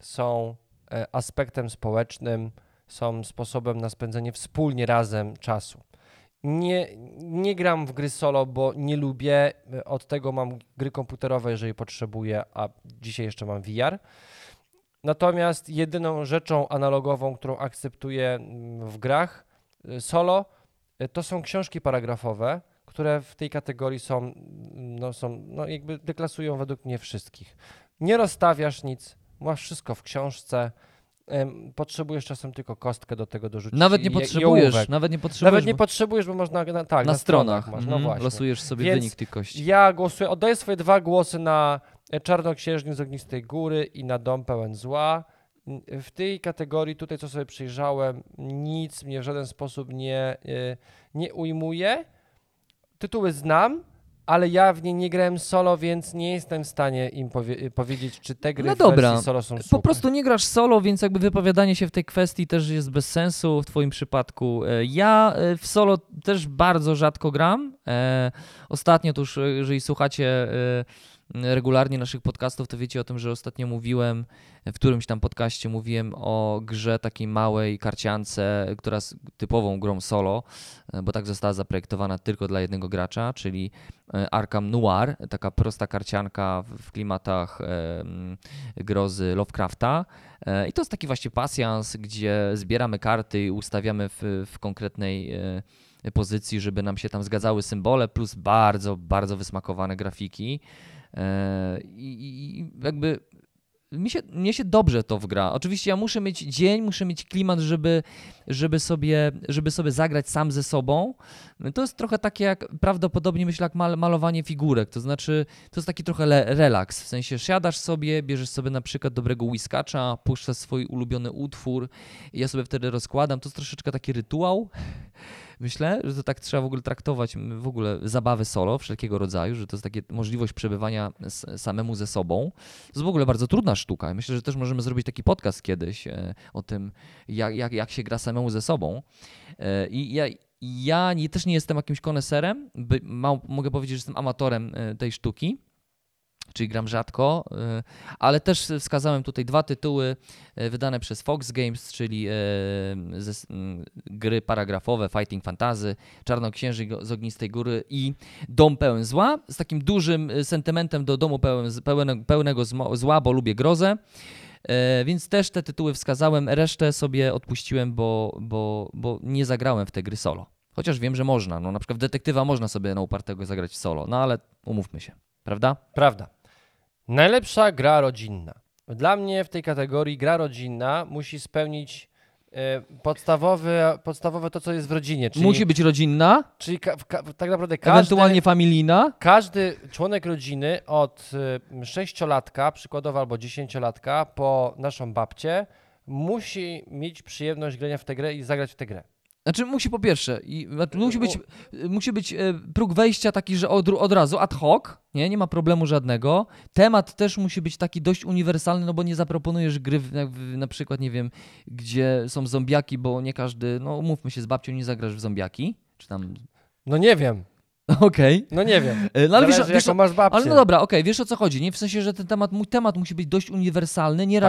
[SPEAKER 1] są e, aspektem społecznym, są sposobem na spędzenie wspólnie razem czasu. Nie, nie gram w gry solo, bo nie lubię. Od tego mam gry komputerowe, jeżeli potrzebuję, a dzisiaj jeszcze mam VR. Natomiast jedyną rzeczą analogową, którą akceptuję mm, w grach e, solo, e, to są książki paragrafowe, które w tej kategorii są, mm, no, są, no jakby deklasują według mnie wszystkich. Nie rozstawiasz nic, masz wszystko w książce, potrzebujesz czasem tylko kostkę do tego dorzucić.
[SPEAKER 2] Nawet nie
[SPEAKER 1] i
[SPEAKER 2] potrzebujesz, nawet nie potrzebujesz,
[SPEAKER 1] Nawet nie
[SPEAKER 2] bo
[SPEAKER 1] potrzebujesz, bo można na, tak,
[SPEAKER 2] na, stronach,
[SPEAKER 1] masz, no
[SPEAKER 2] mhm,
[SPEAKER 1] właśnie.
[SPEAKER 2] losujesz sobie
[SPEAKER 1] Więc
[SPEAKER 2] wynik tych kości.
[SPEAKER 1] Ja głosuję, oddaję swoje dwa głosy na e, Czarnoksiężnik z Ognistej Góry i na Dom Pełen Zła. W tej kategorii, tutaj co sobie przyjrzałem, nic mnie w żaden sposób nie, e, nie ujmuje. Tytuły znam, ale ja w nie nie grałem solo, więc nie jestem w stanie im powie- powiedzieć, czy te gry
[SPEAKER 2] No dobra.
[SPEAKER 1] solo są super.
[SPEAKER 2] Po prostu nie grasz solo, więc jakby wypowiadanie się w tej kwestii też jest bez sensu w twoim przypadku. E, Ja e, w solo też bardzo rzadko gram. E, Ostatnio to już, jeżeli słuchacie regularnie naszych podcastów, to wiecie o tym, że ostatnio mówiłem, w którymś tam podcaście mówiłem o grze takiej małej karciance, która jest typową grą solo, e, bo tak została zaprojektowana tylko dla jednego gracza, czyli e, Arkham Noir, taka prosta karcianka w- klimatach e, grozy Lovecrafta. I to jest taki właśnie pasjans, gdzie zbieramy karty i ustawiamy w, w konkretnej pozycji, żeby nam się tam zgadzały symbole, plus bardzo, bardzo wysmakowane grafiki. I- i jakby mi się, mnie się dobrze to wgra. Oczywiście ja muszę mieć dzień, muszę mieć klimat, żeby, żeby, sobie, żeby sobie zagrać sam ze sobą. To jest trochę takie jak, prawdopodobnie myślę, jak mal, malowanie figurek. To znaczy, to jest taki trochę le, relaks. W sensie siadasz sobie, bierzesz sobie na przykład dobrego whiskacza, puszczasz swój ulubiony utwór ja sobie wtedy rozkładam. To jest troszeczkę taki rytuał. Myślę, że to tak trzeba w ogóle traktować w ogóle zabawy solo wszelkiego rodzaju, że to jest takie możliwość przebywania samemu ze sobą. To jest w ogóle bardzo trudna sztuka. Myślę, że też możemy zrobić taki podcast kiedyś e, o tym, jak, jak, jak się gra samemu ze sobą. E, I ja, ja nie, też nie jestem jakimś koneserem, by, ma, mogę powiedzieć, że jestem amatorem e, tej sztuki, czyli gram rzadko, e, ale też wskazałem tutaj dwa tytuły e, wydane przez Fox Games, czyli m, gry paragrafowe Fighting Fantasy, Czarnoksiężyk z Ognistej Góry i Dom Pełen Zła, z takim dużym sentymentem do domu pełen, pełen, pełnego zła, bo lubię grozę. Więc też te tytuły wskazałem, resztę sobie odpuściłem, bo, bo, bo nie zagrałem w te gry solo. Chociaż wiem, że można. No, na przykład w detektywa można sobie na upartego zagrać solo, no ale umówmy się, prawda?
[SPEAKER 1] Prawda. Najlepsza gra rodzinna. Dla mnie w tej kategorii gra rodzinna musi spełnić e, podstawowe, podstawowe to, co jest w rodzinie. Czyli,
[SPEAKER 2] Musi być rodzinna,
[SPEAKER 1] czyli ka, ka, tak naprawdę każdy,
[SPEAKER 2] ewentualnie familijna.
[SPEAKER 1] każdy członek rodziny od y, sześciolatka, przykładowo albo dziesięciolatka, po naszą babcię, musi mieć przyjemność grania w tę grę i zagrać w tę grę.
[SPEAKER 2] Znaczy musi po pierwsze, i, znaczy, musi być, musi być e, próg wejścia taki, że od, od razu ad hoc, nie, nie ma problemu żadnego. Temat też musi być taki dość uniwersalny, no bo nie zaproponujesz gry w, w, na przykład, nie wiem, gdzie są zombiaki, bo nie każdy, no umówmy się, z babcią nie zagrasz w zombiaki, czy tam...
[SPEAKER 1] No nie wiem.
[SPEAKER 2] Okej.
[SPEAKER 1] No nie wiem.
[SPEAKER 2] E, No ale
[SPEAKER 1] Zależy,
[SPEAKER 2] wiesz,
[SPEAKER 1] masz babcię.
[SPEAKER 2] ale no dobra, okej, wiesz o co chodzi, nie? W sensie, że ten temat, mój temat musi być dość uniwersalny, nie
[SPEAKER 1] Tak.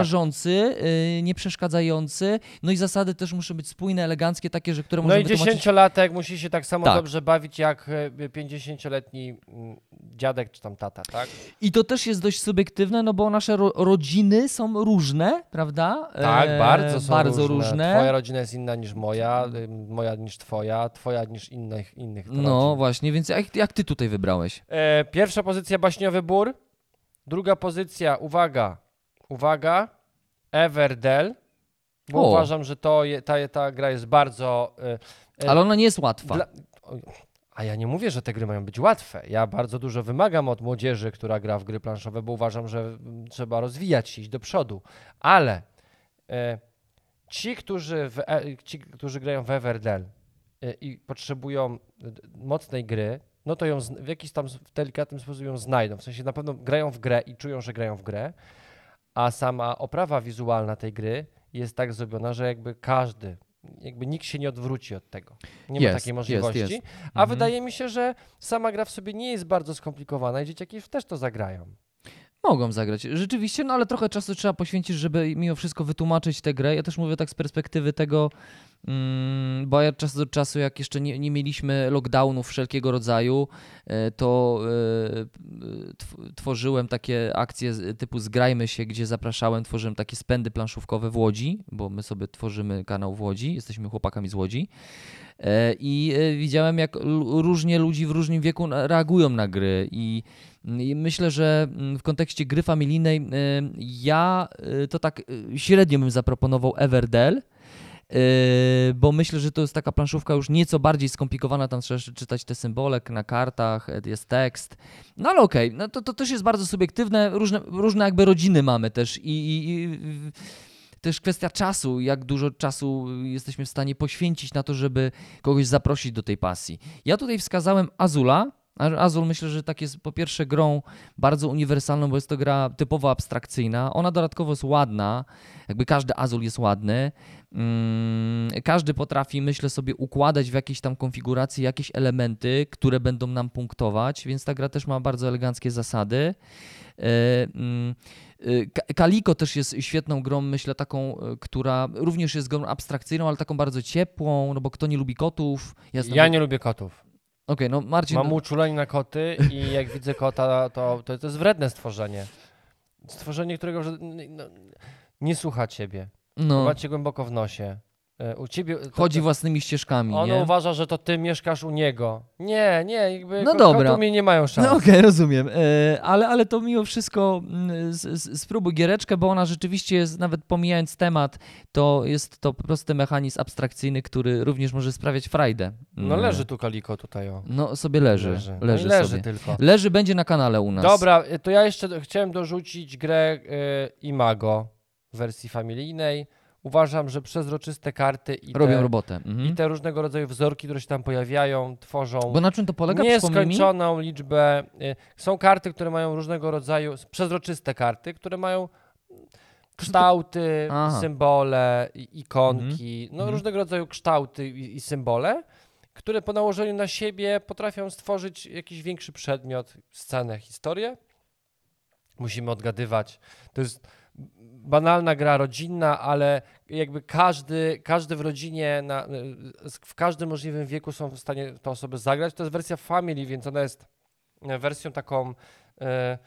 [SPEAKER 2] yy, nie przeszkadzający, no i zasady też muszą być spójne, eleganckie, takie, że które
[SPEAKER 1] No
[SPEAKER 2] możemy
[SPEAKER 1] i
[SPEAKER 2] wytłumaczyć.
[SPEAKER 1] dziesięciolatek musi się tak samo
[SPEAKER 2] Tak.
[SPEAKER 1] dobrze bawić jak e, 50-letni mm, dziadek czy tam tata, tak?
[SPEAKER 2] I to też jest dość subiektywne, no bo nasze ro rodziny są różne, prawda?
[SPEAKER 1] Tak,
[SPEAKER 2] E,
[SPEAKER 1] bardzo są
[SPEAKER 2] bardzo
[SPEAKER 1] różne.
[SPEAKER 2] różne.
[SPEAKER 1] Twoja rodzina jest inna niż moja, moja niż twoja, twoja niż innych, innych
[SPEAKER 2] No
[SPEAKER 1] rodzin.
[SPEAKER 2] właśnie, więc jak, jak ty tutaj wybrałeś?
[SPEAKER 1] E, pierwsza pozycja Baśniowy Bór. Druga pozycja, uwaga, uwaga, Everdell. Bo
[SPEAKER 2] O.
[SPEAKER 1] uważam, że to je, ta, ta gra jest bardzo. e,
[SPEAKER 2] Ale ona nie jest łatwa.
[SPEAKER 1] dla, a ja nie mówię, że te gry mają być łatwe. Ja bardzo dużo wymagam od młodzieży, która gra w gry planszowe, bo uważam, że mm, trzeba rozwijać się, iść do przodu. Ale e, ci, którzy, w, e, ci, którzy grają w Everdell e, i potrzebują mocnej gry, no to ją w jakiś tam delikatnym sposób ją znajdą. W sensie na pewno grają w grę i czują, że grają w grę, a sama oprawa wizualna tej gry jest tak zrobiona, że jakby każdy, jakby nikt się nie odwróci od tego. Nie ma takiej możliwości. A
[SPEAKER 2] Mhm.
[SPEAKER 1] wydaje mi się, że sama gra w sobie nie jest bardzo skomplikowana i dzieciaki też to zagrają.
[SPEAKER 2] Mogą zagrać. Rzeczywiście, no ale trochę czasu trzeba poświęcić, żeby mimo wszystko wytłumaczyć tę grę. Ja też mówię tak z perspektywy tego, mm, bo ja czas do czasu, jak jeszcze nie, nie mieliśmy lockdownów wszelkiego rodzaju, e, to tw- tworzyłem takie akcje typu Zgrajmy się, gdzie zapraszałem, tworzyłem takie spędy planszówkowe w Łodzi, bo my sobie tworzymy kanał w Łodzi, jesteśmy chłopakami z Łodzi. E, I widziałem, jak różnie ludzi w różnym wieku reagują na gry. I, I myślę, że mm, w kontekście gry familijnej e, ja e, to tak e, średnio bym zaproponował Everdell. Bo myślę, że to jest taka planszówka już nieco bardziej skomplikowana. Tam trzeba czytać te symbole na kartach, e, jest tekst. No ale okej, no to, to też jest bardzo subiektywne. Różne, różne jakby rodziny mamy też. I, i, i też kwestia czasu, jak dużo czasu jesteśmy w stanie poświęcić na to, żeby kogoś zaprosić do tej pasji. Ja tutaj wskazałem Azula. Azul myślę, że tak jest po pierwsze grą bardzo uniwersalną, bo jest to gra typowo abstrakcyjna. Ona dodatkowo jest ładna, jakby każdy Azul jest ładny. Mm, każdy potrafi, myślę sobie, układać w jakiejś tam konfiguracji jakieś elementy, które będą nam punktować, więc ta gra też ma bardzo eleganckie zasady. E, mm, Ka- Kaliko też jest świetną grą, myślę, taką, y, która również jest grą abstrakcyjną, ale taką bardzo ciepłą, no bo kto nie lubi kotów?
[SPEAKER 1] Ja
[SPEAKER 2] bo-
[SPEAKER 1] nie lubię kotów.
[SPEAKER 2] Okej, no Marcin,
[SPEAKER 1] Mam
[SPEAKER 2] no,
[SPEAKER 1] uczulenie na koty i jak widzę kota, to, to, to jest wredne stworzenie. Stworzenie, którego no, nie słucha ciebie.
[SPEAKER 2] no,
[SPEAKER 1] Ma cię głęboko w nosie. E, U ciebie. to-
[SPEAKER 2] chodzi
[SPEAKER 1] to-
[SPEAKER 2] własnymi ścieżkami,
[SPEAKER 1] On
[SPEAKER 2] nie?
[SPEAKER 1] uważa, że to ty mieszkasz u niego. Nie, nie, jakby
[SPEAKER 2] No dobra.
[SPEAKER 1] mnie nie mają szans.
[SPEAKER 2] No okej, rozumiem, e, ale, ale to mimo wszystko mm, z- z- spróbuj giereczkę, bo ona rzeczywiście jest, nawet pomijając temat, to jest to prosty mechanizm abstrakcyjny, który również może sprawiać frajdę.
[SPEAKER 1] No
[SPEAKER 2] Mm.
[SPEAKER 1] leży tu kaliko tutaj o.
[SPEAKER 2] No sobie leży, leży,
[SPEAKER 1] No i leży
[SPEAKER 2] sobie.
[SPEAKER 1] tylko.
[SPEAKER 2] Leży będzie na kanale u nas.
[SPEAKER 1] Dobra, y, to ja jeszcze chciałem dorzucić grę y, Imago w wersji familijnej. Uważam, że przezroczyste karty i
[SPEAKER 2] Robią
[SPEAKER 1] te,
[SPEAKER 2] robotę. Mhm.
[SPEAKER 1] i te różnego rodzaju wzorki, które się tam pojawiają, tworzą
[SPEAKER 2] Bo na czym to polega?
[SPEAKER 1] Nieskończoną liczbę. y, Są karty, które mają różnego rodzaju, przezroczyste karty, które mają kształty,
[SPEAKER 2] Aha.
[SPEAKER 1] symbole, ikonki, no
[SPEAKER 2] Mhm.
[SPEAKER 1] różnego rodzaju kształty i, i symbole, które po nałożeniu na siebie potrafią stworzyć jakiś większy przedmiot, scenę, historię. Musimy odgadywać. To jest banalna gra rodzinna, ale jakby każdy, każdy w rodzinie, na, w każdym możliwym wieku są w stanie te osoby zagrać. To jest wersja family, więc ona jest wersją taką e,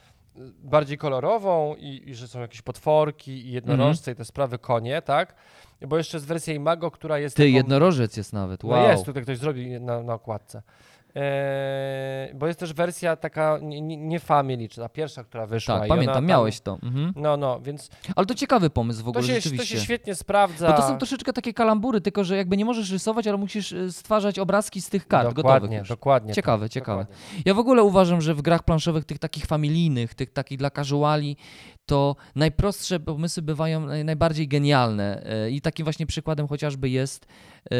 [SPEAKER 1] bardziej kolorową i, i że są jakieś potworki i jednorożce i te sprawy konie, tak? Bo jeszcze jest wersja Imago, która jest
[SPEAKER 2] Ty,
[SPEAKER 1] taką...
[SPEAKER 2] jednorożec jest nawet, wow.
[SPEAKER 1] No jest, tutaj ktoś zrobił na, na okładce. Eee, bo jest też wersja taka nie, nie nie family, czy ta pierwsza, która wyszła.
[SPEAKER 2] tak, pamiętam,
[SPEAKER 1] tam-
[SPEAKER 2] miałeś to. Mhm.
[SPEAKER 1] No, no, więc
[SPEAKER 2] Ale to ciekawy pomysł w
[SPEAKER 1] to
[SPEAKER 2] ogóle
[SPEAKER 1] się, to
[SPEAKER 2] rzeczywiście.
[SPEAKER 1] się świetnie sprawdza.
[SPEAKER 2] Bo to są troszeczkę takie kalambury, tylko że jakby nie możesz rysować, ale musisz y, stwarzać obrazki z tych kart gotowych
[SPEAKER 1] dokładnie,
[SPEAKER 2] już.
[SPEAKER 1] dokładnie.
[SPEAKER 2] Ciekawe,
[SPEAKER 1] tak,
[SPEAKER 2] ciekawe.
[SPEAKER 1] dokładnie.
[SPEAKER 2] Ja w ogóle uważam, że w grach planszowych tych takich familijnych, tych takich dla casuali, to najprostsze pomysły bywają naj- najbardziej genialne. E, I takim właśnie przykładem chociażby jest e,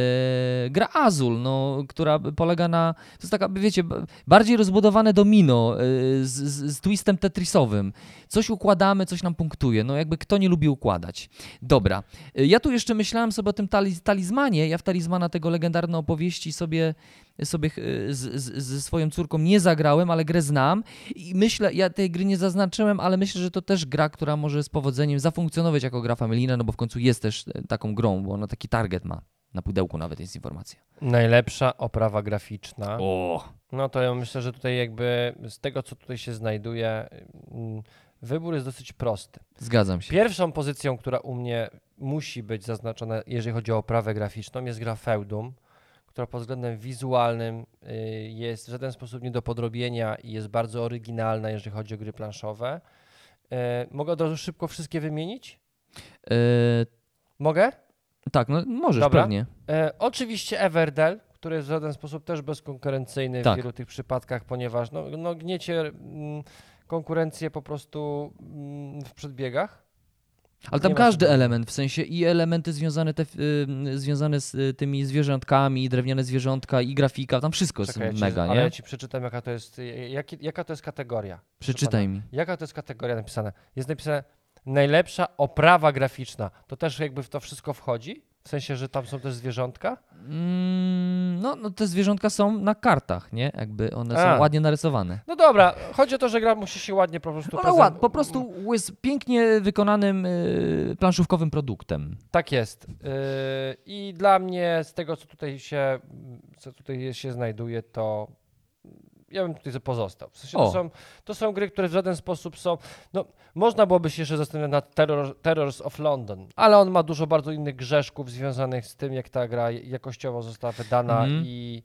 [SPEAKER 2] gra Azul, no, która polega na. To jest taka, wiecie, bardziej rozbudowane domino e, z, z, z twistem tetrisowym. Coś układamy, coś nam punktuje. No, jakby kto nie lubi układać. Dobra. Ja tu jeszcze myślałem sobie o tym taliz talizmanie. Ja w talizmana tego legendarne opowieści sobie sobie e, z, z, ze swoją córką nie zagrałem, ale grę znam i myślę, ja tej gry nie zaznaczyłem, ale myślę, że to też gra, która może z powodzeniem zafunkcjonować jako gra familijna, no bo w końcu jest też e, taką grą, bo ona taki target ma. Na pudełku nawet jest informacja.
[SPEAKER 1] Najlepsza oprawa graficzna.
[SPEAKER 2] O!
[SPEAKER 1] No to ja myślę, że tutaj jakby z tego, co tutaj się znajduje, mm, wybór jest dosyć prosty.
[SPEAKER 2] Zgadzam się.
[SPEAKER 1] Pierwszą pozycją, która u mnie musi być zaznaczona, jeżeli chodzi o oprawę graficzną, jest gra Feudum, która pod względem wizualnym y, jest w żaden sposób nie do podrobienia i jest bardzo oryginalna, jeżeli chodzi o gry planszowe. Y, Mogę od razu szybko wszystkie wymienić?
[SPEAKER 2] E,
[SPEAKER 1] Mogę?
[SPEAKER 2] tak, no możesz
[SPEAKER 1] Dobra.
[SPEAKER 2] pewnie.
[SPEAKER 1] E, oczywiście Everdell, który jest w żaden sposób też bezkonkurencyjny
[SPEAKER 2] Tak.
[SPEAKER 1] w wielu tych przypadkach, ponieważ no, no, gniecie mm, konkurencję po prostu mm, w przedbiegach.
[SPEAKER 2] Ale tam każdy element, w sensie i elementy związane, te, y, związane z y, tymi zwierzątkami, i drewniane zwierzątka, i grafika, tam wszystko jest
[SPEAKER 1] Czekaj, ja ci-
[SPEAKER 2] mega,
[SPEAKER 1] ale
[SPEAKER 2] nie?
[SPEAKER 1] ja ci przeczytam, jaka to jest, jaki, jaka to jest kategoria.
[SPEAKER 2] Przeczytaj mi.
[SPEAKER 1] Jaka to jest kategoria napisana? Jest napisane najlepsza oprawa graficzna. To też jakby w to wszystko wchodzi? W sensie, że tam są też zwierzątka?
[SPEAKER 2] Mm, no, no te zwierzątka są na kartach, nie? Jakby one
[SPEAKER 1] A.
[SPEAKER 2] są ładnie narysowane.
[SPEAKER 1] No dobra, chodzi o to, że gra musi się ładnie po prostu
[SPEAKER 2] No,
[SPEAKER 1] prezent-
[SPEAKER 2] ład, po prostu jest pięknie wykonanym y, planszówkowym produktem.
[SPEAKER 1] Tak jest. Yy, I dla mnie z tego, co tutaj się, co tutaj się znajduje, to ja bym tutaj pozostał. W sensie to, są, to są gry, które w żaden sposób są. No, można byłoby się jeszcze zastanawiać nad Terror, Terrors of London, ale on ma dużo bardzo innych grzeszków związanych z tym, jak ta gra jakościowo została wydana
[SPEAKER 2] Mhm.
[SPEAKER 1] i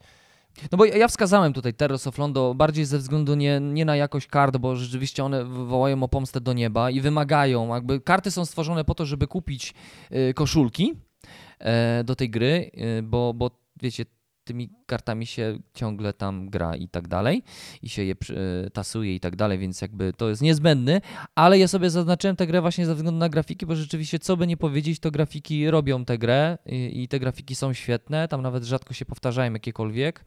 [SPEAKER 2] No bo ja ja wskazałem tutaj Terrors of London bardziej ze względu nie, nie na jakość kart, bo rzeczywiście one wołają o pomstę do nieba i wymagają, jakby karty są stworzone po to, żeby kupić y, koszulki e, do tej gry, y, bo, bo wiecie, tymi kartami się ciągle tam gra i tak dalej i się je y, tasuje i tak dalej, więc jakby to jest niezbędny, ale ja sobie zaznaczyłem tę grę właśnie ze względu na grafiki, bo rzeczywiście co by nie powiedzieć, to grafiki robią tę grę i, te grafiki są świetne, tam nawet rzadko się powtarzają jakiekolwiek,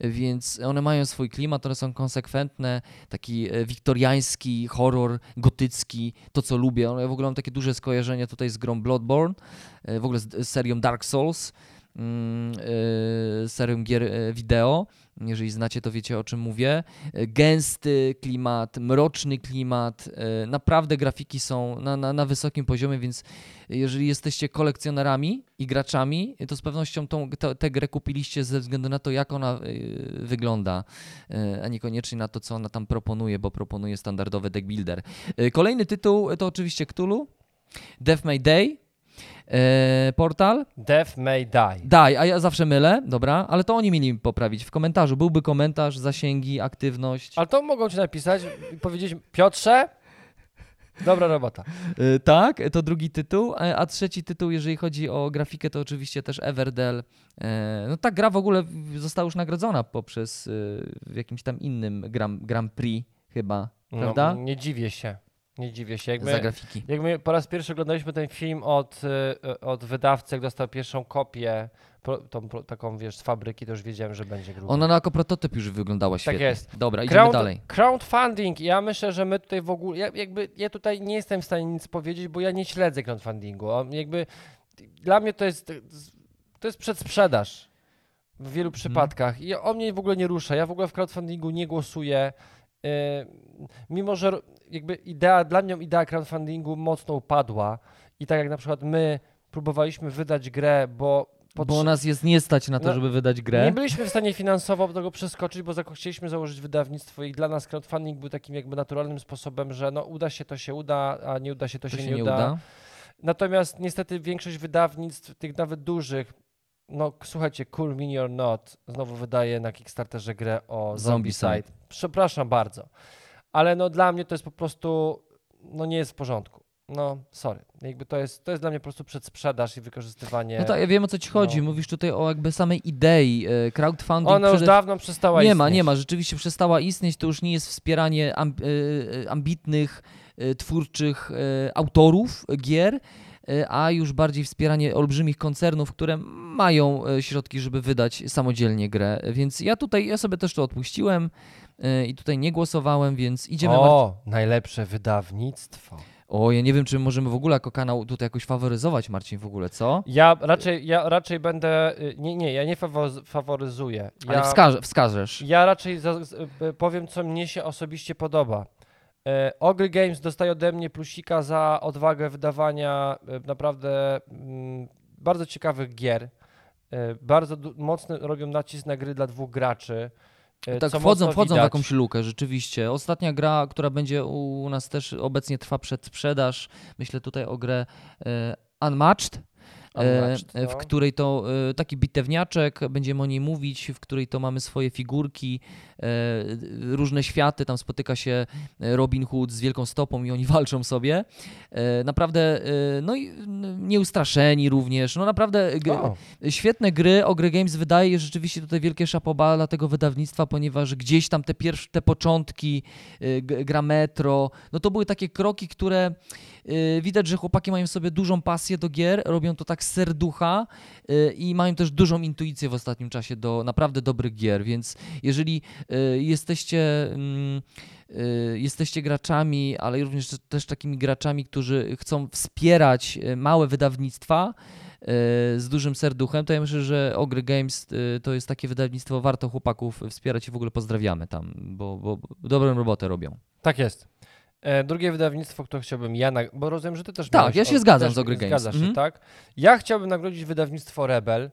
[SPEAKER 2] więc one mają swój klimat, one są konsekwentne, taki e, wiktoriański horror, gotycki, to co lubię. One w ogóle mam takie duże skojarzenia tutaj z grą Bloodborne, e, w ogóle z, serią Dark Souls, e, serią gier e, wideo. Jeżeli znacie, to wiecie o czym mówię. Gęsty klimat, mroczny klimat, e, naprawdę grafiki są na, na, na wysokim poziomie, więc jeżeli jesteście kolekcjonerami i graczami, to z pewnością tą, te, tę grę kupiliście ze względu na to, jak ona y, wygląda, y, a niekoniecznie na to, co ona tam proponuje, bo proponuje standardowy deck builder. Y, kolejny tytuł to oczywiście Cthulhu, Death May Day, y, portal.
[SPEAKER 1] Death May Die.
[SPEAKER 2] Daj, a ja zawsze mylę, dobra, ale to oni mieli poprawić w komentarzu. Byłby komentarz, zasięgi, aktywność.
[SPEAKER 1] Ale to mogą ci napisać i powiedzieć, Piotrze, dobra robota.
[SPEAKER 2] Y, Tak, to drugi tytuł, e, a trzeci tytuł, jeżeli chodzi o grafikę, to oczywiście też Everdell. E, No ta gra w ogóle została już nagrodzona poprzez w jakimś tam innym Grand, Grand Prix chyba, prawda?
[SPEAKER 1] No, nie dziwię się. Nie dziwię się. Jak
[SPEAKER 2] Za
[SPEAKER 1] my,
[SPEAKER 2] grafiki.
[SPEAKER 1] jak my po raz pierwszy oglądaliśmy ten film od, y, od wydawcy, jak dostał pierwszą kopię, pro, tą, pro, taką wiesz, z fabryki, to już wiedziałem, że będzie grubo.
[SPEAKER 2] Ona jako prototyp już wyglądała świetnie.
[SPEAKER 1] jest.
[SPEAKER 2] Dobra, idziemy
[SPEAKER 1] Crowd,
[SPEAKER 2] dalej.
[SPEAKER 1] Crowdfunding. Ja myślę, że my tutaj w ogóle, ja, jakby, ja tutaj nie jestem w stanie nic powiedzieć, bo ja nie śledzę crowdfundingu. On jakby, dla mnie to jest, to jest przedsprzedaż w wielu przypadkach i on mnie w ogóle nie rusza. Ja w ogóle w crowdfundingu nie głosuję. Yy, mimo, że jakby idea, dla mnie idea crowdfundingu mocno upadła i tak jak na przykład my próbowaliśmy wydać grę, bo
[SPEAKER 2] Bo nas jest nie stać na to,
[SPEAKER 1] No,
[SPEAKER 2] żeby wydać
[SPEAKER 1] nie
[SPEAKER 2] grę.
[SPEAKER 1] byliśmy w stanie finansowo tego przeskoczyć, bo chcieliśmy założyć wydawnictwo i dla nas crowdfunding był takim jakby naturalnym sposobem, że no uda się, to się uda, a nie uda się, to,
[SPEAKER 2] To
[SPEAKER 1] się, nie, uda.
[SPEAKER 2] uda.
[SPEAKER 1] Natomiast niestety większość wydawnictw, tych nawet dużych, no słuchajcie, Cool Mini or Not znowu wydaje na Kickstarterze grę o
[SPEAKER 2] Zombicide.
[SPEAKER 1] Zombicide. Przepraszam bardzo, ale no dla mnie to jest po prostu, no nie jest w porządku. no sorry, jakby to jest, to jest dla mnie po prostu przedsprzedaż i wykorzystywanie.
[SPEAKER 2] No tak, ja wiem o co ci chodzi.
[SPEAKER 1] no.
[SPEAKER 2] Mówisz tutaj o jakby samej idei. e, Crowdfunding
[SPEAKER 1] Ona już
[SPEAKER 2] przede-
[SPEAKER 1] dawno przestała
[SPEAKER 2] Nie
[SPEAKER 1] istnieć.
[SPEAKER 2] ma, nie ma. Rzeczywiście przestała istnieć. To już nie jest wspieranie amb e, ambitnych, e, twórczych e, autorów gier, a już bardziej wspieranie olbrzymich koncernów, które mają środki, żeby wydać samodzielnie grę. Więc ja tutaj, ja sobie też to odpuściłem i tutaj nie głosowałem, więc idziemy... Mar-
[SPEAKER 1] O, najlepsze wydawnictwo.
[SPEAKER 2] o, ja nie wiem, czy możemy w ogóle jako kanał tutaj jakoś faworyzować, Marcin, w ogóle, co?
[SPEAKER 1] Ja raczej, ja raczej będę. y, Nie, nie, ja nie faworyz- faworyzuję. Ja,
[SPEAKER 2] Ale wskaże, wskażesz.
[SPEAKER 1] ja raczej y, powiem, co mnie się osobiście podoba. E, Ogry Games dostaje ode mnie plusika za odwagę wydawania e, naprawdę mm, bardzo ciekawych gier. E, Bardzo mocny robią nacisk na gry dla dwóch graczy. E,
[SPEAKER 2] Tak, wchodzą, wchodzą w jakąś lukę, rzeczywiście. Ostatnia gra, która będzie u nas też obecnie trwa przedsprzedaż, myślę tutaj o grę e, Unmatched, w
[SPEAKER 1] no.
[SPEAKER 2] której to e, taki bitewniaczek, będziemy o niej mówić, w której to mamy swoje figurki, e, różne światy, tam spotyka się Robin Hood z wielką stopą i oni walczą sobie. E, naprawdę, e, no i nieustraszeni również, no naprawdę
[SPEAKER 1] O,
[SPEAKER 2] Świetne gry, Ogry Games wydaje rzeczywiście tutaj wielkie szapoba dla tego wydawnictwa, ponieważ gdzieś tam te pierwsze, te początki, gra Metro, no to były takie kroki, które widać, że chłopaki mają sobie dużą pasję do gier, robią to tak z serducha y, i mają też dużą intuicję w ostatnim czasie do naprawdę dobrych gier, więc jeżeli y, jesteście... mm, y, Jesteście graczami, ale również też takimi graczami, którzy chcą wspierać y, małe wydawnictwa, z dużym serduchem, to ja myślę, że Ogry Games to jest takie wydawnictwo, warto chłopaków wspierać i w ogóle pozdrawiamy tam, bo, bo dobrą robotę robią.
[SPEAKER 1] tak jest. E, Drugie wydawnictwo, które chciałbym ja, nag- bo rozumiem, że ty też
[SPEAKER 2] Tak, ja się
[SPEAKER 1] o-
[SPEAKER 2] zgadzam
[SPEAKER 1] też
[SPEAKER 2] z Ogry Games.
[SPEAKER 1] Zgadzasz się,
[SPEAKER 2] Mhm.
[SPEAKER 1] tak? Ja chciałbym nagrodzić wydawnictwo Rebel,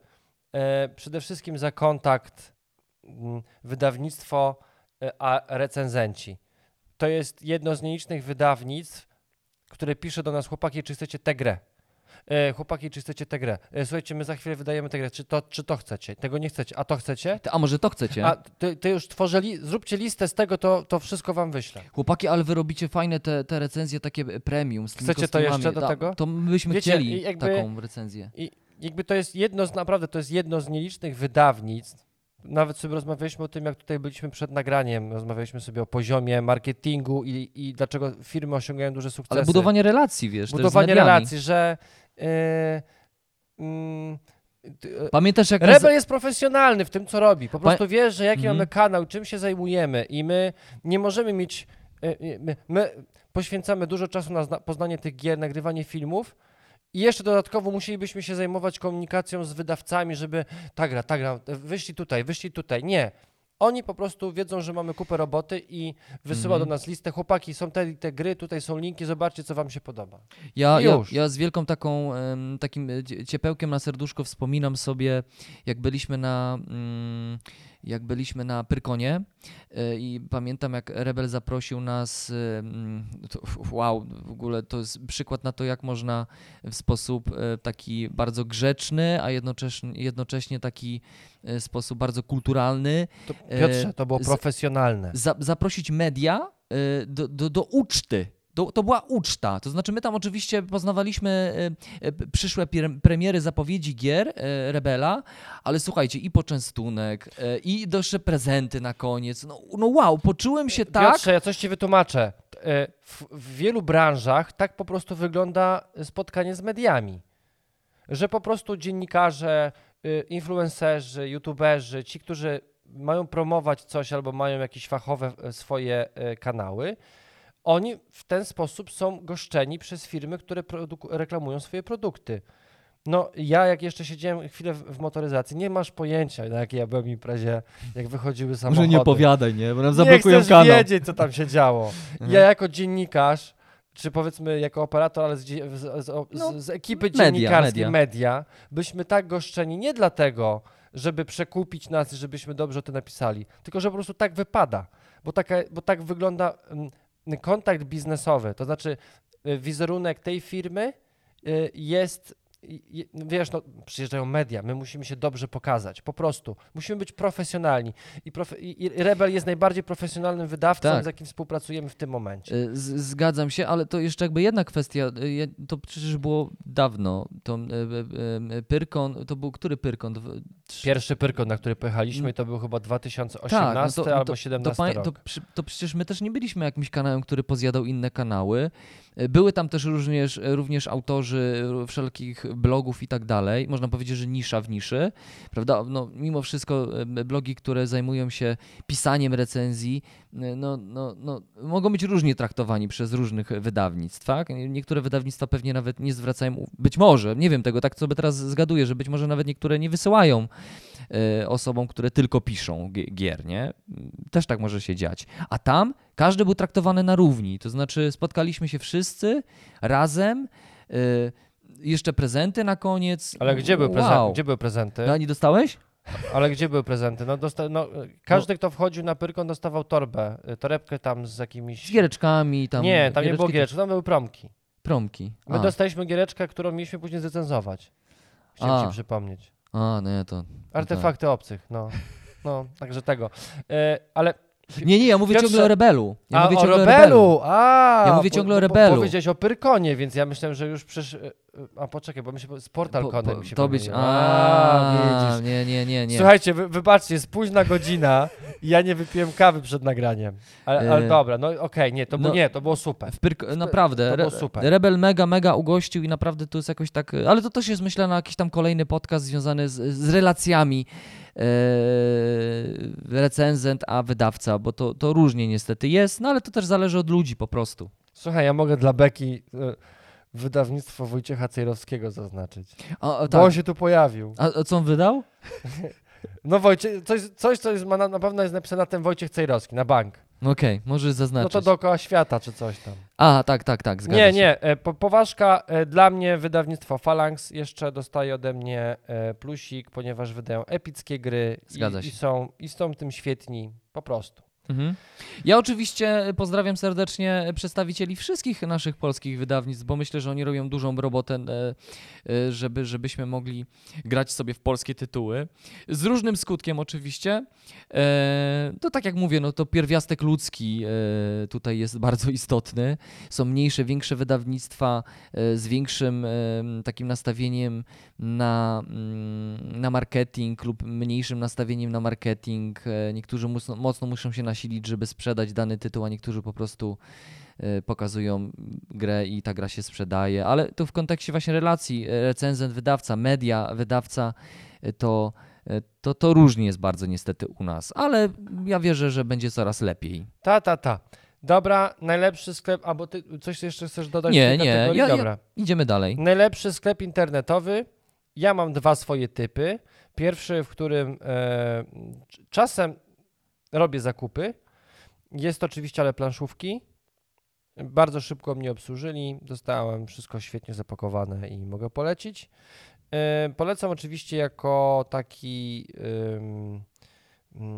[SPEAKER 1] e, przede wszystkim za kontakt mm, wydawnictwo e, a recenzenci. To jest jedno z nielicznych wydawnictw, które pisze do nas, chłopaki, czy chcecie tę grę? E, chłopaki, czy chcecie tę grę? E, słuchajcie, my za chwilę wydajemy tę grę, czy to, czy to chcecie? Tego nie chcecie, a to chcecie?
[SPEAKER 2] A może to chcecie?
[SPEAKER 1] A ty, ty już tworzę, li- zróbcie listę z tego, to, to wszystko wam wyślę.
[SPEAKER 2] Chłopaki, ale wy robicie fajne te, te recenzje takie premium z tymi
[SPEAKER 1] Chcecie to jeszcze do tego?
[SPEAKER 2] To my byśmy
[SPEAKER 1] Wiecie,
[SPEAKER 2] chcieli
[SPEAKER 1] jakby-
[SPEAKER 2] taką recenzję.
[SPEAKER 1] I jakby to jest jedno z, naprawdę to jest jedno z nielicznych wydawnictw. Nawet sobie rozmawialiśmy o tym, jak tutaj byliśmy przed nagraniem. Rozmawialiśmy sobie o poziomie marketingu i, i dlaczego firmy osiągają duże sukcesy.
[SPEAKER 2] Ale budowanie relacji, wiesz,
[SPEAKER 1] budowanie
[SPEAKER 2] też z mediami.
[SPEAKER 1] relacji, że. Yy, mm, ty-
[SPEAKER 2] Pamiętasz jak... nas-
[SPEAKER 1] Rebel jest profesjonalny w tym, co robi. Po
[SPEAKER 2] Pa-
[SPEAKER 1] prostu wiesz, że jaki
[SPEAKER 2] Mhm.
[SPEAKER 1] mamy kanał, czym się zajmujemy i my nie możemy mieć. y, My, my poświęcamy dużo czasu na zna- poznanie tych gier, nagrywanie filmów. I jeszcze dodatkowo musielibyśmy się zajmować komunikacją z wydawcami, żeby ta gra, ta gra, wyszli tutaj, wyszli tutaj. Nie. Oni po prostu wiedzą, że mamy kupę roboty i wysyła
[SPEAKER 2] Mhm.
[SPEAKER 1] do nas listę. Chłopaki, są te, te gry, tutaj są linki, zobaczcie, co wam się podoba.
[SPEAKER 2] Ja, ja,
[SPEAKER 1] Już.
[SPEAKER 2] ja z wielką taką, takim e, cie- ciepełkiem na serduszko wspominam sobie, jak byliśmy na, mm, jak byliśmy na Pyrkonie e, i pamiętam, jak Rebel zaprosił nas, e, mm, wow, w ogóle to jest przykład na to, jak można w sposób e, taki bardzo grzeczny, a jednocześnie, jednocześnie taki sposób bardzo kulturalny
[SPEAKER 1] To, Piotrze, to było profesjonalne.
[SPEAKER 2] za, zaprosić media do, do, do uczty. To, to była uczta. To znaczy, my tam oczywiście poznawaliśmy y, y, przyszłe premiery zapowiedzi gier y, Rebela, ale słuchajcie, i poczęstunek, i jeszcze prezenty na koniec. No, no wow, poczułem się tak.
[SPEAKER 1] Piotrze, ja coś ci wytłumaczę. E, W, w wielu branżach tak po prostu wygląda spotkanie z mediami. Że po prostu dziennikarze, influencerzy, youtuberzy, ci, którzy mają promować coś albo mają jakieś fachowe e, swoje e, kanały, oni w ten sposób są goszczeni przez firmy, które reklamują swoje produkty. No, ja jak jeszcze siedziałem chwilę w, w motoryzacji, nie masz pojęcia, na jakiej ja byłem imprezie, jak wychodziły samochody.
[SPEAKER 2] Może nie opowiadaj, nie? Bo nam
[SPEAKER 1] Nie
[SPEAKER 2] zablokują
[SPEAKER 1] chcesz
[SPEAKER 2] kanał.
[SPEAKER 1] wiedzieć, co tam się działo.
[SPEAKER 2] Mhm.
[SPEAKER 1] Ja jako dziennikarz, czy powiedzmy jako operator, ale z, z, z,
[SPEAKER 2] No,
[SPEAKER 1] z, ekipy
[SPEAKER 2] media,
[SPEAKER 1] dziennikarskiej
[SPEAKER 2] media.
[SPEAKER 1] media. byśmy tak goszczeni nie dlatego, żeby przekupić nas, żebyśmy dobrze o tym napisali, tylko że po prostu tak wypada, bo, taka, bo tak wygląda mm, kontakt biznesowy, to znaczy y, wizerunek tej firmy y, jest i- i- wiesz, no, przyjeżdżają media, my musimy się dobrze pokazać, po prostu. Musimy być profesjonalni. I, profe, i, Rebel jest najbardziej profesjonalnym wydawcą,
[SPEAKER 2] Tak.
[SPEAKER 1] z jakim współpracujemy w tym momencie.
[SPEAKER 2] Y, Z, zgadzam się, ale to jeszcze jakby jedna kwestia. y, To przecież było dawno. To y, y, Pyrkon, to był który Pyrkon?
[SPEAKER 1] Pierwszy Pyrkon, na który pojechaliśmy, to był chyba 2018
[SPEAKER 2] Tak, no to- no
[SPEAKER 1] albo
[SPEAKER 2] to-
[SPEAKER 1] 17
[SPEAKER 2] to, to, przy- to przecież my też nie byliśmy jakimś kanałem, który pozjadał inne kanały. Y, Były tam też również, również autorzy r- wszelkich blogów i tak dalej. Można powiedzieć, że nisza w niszy, prawda? No, mimo wszystko blogi, które zajmują się pisaniem recenzji, no, no, no, mogą być różnie traktowani przez różnych wydawnictw, tak? Nie- Niektóre wydawnictwa pewnie nawet nie zwracają, być może, nie wiem tego, tak sobie teraz zgaduję, że być może nawet niektóre nie wysyłają osobom, które tylko piszą gi- gier, nie? Też tak może się dziać. A tam każdy był traktowany na równi, to znaczy spotkaliśmy się wszyscy razem, y, jeszcze prezenty na koniec.
[SPEAKER 1] Ale gdzie były, prezenty?
[SPEAKER 2] Wow.
[SPEAKER 1] gdzie były prezenty?
[SPEAKER 2] A nie dostałeś?
[SPEAKER 1] Ale gdzie były prezenty? No, no, każdy, kto wchodził na Pyrkon, dostawał torbę, y, torebkę tam z jakimiś...
[SPEAKER 2] Z giereczkami tam.
[SPEAKER 1] nie, tam nie było giereczek, tam były promki.
[SPEAKER 2] Promki.
[SPEAKER 1] My
[SPEAKER 2] A,
[SPEAKER 1] dostaliśmy giereczkę, którą mieliśmy później zrecenzować. Chciałem
[SPEAKER 2] A.
[SPEAKER 1] ci przypomnieć.
[SPEAKER 2] A no nie, to...
[SPEAKER 1] Artefakty obcych, no. No, także tego. E, ale
[SPEAKER 2] Nie, nie, ja mówię
[SPEAKER 1] Piotrze-
[SPEAKER 2] ciągle o Rebelu. Ja
[SPEAKER 1] a,
[SPEAKER 2] mówię
[SPEAKER 1] o
[SPEAKER 2] ciągle
[SPEAKER 1] Rebelu! A,
[SPEAKER 2] Ja mówię ciągle o
[SPEAKER 1] bo- bo
[SPEAKER 2] Rebelu.
[SPEAKER 1] Powiedziałeś o Pyrkonie, więc ja myślałem, że już przecież... e, A poczekaj, bo mi się z Portalconem
[SPEAKER 2] Po-
[SPEAKER 1] mi się
[SPEAKER 2] To być... A,
[SPEAKER 1] widzisz.
[SPEAKER 2] nie, nie, nie, nie.
[SPEAKER 1] Słuchajcie, wy, wybaczcie, jest późna godzina i ja nie wypiłem kawy przed nagraniem. Ale, ale
[SPEAKER 2] E,
[SPEAKER 1] dobra, no okej, nie, to,
[SPEAKER 2] no-
[SPEAKER 1] było, nie, to było super.
[SPEAKER 2] W Pyrk- naprawdę,
[SPEAKER 1] to było super.
[SPEAKER 2] Rebel mega, mega ugościł i naprawdę to jest jakoś tak, ale to też jest myślę na jakiś tam kolejny podcast związany z, z relacjami recenzent a wydawca, bo to, to różnie niestety jest, no ale to też zależy od ludzi po prostu.
[SPEAKER 1] Słuchaj, ja mogę dla Beki e, wydawnictwo Wojciecha Cejrowskiego zaznaczyć.
[SPEAKER 2] A, a,
[SPEAKER 1] Bo
[SPEAKER 2] tak.
[SPEAKER 1] on się tu pojawił.
[SPEAKER 2] a, a co on wydał?
[SPEAKER 1] No Wojciech, coś, coś co jest, ma na, na pewno jest napisane na ten Wojciech Cejrowski, na bank.
[SPEAKER 2] No Okej, może
[SPEAKER 1] No
[SPEAKER 2] zaznaczyć.
[SPEAKER 1] to dookoła świata czy coś tam.
[SPEAKER 2] A, tak, tak, tak, zgadza
[SPEAKER 1] Nie,
[SPEAKER 2] się.
[SPEAKER 1] nie, e, po, poważka e, dla mnie wydawnictwo Phalanx jeszcze dostaje ode mnie e, plusik, ponieważ wydają epickie gry
[SPEAKER 2] Zgadza
[SPEAKER 1] i,
[SPEAKER 2] się.
[SPEAKER 1] i, są, i są tym świetni, po prostu.
[SPEAKER 2] Mhm. Ja oczywiście pozdrawiam serdecznie przedstawicieli wszystkich naszych polskich wydawnictw, bo myślę, że oni robią dużą robotę, e, e, żeby, żebyśmy mogli grać sobie w polskie tytuły. Z różnym skutkiem oczywiście. E, To tak jak mówię, no to pierwiastek ludzki tutaj jest bardzo istotny. Są mniejsze, większe wydawnictwa z większym takim nastawieniem na, mm, na marketing lub mniejszym nastawieniem na marketing. Niektórzy mocno, mocno muszą się nasilić, żeby sprzedać dany tytuł, a niektórzy po prostu e, pokazują grę i ta gra się sprzedaje. Ale to w kontekście właśnie relacji e, recenzent, wydawca, media, wydawca, e, to, to, to różnie jest bardzo niestety u nas. Ale ja wierzę, że będzie coraz lepiej.
[SPEAKER 1] Ta, ta, ta. Dobra, najlepszy sklep, albo ty coś jeszcze chcesz dodać
[SPEAKER 2] Nie, nie, ja- ja-
[SPEAKER 1] Dobra.
[SPEAKER 2] Idziemy dalej.
[SPEAKER 1] Najlepszy sklep internetowy. Ja mam dwa swoje typy. Pierwszy, w którym e, czasem robię zakupy. Jest oczywiście ale planszówki. Bardzo szybko mnie obsłużyli. Dostałem wszystko świetnie zapakowane i mogę polecić. E, polecam oczywiście jako taki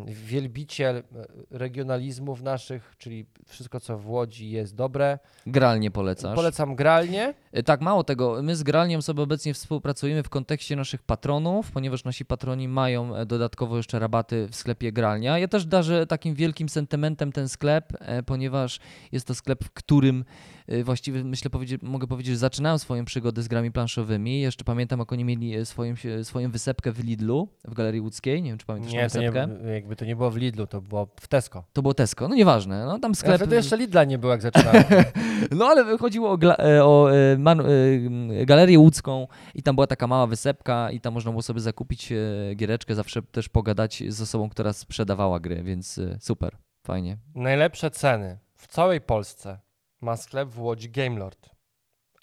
[SPEAKER 1] wielbiciel e, regionalizmów naszych, czyli wszystko co w Łodzi jest dobre.
[SPEAKER 2] Gralnie polecasz.
[SPEAKER 1] Polecam gralnie.
[SPEAKER 2] E, Tak, mało tego. My z Gralniem sobie obecnie współpracujemy w kontekście naszych patronów, ponieważ nasi patroni mają e, dodatkowo jeszcze rabaty w sklepie Gralnia. Ja też darzę takim wielkim sentymentem ten sklep, ponieważ jest to sklep, w którym właściwie myślę, powiedzieć, mogę powiedzieć, że zaczynałem swoją przygodę z grami planszowymi. Jeszcze pamiętam, jak oni mieli swoją, swoją wysepkę w Lidlu, w Galerii Łódzkiej. Nie wiem, czy pamiętasz
[SPEAKER 1] Nie, to nie,
[SPEAKER 2] wysepkę?
[SPEAKER 1] Jakby to nie było w Lidlu, to było w Tesco.
[SPEAKER 2] To było Tesco. No nieważne. No tam
[SPEAKER 1] Sklep...
[SPEAKER 2] sklep...
[SPEAKER 1] Wtedy jeszcze Lidla nie było, jak zaczynałem.
[SPEAKER 2] No ale chodziło o, e, o e, man, e, galerię łódzką i tam była taka mała wysepka i tam można było sobie zakupić giereczkę, zawsze też pogadać z osobą, która sprzedawała gry, więc super, fajnie.
[SPEAKER 1] Najlepsze ceny w całej Polsce ma sklep w Łodzi Gamelord.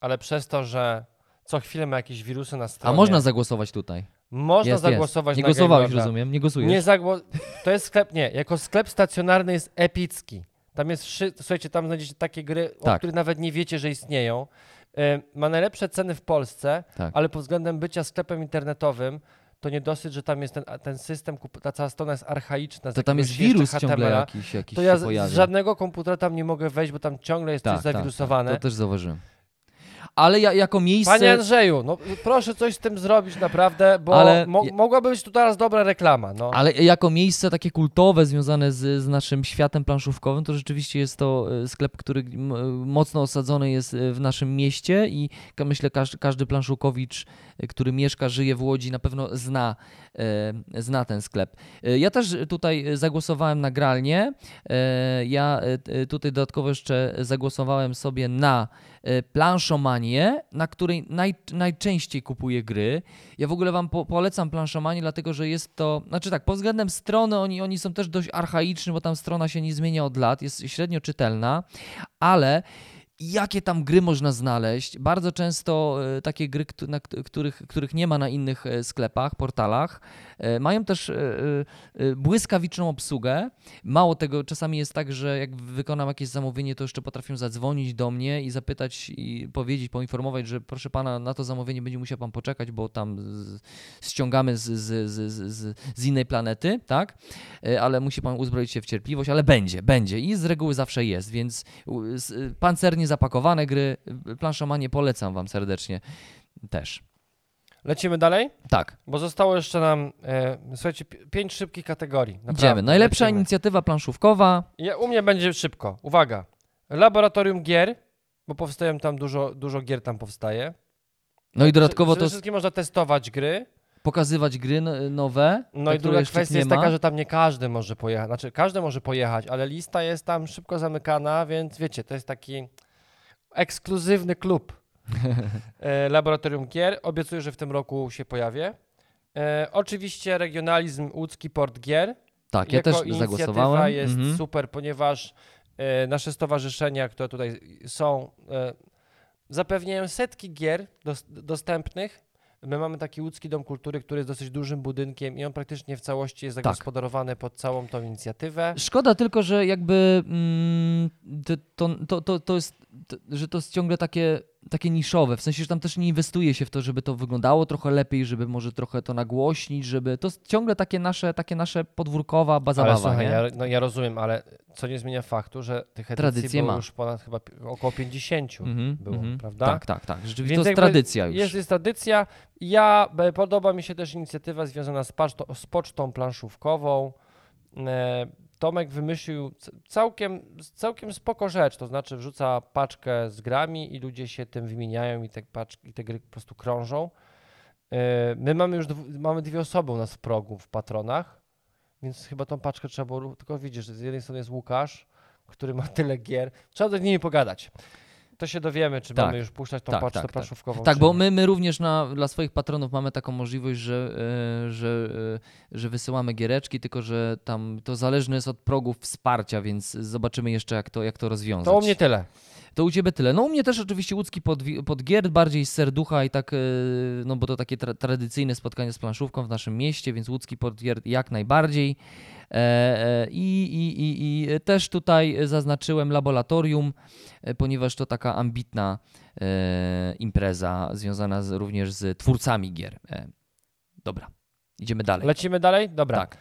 [SPEAKER 1] Ale przez to, że co chwilę ma jakieś wirusy na
[SPEAKER 2] A
[SPEAKER 1] stronie,
[SPEAKER 2] można zagłosować tutaj?
[SPEAKER 1] Można
[SPEAKER 2] Jest, jest.
[SPEAKER 1] zagłosować
[SPEAKER 2] Nie
[SPEAKER 1] na
[SPEAKER 2] głosowałeś, rozumiem, nie głosujesz?
[SPEAKER 1] Nie zagło... To jest sklep, nie, jako sklep stacjonarny jest epicki. Tam jest, słuchajcie, tam znajdziecie takie gry, o
[SPEAKER 2] Tak.
[SPEAKER 1] których nawet nie wiecie, że istnieją. E, Ma najlepsze ceny w Polsce,
[SPEAKER 2] Tak.
[SPEAKER 1] ale pod względem bycia sklepem internetowym, to nie dosyć, że tam jest ten, ten system, ta cała strona jest archaiczna.
[SPEAKER 2] To tam jest wirus ciągle jakiś, jakiś
[SPEAKER 1] To ja z, z żadnego komputera tam nie mogę wejść, bo tam ciągle jest
[SPEAKER 2] tak,
[SPEAKER 1] coś
[SPEAKER 2] tak,
[SPEAKER 1] zawirusowane.
[SPEAKER 2] Tak, to też zauważyłem. Ale ja, jako miejsce...
[SPEAKER 1] Panie Andrzeju, no proszę coś z tym zrobić naprawdę, bo
[SPEAKER 2] Ale-
[SPEAKER 1] mo mogłaby być tu teraz dobra reklama, no.
[SPEAKER 2] Ale jako miejsce takie kultowe związane z, z naszym światem planszówkowym, to rzeczywiście jest to e, sklep, który m- mocno osadzony jest e, w naszym mieście i myślę każdy, każdy planszówkowicz, e, który mieszka, żyje w Łodzi na pewno zna, e, zna ten sklep. E, Ja też tutaj zagłosowałem na gralnię. E, Ja tutaj dodatkowo jeszcze zagłosowałem sobie na planszomanię, na której naj, najczęściej kupuję gry. Ja w ogóle wam po, polecam planszomanię, dlatego że jest to, znaczy tak, pod względem strony oni, oni są też dość archaiczni, bo tam strona się nie zmienia od lat, jest średnio czytelna, ale jakie tam gry można znaleźć? Bardzo często e, takie gry, których, których nie ma na innych e, sklepach, portalach, e, mają też błyskawiczną obsługę. Mało tego, czasami jest tak, że jak wykonam jakieś zamówienie, to jeszcze potrafią zadzwonić do mnie i zapytać i powiedzieć, poinformować, że proszę pana, na to zamówienie będzie musiał pan poczekać, bo tam ściągamy z, z, z, z, innej planety, tak? Ale musi pan uzbroić się w cierpliwość, ale będzie, będzie i z reguły zawsze jest, więc pancernie zapakowane gry, planszomanie polecam wam serdecznie też.
[SPEAKER 1] Lecimy dalej,
[SPEAKER 2] Tak,
[SPEAKER 1] bo zostało jeszcze nam, e, słuchajcie, pi- pięć szybkich kategorii. Naprawdę.
[SPEAKER 2] idziemy. Najlepsza
[SPEAKER 1] Lecimy.
[SPEAKER 2] inicjatywa planszówkowa.
[SPEAKER 1] Ja, u mnie będzie szybko. Uwaga. Laboratorium gier, bo powstają tam dużo, dużo gier tam powstaje.
[SPEAKER 2] No i dodatkowo
[SPEAKER 1] Przede
[SPEAKER 2] to
[SPEAKER 1] wszystkim można testować gry.
[SPEAKER 2] pokazywać gry no- nowe.
[SPEAKER 1] No i druga kwestia jest taka, że tam nie każdy może pojechać. Znaczy, każdy może pojechać, ale lista jest tam szybko zamykana, więc wiecie, to jest taki ekskluzywny klub. e, Laboratorium Gier. Obiecuję, że w tym roku się pojawię. E, oczywiście regionalizm łódzki port gier.
[SPEAKER 2] Tak, ja też zagłosowałem.
[SPEAKER 1] jest
[SPEAKER 2] Mhm.
[SPEAKER 1] super, ponieważ e, nasze stowarzyszenia, które tutaj są, e, zapewniają setki gier dos, dostępnych. My mamy taki łódzki dom kultury, który jest dosyć dużym budynkiem i on praktycznie w całości jest
[SPEAKER 2] Tak.
[SPEAKER 1] zagospodarowany pod całą tą inicjatywę.
[SPEAKER 2] Szkoda tylko, że jakby mm, to, to, to, to, to jest, to, że to jest ciągle takie, takie niszowe, w sensie, że tam też nie inwestuje się w to, żeby to wyglądało trochę lepiej, żeby może trochę to nagłośnić, żeby to ciągle takie nasze, takie nasze podwórkowa baza
[SPEAKER 1] Ale słuchaj,
[SPEAKER 2] nie?
[SPEAKER 1] ja, no, ja rozumiem, ale co nie zmienia faktu, że tych edycji było
[SPEAKER 2] ma.
[SPEAKER 1] już ponad chyba około 50
[SPEAKER 2] Mhm,
[SPEAKER 1] było,
[SPEAKER 2] mhm.
[SPEAKER 1] prawda?
[SPEAKER 2] Tak, tak, tak. Rzeczywiście
[SPEAKER 1] Więc
[SPEAKER 2] to jest tradycja już.
[SPEAKER 1] Jest, jest tradycja. Ja, e, podoba mi się też inicjatywa związana z, paczto, z pocztą planszówkową. Tomek wymyślił całkiem, całkiem spoko rzecz, to znaczy wrzuca paczkę z grami i ludzie się tym wymieniają i te, paczki, i te gry po prostu krążą. E, My mamy już mamy dwie osoby u nas w progu, w patronach, więc chyba tą paczkę trzeba było, tylko widzisz, że z jednej strony jest Łukasz, który ma tyle gier, trzeba z nimi pogadać. To się dowiemy, czy
[SPEAKER 2] Tak.
[SPEAKER 1] mamy już puszczać tą
[SPEAKER 2] Tak,
[SPEAKER 1] paczkę
[SPEAKER 2] tak, tak. Tak, bo my, my również na, dla swoich patronów mamy taką możliwość, że, e, że, e, że wysyłamy giereczki, tylko że tam to zależne jest od progów wsparcia, więc zobaczymy jeszcze, jak to, jak to rozwiązać.
[SPEAKER 1] To u mnie tyle.
[SPEAKER 2] To u ciebie tyle. No u mnie też oczywiście łódzki podwi- podgier, bardziej z serducha i tak, e, no bo to takie tra- tradycyjne spotkanie z planszówką w naszym mieście, więc łódzki podgier jak najbardziej. E, e, I, i, i, I też tutaj zaznaczyłem laboratorium, ponieważ to taka ambitna impreza związana z, również z twórcami gier. Dobra, idziemy dalej.
[SPEAKER 1] Lecimy dalej? Dobra.
[SPEAKER 2] Tak.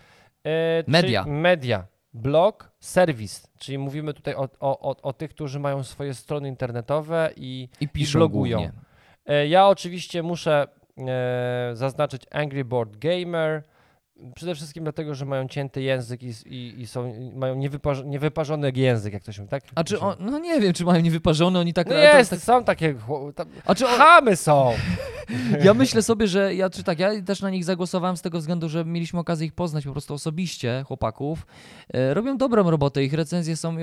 [SPEAKER 1] E,
[SPEAKER 2] Media.
[SPEAKER 1] Media. Blog, serwis. Czyli mówimy tutaj o, o, o, o tych, którzy mają swoje strony internetowe i
[SPEAKER 2] I piszą
[SPEAKER 1] blogują.
[SPEAKER 2] głównie.
[SPEAKER 1] e, ja oczywiście muszę e, zaznaczyć Angry Board Gamer. Przede wszystkim dlatego, że mają cięty język i, i, i są, i mają niewyparz, niewyparzony język, jak to się mówi, tak?
[SPEAKER 2] A czy on, no nie wiem, czy mają niewyparzone, oni tak...
[SPEAKER 1] No jest,
[SPEAKER 2] tak
[SPEAKER 1] są takie... Tam,
[SPEAKER 2] a czy on,
[SPEAKER 1] chamy są!
[SPEAKER 2] Ja myślę sobie, że ja czy tak, ja też na nich zagłosowałem z tego względu, że mieliśmy okazję ich poznać po prostu osobiście, chłopaków. E, robią dobrą robotę, ich recenzje są.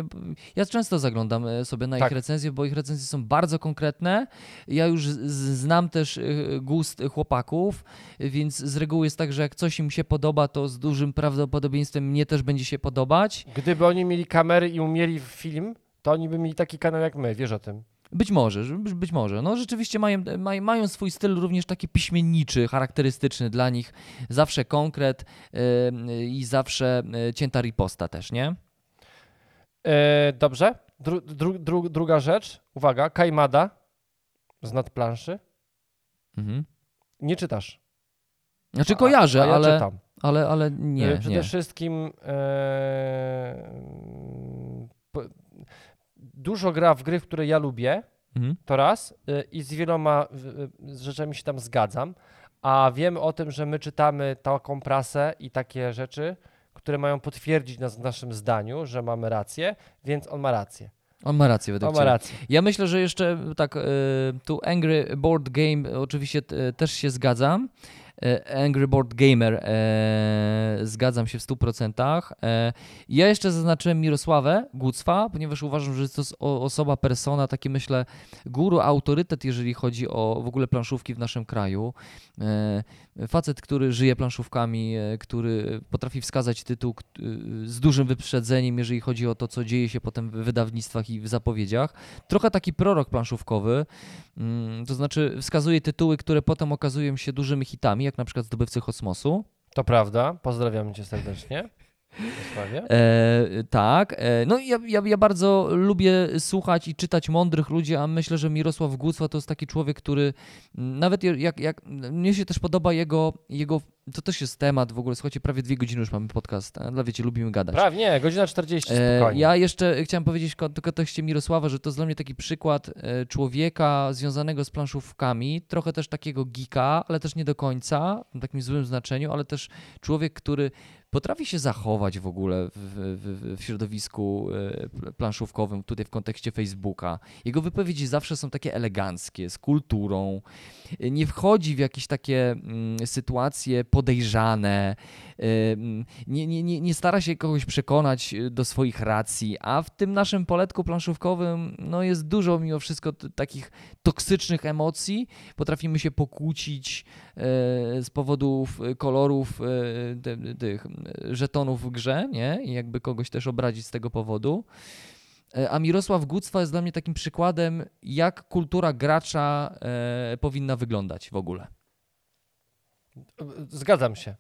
[SPEAKER 2] Ja często zaglądam e, sobie na
[SPEAKER 1] Tak.
[SPEAKER 2] ich recenzje, bo ich recenzje są bardzo konkretne. Ja już znam też e, gust chłopaków, więc z reguły jest tak, że jak coś im się podoba, to z dużym prawdopodobieństwem mnie też będzie się podobać.
[SPEAKER 1] Gdyby oni mieli kamery i umieli film, to oni by mieli taki kanał jak my, wiesz o tym.
[SPEAKER 2] Być może, że- być może. No rzeczywiście mają, maj, mają swój styl również taki piśmienniczy, charakterystyczny dla nich. Zawsze konkret yy, i zawsze yy, cięta riposta też, nie?
[SPEAKER 1] E, dobrze. Dru, dru, dru, druga rzecz. Uwaga, Kajmada z nadplanszy.
[SPEAKER 2] Mhm.
[SPEAKER 1] Nie czytasz.
[SPEAKER 2] Znaczy
[SPEAKER 1] A-
[SPEAKER 2] kojarzę,
[SPEAKER 1] a ja
[SPEAKER 2] ale,
[SPEAKER 1] czytam.
[SPEAKER 2] Ale, ale
[SPEAKER 1] E,
[SPEAKER 2] nie,
[SPEAKER 1] Przede
[SPEAKER 2] nie.
[SPEAKER 1] wszystkim e, dużo gra w gry, w które ja lubię,
[SPEAKER 2] Mhm.
[SPEAKER 1] to raz, y, i z wieloma rzeczami się tam zgadzam, a wiemy o tym, że my czytamy taką prasę i takie rzeczy, które mają potwierdzić nas w naszym zdaniu, że mamy rację, więc on ma rację.
[SPEAKER 2] On ma rację według
[SPEAKER 1] On ma rację.
[SPEAKER 2] Ja myślę, że jeszcze tak, e, tu Angry Board Game e, oczywiście e, też się zgadzam. E, Angry Board Gamer e, zgadzam się w 100%. E, ja jeszcze zaznaczyłem Mirosławę Gucwa, ponieważ uważam, że jest to o- osoba, persona, taki myślę guru, autorytet, jeżeli chodzi o w ogóle planszówki w naszym kraju. Facet, który żyje planszówkami, który potrafi wskazać tytuł z dużym wyprzedzeniem, jeżeli chodzi o to, co dzieje się potem w wydawnictwach i w zapowiedziach. Trochę taki prorok planszówkowy, mm, to znaczy wskazuje tytuły, które potem okazują się dużymi hitami, jak na przykład Zdobywcy Kosmosu.
[SPEAKER 1] To prawda. Pozdrawiam cię serdecznie.
[SPEAKER 2] E, tak. E, no i ja, ja, ja bardzo lubię słuchać i czytać mądrych ludzi, a myślę, że Mirosław Gucwa to jest taki człowiek, który nawet jak, jak mnie się też podoba jego, jego, to też jest temat w ogóle, słuchajcie, prawie dwie godziny już mamy podcast, dla wiecie, lubimy gadać.
[SPEAKER 1] Prawie, nie, godzina 40
[SPEAKER 2] E,
[SPEAKER 1] spokojnie.
[SPEAKER 2] Ja jeszcze chciałem powiedzieć ko- tylko tekście Mirosława, że to jest dla mnie taki przykład e, człowieka związanego z planszówkami, trochę też takiego geeka, ale też nie do końca, w takim złym znaczeniu, ale też człowiek, który potrafi się zachować w ogóle w, w, w środowisku e, pl- planszówkowym, tutaj w kontekście Facebooka. Jego wypowiedzi zawsze są takie eleganckie, z kulturą, nie wchodzi w jakieś takie mm, sytuacje podejrzane, nie, nie, nie, stara się kogoś przekonać e, do swoich racji, a w tym naszym poletku planszówkowym no, jest dużo mimo wszystko takich toksycznych emocji. Potrafimy się pokłócić e, z powodów e, kolorów tych żetonów w grze, nie? I jakby kogoś też obrazić z tego powodu. A Mirosław Gucwa jest dla mnie takim przykładem, jak kultura gracza powinna wyglądać w ogóle.
[SPEAKER 1] Zgadzam się.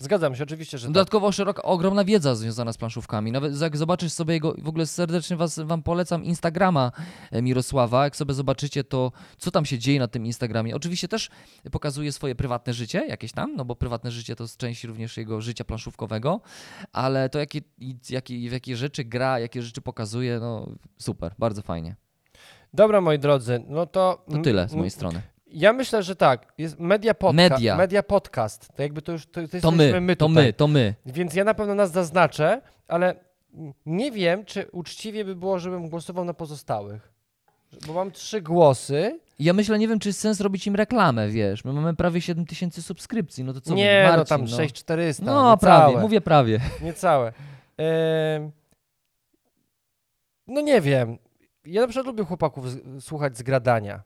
[SPEAKER 1] Zgadzam się, oczywiście, że tak.
[SPEAKER 2] Dodatkowo szeroka, ogromna wiedza związana z planszówkami. Nawet jak zobaczysz sobie jego, w ogóle serdecznie was, wam polecam Instagrama e, Mirosława. Jak sobie zobaczycie to, co tam się dzieje na tym Instagramie. Oczywiście też pokazuje swoje prywatne życie jakieś tam, no bo prywatne życie to jest część również jego życia planszówkowego, ale to jakie, jakie, w jakie rzeczy gra, jakie rzeczy pokazuje, no super, bardzo fajnie.
[SPEAKER 1] Dobra, moi drodzy, no to...
[SPEAKER 2] To tyle z mojej strony.
[SPEAKER 1] Ja myślę, że tak. Jest media, podca-
[SPEAKER 2] Media.
[SPEAKER 1] media podcast. To jakby to już to, to,
[SPEAKER 2] To
[SPEAKER 1] jesteśmy
[SPEAKER 2] my, to my, to my.
[SPEAKER 1] Więc ja na pewno nas zaznaczę, ale nie wiem, czy uczciwie by było, żebym głosował na pozostałych. Bo mam trzy głosy.
[SPEAKER 2] Ja myślę, nie wiem, czy jest sens robić im reklamę, wiesz. My mamy prawie 7 tysięcy subskrypcji, no to co?
[SPEAKER 1] nie,
[SPEAKER 2] Marcin,
[SPEAKER 1] no tam 6400.
[SPEAKER 2] No,
[SPEAKER 1] niecałe,
[SPEAKER 2] prawie, mówię prawie.
[SPEAKER 1] Niecałe. Ym, no nie wiem. Ja na przykład lubię chłopaków z, słuchać z gradania.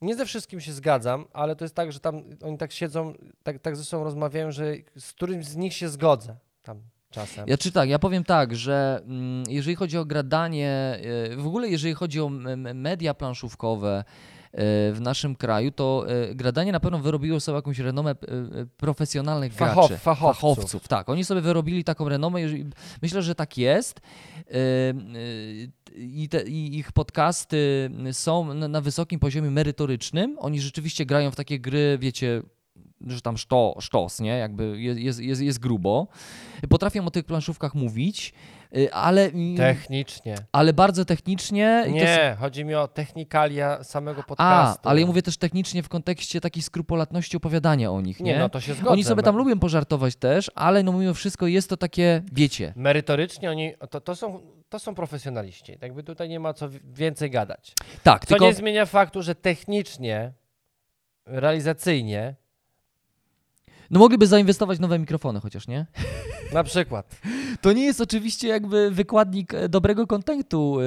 [SPEAKER 1] Nie ze wszystkim się zgadzam, ale to jest tak, że tam oni tak siedzą, tak, tak ze sobą rozmawiają, że z którymś z nich się zgodzę tam czasem.
[SPEAKER 2] Ja czy tak, ja powiem tak, że mm, jeżeli chodzi o gradanie, e, w ogóle jeżeli chodzi o media planszówkowe w naszym kraju, to e, gradanie na pewno wyrobiło sobie jakąś renomę e, e, profesjonalnych
[SPEAKER 1] Fachow-
[SPEAKER 2] graczy.
[SPEAKER 1] fachowców.
[SPEAKER 2] Tak, oni sobie wyrobili taką renomę. Myślę, że tak jest. E, e, I, te, I ich podcasty są na, na wysokim poziomie merytorycznym. Oni rzeczywiście grają w takie gry, wiecie, że tam szto, sztos, nie? Jakby jest, jest, jest, grubo. Potrafią o tych planszówkach mówić, ale,
[SPEAKER 1] Technicznie.
[SPEAKER 2] ale bardzo technicznie. i to
[SPEAKER 1] Nie, chodzi mi o technikalia samego
[SPEAKER 2] A,
[SPEAKER 1] podcastu.
[SPEAKER 2] ale ja mówię też technicznie w kontekście takiej skrupulatności opowiadania o nich, nie?
[SPEAKER 1] Nie, no to się zgodzę.
[SPEAKER 2] Oni sobie tam lubią pożartować też, ale no mimo wszystko jest to takie, wiecie,
[SPEAKER 1] Merytorycznie oni, to, to, są, to są profesjonaliści. Jakby tutaj nie ma co wi- więcej gadać.
[SPEAKER 2] tak,
[SPEAKER 1] Co
[SPEAKER 2] tylko
[SPEAKER 1] nie zmienia faktu, że technicznie, realizacyjnie,
[SPEAKER 2] no mogliby zainwestować w nowe mikrofony chociaż, nie?
[SPEAKER 1] na przykład.
[SPEAKER 2] To nie jest oczywiście jakby wykładnik e, dobrego kontentu,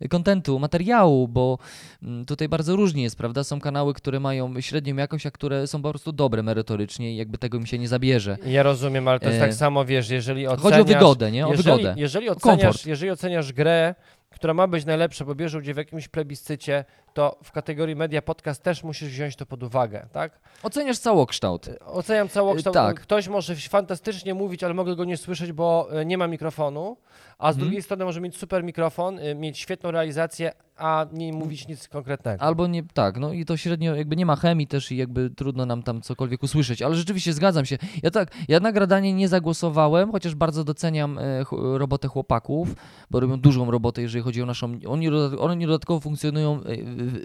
[SPEAKER 2] y, kontentu, materiału, bo mm, tutaj bardzo różnie jest, prawda? Są kanały, które mają średnią jakość, a które są po prostu dobre merytorycznie i jakby tego mi się nie zabierze.
[SPEAKER 1] Ja rozumiem, ale to jest
[SPEAKER 2] E,
[SPEAKER 1] tak samo, wiesz, jeżeli oceniasz...
[SPEAKER 2] Chodzi o wygodę, nie? O
[SPEAKER 1] jeżeli,
[SPEAKER 2] wygodę.
[SPEAKER 1] Jeżeli oceniasz, jeżeli oceniasz grę, która ma być najlepsza, bo bierze udział w jakimś plebiscycie, to w kategorii media podcast też musisz wziąć to pod uwagę, tak?
[SPEAKER 2] Oceniasz całokształt.
[SPEAKER 1] Oceniam całokształt.
[SPEAKER 2] tak.
[SPEAKER 1] Ktoś może fantastycznie mówić, ale mogę go nie słyszeć, bo e, nie ma mikrofonu, a z
[SPEAKER 2] Mhm.
[SPEAKER 1] drugiej strony może mieć super mikrofon, mieć świetną realizację, a nie mówić nic konkretnego.
[SPEAKER 2] Albo nie, tak, no i to średnio, jakby nie ma chemii też i jakby trudno nam tam cokolwiek usłyszeć, ale rzeczywiście zgadzam się. Ja tak, ja na gradanie nie zagłosowałem, chociaż bardzo doceniam e, ch- robotę chłopaków, bo robią dużą robotę, jeżeli chodzi o naszą, oni, oni dodatkowo funkcjonują e,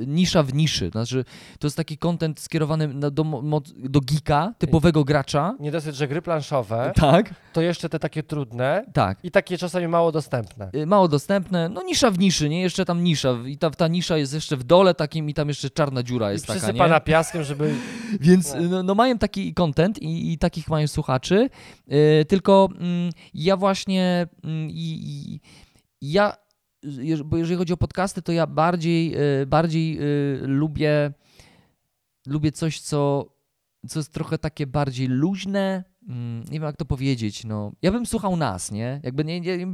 [SPEAKER 2] nisza w niszy, znaczy to jest taki content skierowany do, do geeka, typowego gracza.
[SPEAKER 1] Nie dosyć, że gry planszowe,
[SPEAKER 2] Tak,
[SPEAKER 1] to jeszcze te takie trudne
[SPEAKER 2] tak.
[SPEAKER 1] i takie czasami mało dostępne.
[SPEAKER 2] Y, mało dostępne, no nisza w niszy, nie? Jeszcze tam nisza i ta, ta nisza jest jeszcze w dole takim i tam jeszcze czarna dziura
[SPEAKER 1] I
[SPEAKER 2] jest taka, nie?
[SPEAKER 1] piaskiem, żeby...
[SPEAKER 2] Więc
[SPEAKER 1] No.
[SPEAKER 2] no, no mają taki content i, i takich mają słuchaczy, y, tylko mm, ja właśnie mm, i, i ja, bo jeżeli chodzi o podcasty, to ja bardziej, y, bardziej y, lubię, lubię coś, co, co jest trochę takie bardziej luźne, mm, nie wiem jak to powiedzieć, no. Ja bym słuchał nas, nie? Jakby nie, nie,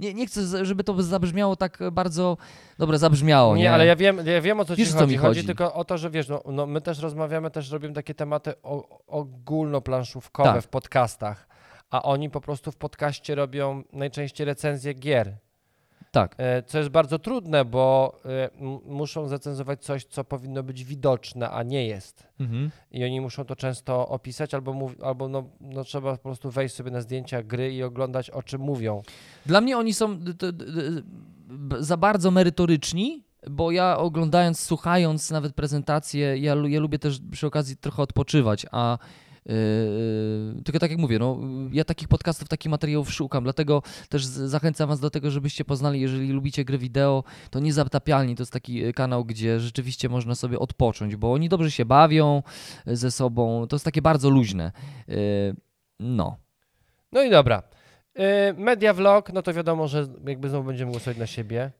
[SPEAKER 2] nie, nie chcę, żeby to zabrzmiało tak bardzo, dobra, zabrzmiało, nie?
[SPEAKER 1] Nie, ale ja wiem, ja wiem o co
[SPEAKER 2] Wiesz,
[SPEAKER 1] ci
[SPEAKER 2] o co
[SPEAKER 1] chodzi.
[SPEAKER 2] mi
[SPEAKER 1] chodzi.
[SPEAKER 2] chodzi.
[SPEAKER 1] tylko o to, że wiesz, no, no my też rozmawiamy, też robimy takie tematy ogólnoplanszówkowe
[SPEAKER 2] Tak.
[SPEAKER 1] w podcastach, a oni po prostu w podcaście robią najczęściej recenzje gier.
[SPEAKER 2] Tak.
[SPEAKER 1] E, Co jest bardzo trudne, bo e, muszą zacenzować coś, co powinno być widoczne, a nie jest.
[SPEAKER 2] Mhm.
[SPEAKER 1] I oni muszą to często opisać, albo, mów, albo no, no trzeba po prostu wejść sobie na zdjęcia gry i oglądać, o czym mówią.
[SPEAKER 2] Dla mnie oni są za bardzo merytoryczni, bo ja oglądając, słuchając nawet prezentacje, ja, ja lubię też przy okazji trochę odpoczywać, a tylko tak jak mówię, no, ja takich podcastów, takich materiałów szukam, dlatego też zachęcam Was do tego, żebyście poznali, jeżeli lubicie gry wideo, to Niezatapialni to jest taki y, kanał, gdzie rzeczywiście można sobie odpocząć, bo oni dobrze się bawią y, ze sobą, to jest takie bardzo luźne. Yy, no.
[SPEAKER 1] No i dobra. Media vlog, no to wiadomo, że jakby znowu będziemy głosować na siebie.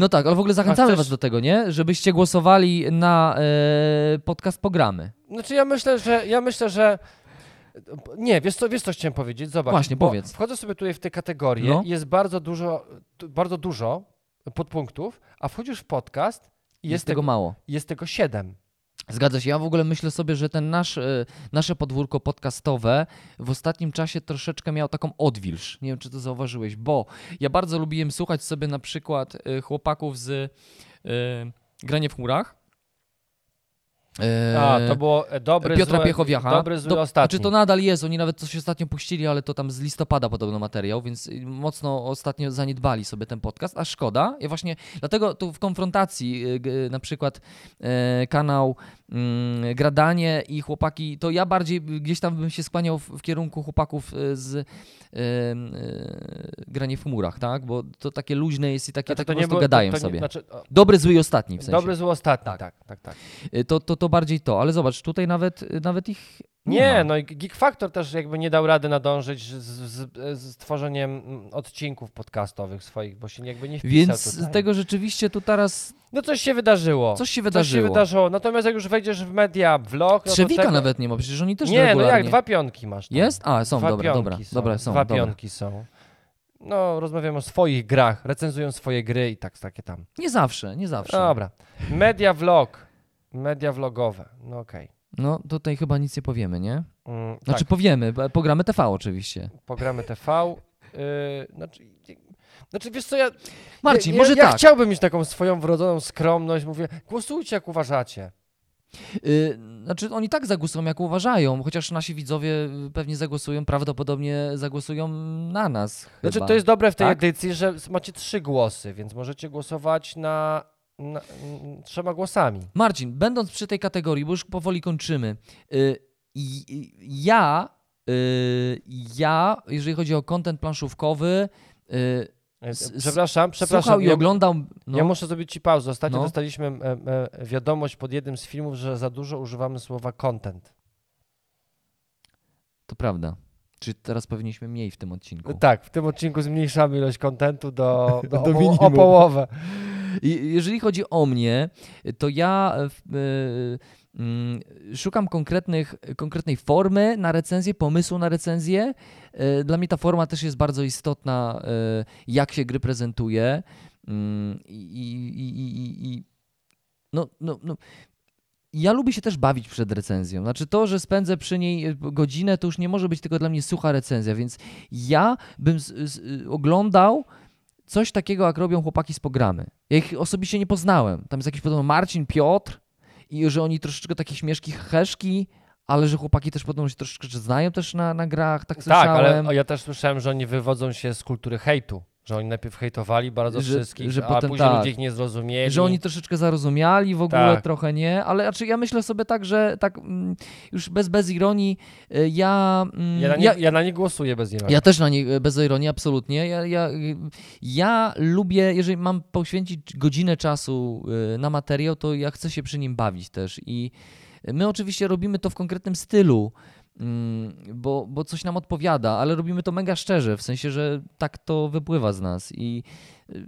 [SPEAKER 2] No tak, ale w ogóle zachęcamy
[SPEAKER 1] chcesz-
[SPEAKER 2] was do tego, nie? Żebyście głosowali na e, podcast programy.
[SPEAKER 1] Znaczy ja myślę, że ja myślę, że nie, wiesz co, wiesz co chciałem powiedzieć? Zobacz.
[SPEAKER 2] Właśnie, powiedz.
[SPEAKER 1] Wchodzę sobie tutaj w te kategorie
[SPEAKER 2] No.
[SPEAKER 1] jest bardzo dużo, bardzo dużo podpunktów, a wchodzisz w podcast i
[SPEAKER 2] Jest,
[SPEAKER 1] jest,
[SPEAKER 2] tego
[SPEAKER 1] tego,
[SPEAKER 2] mało.
[SPEAKER 1] jest tego siedem.
[SPEAKER 2] Zgadza się. Ja w ogóle myślę sobie, że ten nasz, e, nasze podwórko podcastowe w ostatnim czasie troszeczkę miało taką odwilż. Nie wiem, czy to zauważyłeś, bo ja bardzo lubiłem słuchać sobie na przykład e, chłopaków z e, Granie w chmurach. E,
[SPEAKER 1] A, to było e, dobry,
[SPEAKER 2] Piotra
[SPEAKER 1] zły,
[SPEAKER 2] Piechowiacha.
[SPEAKER 1] dobry, zły,
[SPEAKER 2] Do-
[SPEAKER 1] ostatni.
[SPEAKER 2] Znaczy to nadal jest, oni nawet coś ostatnio puścili, ale to tam z listopada podobno materiał, więc y, mocno ostatnio zaniedbali sobie ten podcast, a szkoda. Ja właśnie dlatego tu w konfrontacji y, na przykład e, kanał Gradanie i chłopaki, to ja bardziej gdzieś tam bym się skłaniał w, w kierunku chłopaków y, z y, y, Granie w chmurach, tak? Bo to takie luźne jest i takie
[SPEAKER 1] Znaczy,
[SPEAKER 2] tak
[SPEAKER 1] to
[SPEAKER 2] po prostu
[SPEAKER 1] było-
[SPEAKER 2] gadają
[SPEAKER 1] to, to
[SPEAKER 2] sobie.
[SPEAKER 1] Nie, znaczy, o,
[SPEAKER 2] Dobry, zły i ostatni w sensie.
[SPEAKER 1] dobry, zły, ostatni,
[SPEAKER 2] Tak.
[SPEAKER 1] tak, tak, tak.
[SPEAKER 2] To, to, to bardziej to, ale zobacz, tutaj nawet, nawet ich nie,
[SPEAKER 1] Nie, no i Geek Factor też jakby nie dał rady nadążyć z, z, z tworzeniem mm, odcinków podcastowych swoich, bo się jakby nie wpisał
[SPEAKER 2] Więc
[SPEAKER 1] tutaj.
[SPEAKER 2] z tego rzeczywiście tu teraz
[SPEAKER 1] No coś się wydarzyło.
[SPEAKER 2] coś się
[SPEAKER 1] Coś
[SPEAKER 2] wydarzyło.
[SPEAKER 1] się wydarzyło. Natomiast jak już wejdziesz w media, vlog... No
[SPEAKER 2] Trzewika
[SPEAKER 1] tego...
[SPEAKER 2] nawet nie ma, przecież oni też
[SPEAKER 1] Nie, no
[SPEAKER 2] regularnie...
[SPEAKER 1] jak, dwa pionki masz tam.
[SPEAKER 2] Jest? A, są,
[SPEAKER 1] dwa
[SPEAKER 2] dobra, dobra,
[SPEAKER 1] są.
[SPEAKER 2] dobra, są,
[SPEAKER 1] Dwa
[SPEAKER 2] dobra.
[SPEAKER 1] pionki są. No, rozmawiamy o swoich grach, recenzują swoje gry i tak, takie tam.
[SPEAKER 2] Nie zawsze, nie zawsze.
[SPEAKER 1] Dobra. Media vlog. Media vlogowe. No okej.
[SPEAKER 2] No tutaj chyba nic nie powiemy, nie?
[SPEAKER 1] Mm,
[SPEAKER 2] Znaczy
[SPEAKER 1] tak,
[SPEAKER 2] powiemy, pogramy TV oczywiście.
[SPEAKER 1] pogramy TV. Yy, znaczy, znaczy, wiesz co, ja...
[SPEAKER 2] Marcin,
[SPEAKER 1] ja,
[SPEAKER 2] może
[SPEAKER 1] ja, ja
[SPEAKER 2] tak.
[SPEAKER 1] chciałbym mieć taką swoją wrodzoną skromność. Mówię, głosujcie jak uważacie.
[SPEAKER 2] Y, znaczy oni tak zagłosują jak uważają, chociaż nasi widzowie pewnie zagłosują, prawdopodobnie zagłosują na nas
[SPEAKER 1] Znaczy,
[SPEAKER 2] chyba.
[SPEAKER 1] to jest dobre w tej
[SPEAKER 2] Tak?
[SPEAKER 1] edycji, że macie trzy głosy, więc możecie głosować na, na trzema głosami.
[SPEAKER 2] Marcin, będąc przy tej kategorii, bo już powoli kończymy, y, ja, y, ja, jeżeli chodzi o content planszówkowy, y, S-
[SPEAKER 1] Przepraszam, przepraszam.
[SPEAKER 2] słuchał i
[SPEAKER 1] ja,
[SPEAKER 2] oglądał. No,
[SPEAKER 1] ja muszę zrobić ci pauzę. Ostatnio
[SPEAKER 2] No.
[SPEAKER 1] dostaliśmy e, e, wiadomość pod jednym z filmów, że za dużo używamy słowa content.
[SPEAKER 2] To prawda. Czy teraz powinniśmy mniej w tym odcinku?
[SPEAKER 1] Tak, w tym odcinku zmniejszamy ilość kontentu do, do,
[SPEAKER 2] Do
[SPEAKER 1] o, o połowę.
[SPEAKER 2] Jeżeli chodzi o mnie, to ja e, e, mm, szukam konkretnych, konkretnej formy na recenzję, pomysłu na recenzję. E, Dla mnie ta forma też jest bardzo istotna, jak się gry prezentuje. Mm, I, i, i, no, no, no. Ja lubię się też bawić przed recenzją. Znaczy to, że spędzę przy niej godzinę, to już nie może być tylko dla mnie sucha recenzja, więc ja bym z, z, oglądał coś takiego, jak robią chłopaki z programy. Ja ich osobiście nie poznałem. Tam jest jakiś podobno Marcin, Piotr i że oni troszeczkę takie śmieszki, heszki, ale że chłopaki też podobno się troszeczkę znają też na, na grach, tak
[SPEAKER 1] Tak,
[SPEAKER 2] słyszałem.
[SPEAKER 1] ale ja też słyszałem, że oni wywodzą się z kultury hejtu. Że oni najpierw hejtowali bardzo
[SPEAKER 2] Że-
[SPEAKER 1] wszystkich,
[SPEAKER 2] że
[SPEAKER 1] a
[SPEAKER 2] potem
[SPEAKER 1] później
[SPEAKER 2] tak.
[SPEAKER 1] ludzie ich nie zrozumieli.
[SPEAKER 2] Że oni troszeczkę zarozumiali, w ogóle
[SPEAKER 1] Tak.
[SPEAKER 2] trochę nie, ale znaczy ja myślę sobie tak, że tak mm, już bez, bez ironii, y, ja, mm,
[SPEAKER 1] ja, na nie,
[SPEAKER 2] ja,
[SPEAKER 1] ja na nie głosuję bez ironii.
[SPEAKER 2] Ja też na nie, bez ironii, absolutnie. Ja, ja, ja lubię, jeżeli mam poświęcić godzinę czasu y, na materiał, to ja chcę się przy nim bawić też. I my oczywiście robimy to w konkretnym stylu, bo, bo coś nam odpowiada, ale robimy to mega szczerze, w sensie, że tak to wypływa z nas. I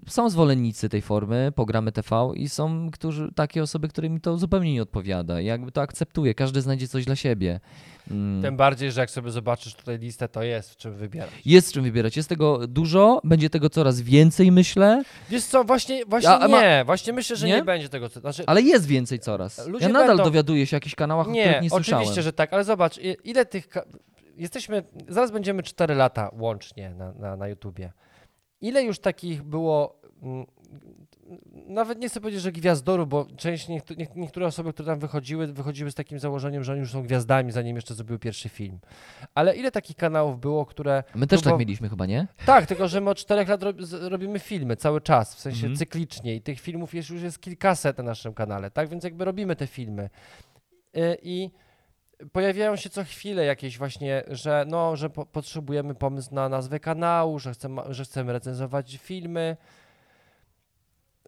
[SPEAKER 2] są zwolennicy tej formy, programy TV, i są którzy, takie osoby, którym to zupełnie nie odpowiada. Jakby to akceptuje, każdy znajdzie coś dla siebie. Mm.
[SPEAKER 1] Tym bardziej, że jak sobie zobaczysz tutaj listę, to jest w czym wybierać.
[SPEAKER 2] Jest z czym wybierać. Jest tego dużo, będzie tego coraz więcej, myślę,
[SPEAKER 1] Wiesz co, właśnie, właśnie
[SPEAKER 2] A- a ma-
[SPEAKER 1] nie. Właśnie myślę, że nie,
[SPEAKER 2] Nie?
[SPEAKER 1] będzie tego. Znaczy,
[SPEAKER 2] ale jest więcej coraz.
[SPEAKER 1] Ludzie
[SPEAKER 2] ja nadal
[SPEAKER 1] będą-
[SPEAKER 2] dowiaduję się o jakichś kanałach, o
[SPEAKER 1] nie,
[SPEAKER 2] których nie
[SPEAKER 1] oczywiście,
[SPEAKER 2] słyszałem.
[SPEAKER 1] że tak, ale zobacz, ile tych... Jesteśmy, zaraz będziemy 4 lata łącznie na, na, na YouTubie. Ile już takich było... mm, Nawet nie chcę powiedzieć, że gwiazdoru, bo część niektó- niek- niektóre osoby, które tam wychodziły, wychodziły z takim założeniem, że oni już są gwiazdami, zanim jeszcze zrobiły pierwszy film. Ale ile takich kanałów było, które
[SPEAKER 2] My też tak mieliśmy chyba, nie?
[SPEAKER 1] Tak, tylko że my od czterech lat robimy filmy cały czas, w sensie
[SPEAKER 2] Mhm.
[SPEAKER 1] cyklicznie i tych filmów jest, już jest kilkaset na naszym kanale, tak? Więc jakby robimy te filmy. Y, I pojawiają się co chwilę jakieś właśnie, że no, że po, potrzebujemy pomysł na nazwę kanału, że chcemy, że chcemy recenzować filmy.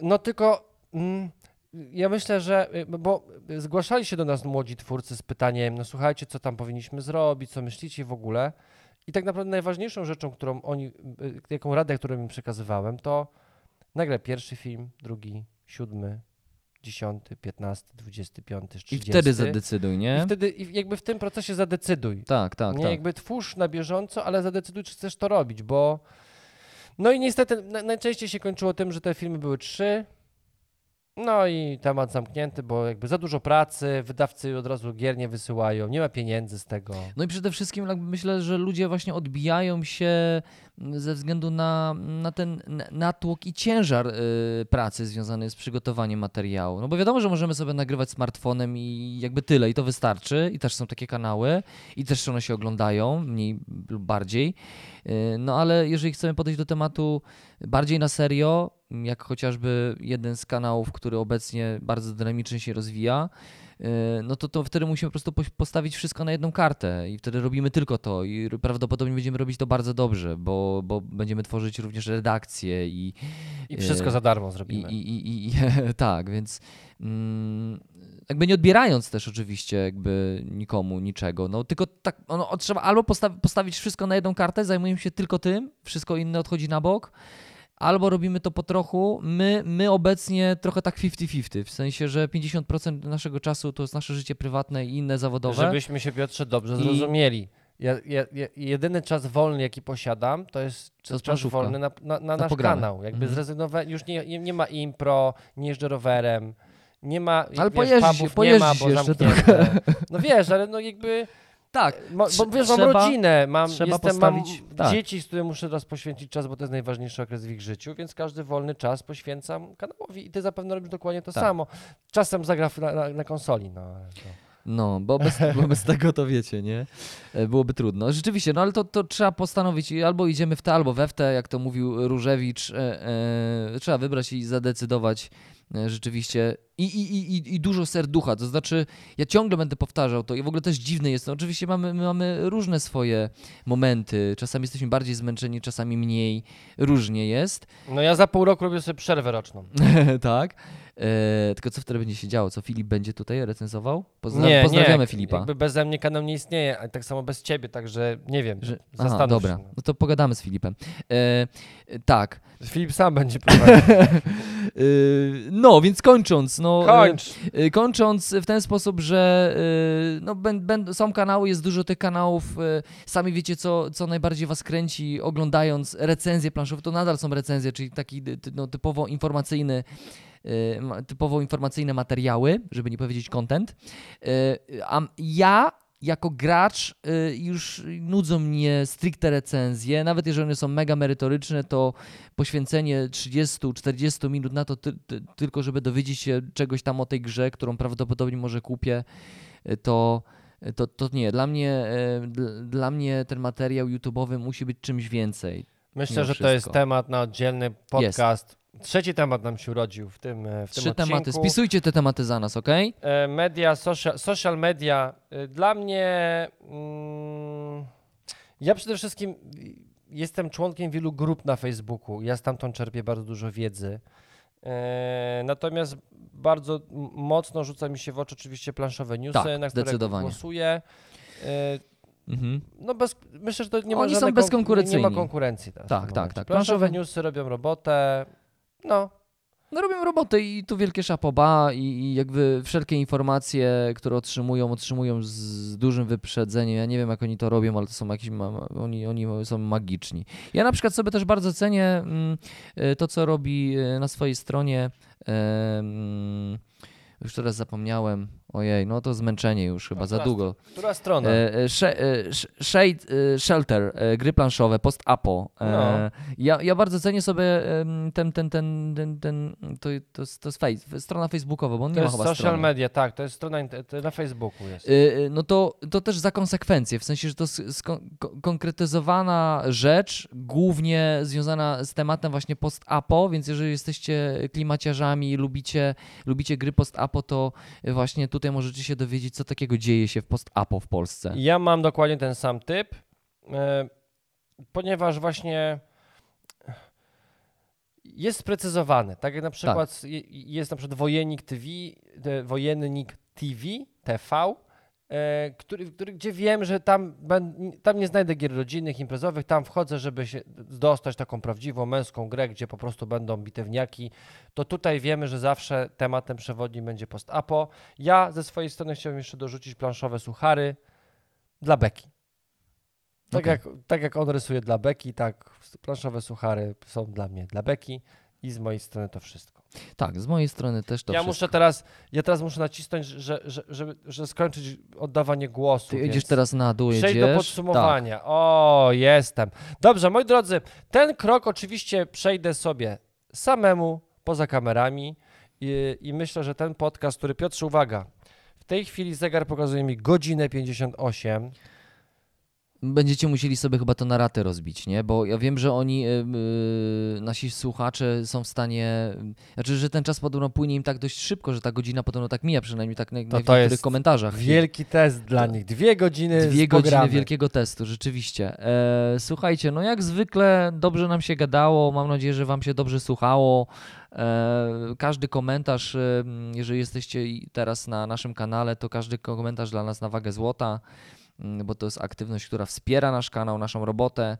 [SPEAKER 1] No tylko mm, ja myślę, że, y, bo zgłaszali się do nas młodzi twórcy z pytaniem, no słuchajcie, co tam powinniśmy zrobić, co myślicie w ogóle. I tak naprawdę najważniejszą rzeczą, którą oni, y, jaką radę, którą im przekazywałem, to nagle pierwszy film, drugi, siódmy, dziesiąty, piętnasty, dwudziesty piąty,
[SPEAKER 2] I
[SPEAKER 1] trzydziesty.
[SPEAKER 2] wtedy zadecyduj,
[SPEAKER 1] I
[SPEAKER 2] nie?
[SPEAKER 1] wtedy i jakby w tym procesie zadecyduj.
[SPEAKER 2] Tak, tak,
[SPEAKER 1] nie
[SPEAKER 2] tak.
[SPEAKER 1] jakby twórz na bieżąco, ale zadecyduj, czy chcesz to robić, bo no i niestety na, najczęściej się kończyło tym, że te filmy były trzy. No i temat zamknięty, bo jakby za dużo pracy, wydawcy od razu gier nie wysyłają, nie ma pieniędzy z tego.
[SPEAKER 2] No i przede wszystkim myślę, że ludzie właśnie odbijają się ze względu na, na ten natłok i ciężar y, pracy związany z przygotowaniem materiału. No bo wiadomo, że możemy sobie nagrywać smartfonem i jakby tyle i to wystarczy i też są takie kanały i też one się oglądają mniej lub bardziej. Y, No ale jeżeli chcemy podejść do tematu bardziej na serio, jak chociażby jeden z kanałów, który obecnie bardzo dynamicznie się rozwija, no to, to wtedy musimy po prostu postawić wszystko na jedną kartę i wtedy robimy tylko to i prawdopodobnie będziemy robić to bardzo dobrze, bo, bo będziemy tworzyć również redakcje i,
[SPEAKER 1] I wszystko
[SPEAKER 2] E,
[SPEAKER 1] za darmo zrobimy.
[SPEAKER 2] i, i, i tak, więc mm, jakby nie odbierając też oczywiście jakby nikomu niczego, no tylko tak, no, trzeba albo postawi, postawić wszystko na jedną kartę, zajmujemy się tylko tym, wszystko inne odchodzi na bok, albo robimy to po trochu. My, my obecnie trochę tak 50-50, w sensie, że 50% naszego czasu to jest nasze życie prywatne i inne zawodowe.
[SPEAKER 1] Żebyśmy się, Piotrze, dobrze
[SPEAKER 2] I-
[SPEAKER 1] zrozumieli. Ja, ja, ja, jedyny czas wolny, jaki posiadam, to jest
[SPEAKER 2] To
[SPEAKER 1] czas wolny na, na, na, nasz
[SPEAKER 2] programy.
[SPEAKER 1] kanał. Jakby
[SPEAKER 2] Mhm.
[SPEAKER 1] zrezygnowałem, już nie, nie, nie ma impro, nie jeżdżę rowerem, nie ma,
[SPEAKER 2] Ale
[SPEAKER 1] wiesz,
[SPEAKER 2] pojeździ
[SPEAKER 1] nie ma, bo
[SPEAKER 2] jeszcze.
[SPEAKER 1] No wiesz, ale no jakby,
[SPEAKER 2] Tak,
[SPEAKER 1] mo, bo
[SPEAKER 2] Trze-
[SPEAKER 1] wiesz, mam
[SPEAKER 2] trzeba-
[SPEAKER 1] rodzinę, mam,
[SPEAKER 2] trzeba
[SPEAKER 1] jestem,
[SPEAKER 2] postawić-
[SPEAKER 1] mam
[SPEAKER 2] tak.
[SPEAKER 1] dzieci, z którymi muszę teraz poświęcić czas, bo to jest najważniejszy okres w ich życiu, więc każdy wolny czas poświęcam kanałowi i ty zapewne robisz dokładnie to
[SPEAKER 2] Tak.
[SPEAKER 1] samo. Czasem zagra w- na, na, na konsoli, no.
[SPEAKER 2] No, bo bez, bo bez tego to wiecie, nie? E, Byłoby trudno. Rzeczywiście, no ale to, to trzeba postanowić, i albo idziemy w te, albo we w te, jak to mówił Różewicz. E, e, trzeba wybrać i zadecydować e, rzeczywiście. I, i, i, i- dużo serducha, to znaczy ja ciągle będę powtarzał to i w ogóle też dziwne jest to. Oczywiście mamy, my mamy różne swoje momenty. Czasami jesteśmy bardziej zmęczeni, czasami mniej. Różnie jest.
[SPEAKER 1] No ja za pół roku robię sobie przerwę roczną.
[SPEAKER 2] tak. E, tylko co wtedy będzie się działo? Co Filip będzie tutaj recenzował? Pozdra- pozdrawiamy Filipa.
[SPEAKER 1] Jakby beze mnie kanał nie istnieje, a tak samo bez ciebie, także nie wiem.
[SPEAKER 2] Że, aha, dobra,
[SPEAKER 1] się. no.
[SPEAKER 2] no to pogadamy z Filipem. E, e, tak.
[SPEAKER 1] Filip sam będzie prowadził.
[SPEAKER 2] E, no, więc kończąc, no,
[SPEAKER 1] Kończ.
[SPEAKER 2] e, kończąc w ten sposób, że no, ben, ben, są kanały, jest dużo tych kanałów, sami wiecie, co, co najbardziej was kręci, oglądając recenzje planszowe, to nadal są recenzje, czyli taki no, typowo informacyjny ma- typowo informacyjne materiały, żeby nie powiedzieć content. A ja jako gracz y, już nudzą mnie stricte recenzje, nawet jeżeli one są mega merytoryczne, to poświęcenie 30-40 minut na to ty, ty, tylko, żeby dowiedzieć się czegoś tam o tej grze, którą prawdopodobnie może kupię, y, to, to, to nie. Dla mnie, y, dla mnie ten materiał YouTube'owy musi być czymś więcej.
[SPEAKER 1] Myślę, że to jest temat na oddzielny podcast. Jest. Trzeci temat nam się urodził w tym, w
[SPEAKER 2] Trzy
[SPEAKER 1] tym
[SPEAKER 2] odcinku. tematy. Spisujcie te tematy za nas, ok?
[SPEAKER 1] E, media, social, social media. E, dla mnie. Mm, ja przede wszystkim jestem członkiem wielu grup na Facebooku. Ja stamtąd czerpię bardzo dużo wiedzy. E, natomiast bardzo mocno rzuca mi się w oczy oczywiście planszowe newsy,
[SPEAKER 2] tak,
[SPEAKER 1] na które głosuję. Mhm. No bez, myślę, że to nie ma
[SPEAKER 2] Oni są bezkonkurencyjni.
[SPEAKER 1] Nie ma konkurencji.
[SPEAKER 2] Teraz tak, tak, tak.
[SPEAKER 1] Planszowe newsy robią robotę. No.
[SPEAKER 2] No robią robotę i tu wielkie szapoba i, i jakby wszelkie informacje, które otrzymują, otrzymują z, dużym wyprzedzeniem. Ja nie wiem, jak oni to robią, ale to są jakieś, oni, oni są magiczni. Ja na przykład sobie też bardzo cenię mm, y, to, co robi y, na swojej stronie mm, już teraz zapomniałem. Ojej, no to zmęczenie już chyba, za długo.
[SPEAKER 1] Która strona? E,
[SPEAKER 2] e, e, Shade Shelter, gry planszowe, post-apo. No. Ja, ja bardzo cenię sobie ten, ten, ten, ten, ten to, to, to jest face, strona facebookowa, bo on
[SPEAKER 1] to
[SPEAKER 2] nie ma chyba
[SPEAKER 1] social
[SPEAKER 2] strony.
[SPEAKER 1] media, tak, to jest strona na Facebooku jest.
[SPEAKER 2] No to, to też za konsekwencje, w sensie, że to konkretyzowana rzecz, głównie związana z tematem właśnie post-apo, więc jeżeli jesteście klimaciarzami, lubicie, lubicie gry post-apo, to właśnie tu tutaj możecie się dowiedzieć, co takiego dzieje się w post-apo w Polsce.
[SPEAKER 1] Ja mam dokładnie ten sam typ, e, ponieważ właśnie jest sprecyzowany. Tak jak na przykład tak. jest na przykład Wojennik TV, Wojennik TV, TV, E, który, który, gdzie wiem, że tam, tam nie znajdę gier rodzinnych, imprezowych, tam wchodzę, żeby się dostać taką prawdziwą męską grę, gdzie po prostu będą bitewniaki, to tutaj wiemy, że zawsze tematem przewodnim będzie post-apo. Ja ze swojej strony chciałbym jeszcze dorzucić planszowe suchary dla Beki. Tak, okay. jak, tak jak on rysuje dla Beki, tak planszowe suchary są dla mnie dla Beki i z mojej strony to wszystko.
[SPEAKER 2] Tak, z mojej strony też to
[SPEAKER 1] Ja
[SPEAKER 2] wszystko.
[SPEAKER 1] muszę teraz, ja teraz muszę nacisnąć, że, że, żeby, że skończyć oddawanie głosu.
[SPEAKER 2] Ty jedziesz teraz na dół, jedziesz.
[SPEAKER 1] Przejdź do podsumowania. Tak. O, jestem. Dobrze, moi drodzy, ten krok oczywiście przejdę sobie samemu, poza kamerami i, i myślę, że ten podcast, który Piotrze, uwaga, w tej chwili zegar pokazuje mi godzinę 58
[SPEAKER 2] będziecie musieli sobie chyba to na ratę rozbić, nie? Bo ja wiem, że oni, yy, nasi słuchacze są w stanie, znaczy, że ten czas podobno płynie im tak dość szybko, że ta godzina podobno tak mija, przynajmniej tak na, to to niektórych komentarzach.
[SPEAKER 1] Wielki test dla nich, dwie godziny
[SPEAKER 2] Dwie godziny wielkiego testu, rzeczywiście. E, słuchajcie, no jak zwykle dobrze nam się gadało, mam nadzieję, że wam się dobrze słuchało. E, każdy komentarz, jeżeli jesteście teraz na naszym kanale, to każdy komentarz dla nas na wagę złota. Mm, bo to jest aktywność, która wspiera nasz kanał, naszą robotę.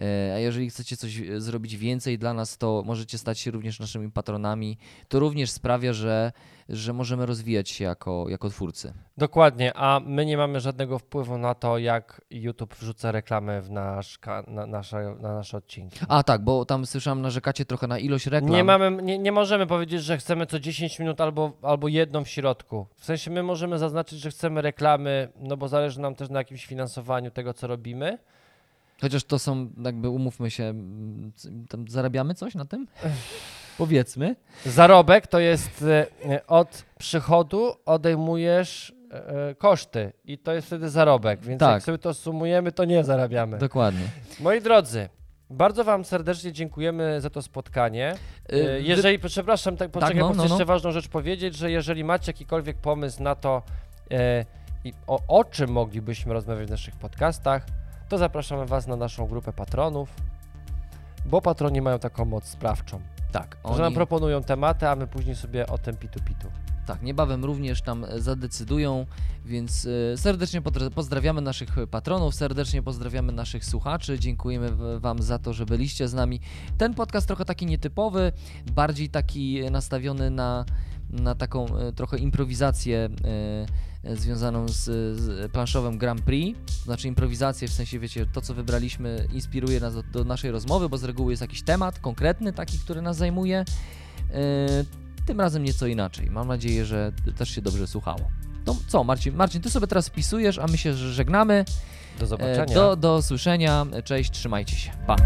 [SPEAKER 2] E, a jeżeli chcecie coś zrobić więcej dla nas, to możecie stać się również naszymi patronami. To również sprawia, że, że możemy rozwijać się jako, jako twórcy.
[SPEAKER 1] Dokładnie, a my nie mamy żadnego wpływu na to, jak YouTube wrzuca reklamy w nasz, na, nasze, na nasze odcinki.
[SPEAKER 2] A tak, bo tam słyszałem, narzekacie trochę na ilość reklam.
[SPEAKER 1] Nie, mamy, nie, nie możemy powiedzieć, że chcemy co 10 minut albo, albo jedną w środku. W sensie my możemy zaznaczyć, że chcemy reklamy, no bo zależy nam też na jakimś finansowaniu tego, co robimy.
[SPEAKER 2] Chociaż to są, jakby umówmy się, tam zarabiamy coś na tym? Powiedzmy.
[SPEAKER 1] Zarobek to jest e, od przychodu odejmujesz e, koszty i to jest wtedy zarobek, więc tak. jak sobie to sumujemy, to nie zarabiamy.
[SPEAKER 2] Dokładnie.
[SPEAKER 1] Moi drodzy, bardzo Wam serdecznie dziękujemy za to spotkanie. E, jeżeli, przepraszam, tak, poczekaj, tak, no, no, jeszcze no. ważną rzecz powiedzieć, że jeżeli macie jakikolwiek pomysł na to, e, o, o czym moglibyśmy rozmawiać w naszych podcastach, to zapraszamy Was na naszą grupę patronów, bo patroni mają taką moc sprawczą.
[SPEAKER 2] Tak.
[SPEAKER 1] Oni... Że nam proponują tematy, a my później sobie o tym pitu-pitu.
[SPEAKER 2] Tak, niebawem również tam zadecydują, więc e, serdecznie pozdrawiamy naszych patronów, serdecznie pozdrawiamy naszych słuchaczy, dziękujemy Wam za to, że byliście z nami. Ten podcast trochę taki nietypowy, bardziej taki nastawiony na, na taką e, trochę improwizację e, E, związaną z, z planszowym Grand Prix, to znaczy improwizację, w sensie wiecie, to co wybraliśmy inspiruje nas do, do naszej rozmowy, bo z reguły jest jakiś temat konkretny, taki, który nas zajmuje. Yy, tym razem nieco inaczej. Mam nadzieję, że też się dobrze słuchało. No co, Marcin, Marcin, ty sobie teraz wpisujesz, a my się żegnamy.
[SPEAKER 1] Do
[SPEAKER 2] E,
[SPEAKER 1] zobaczenia.
[SPEAKER 2] Do, do usłyszenia. Cześć, trzymajcie się. Pa.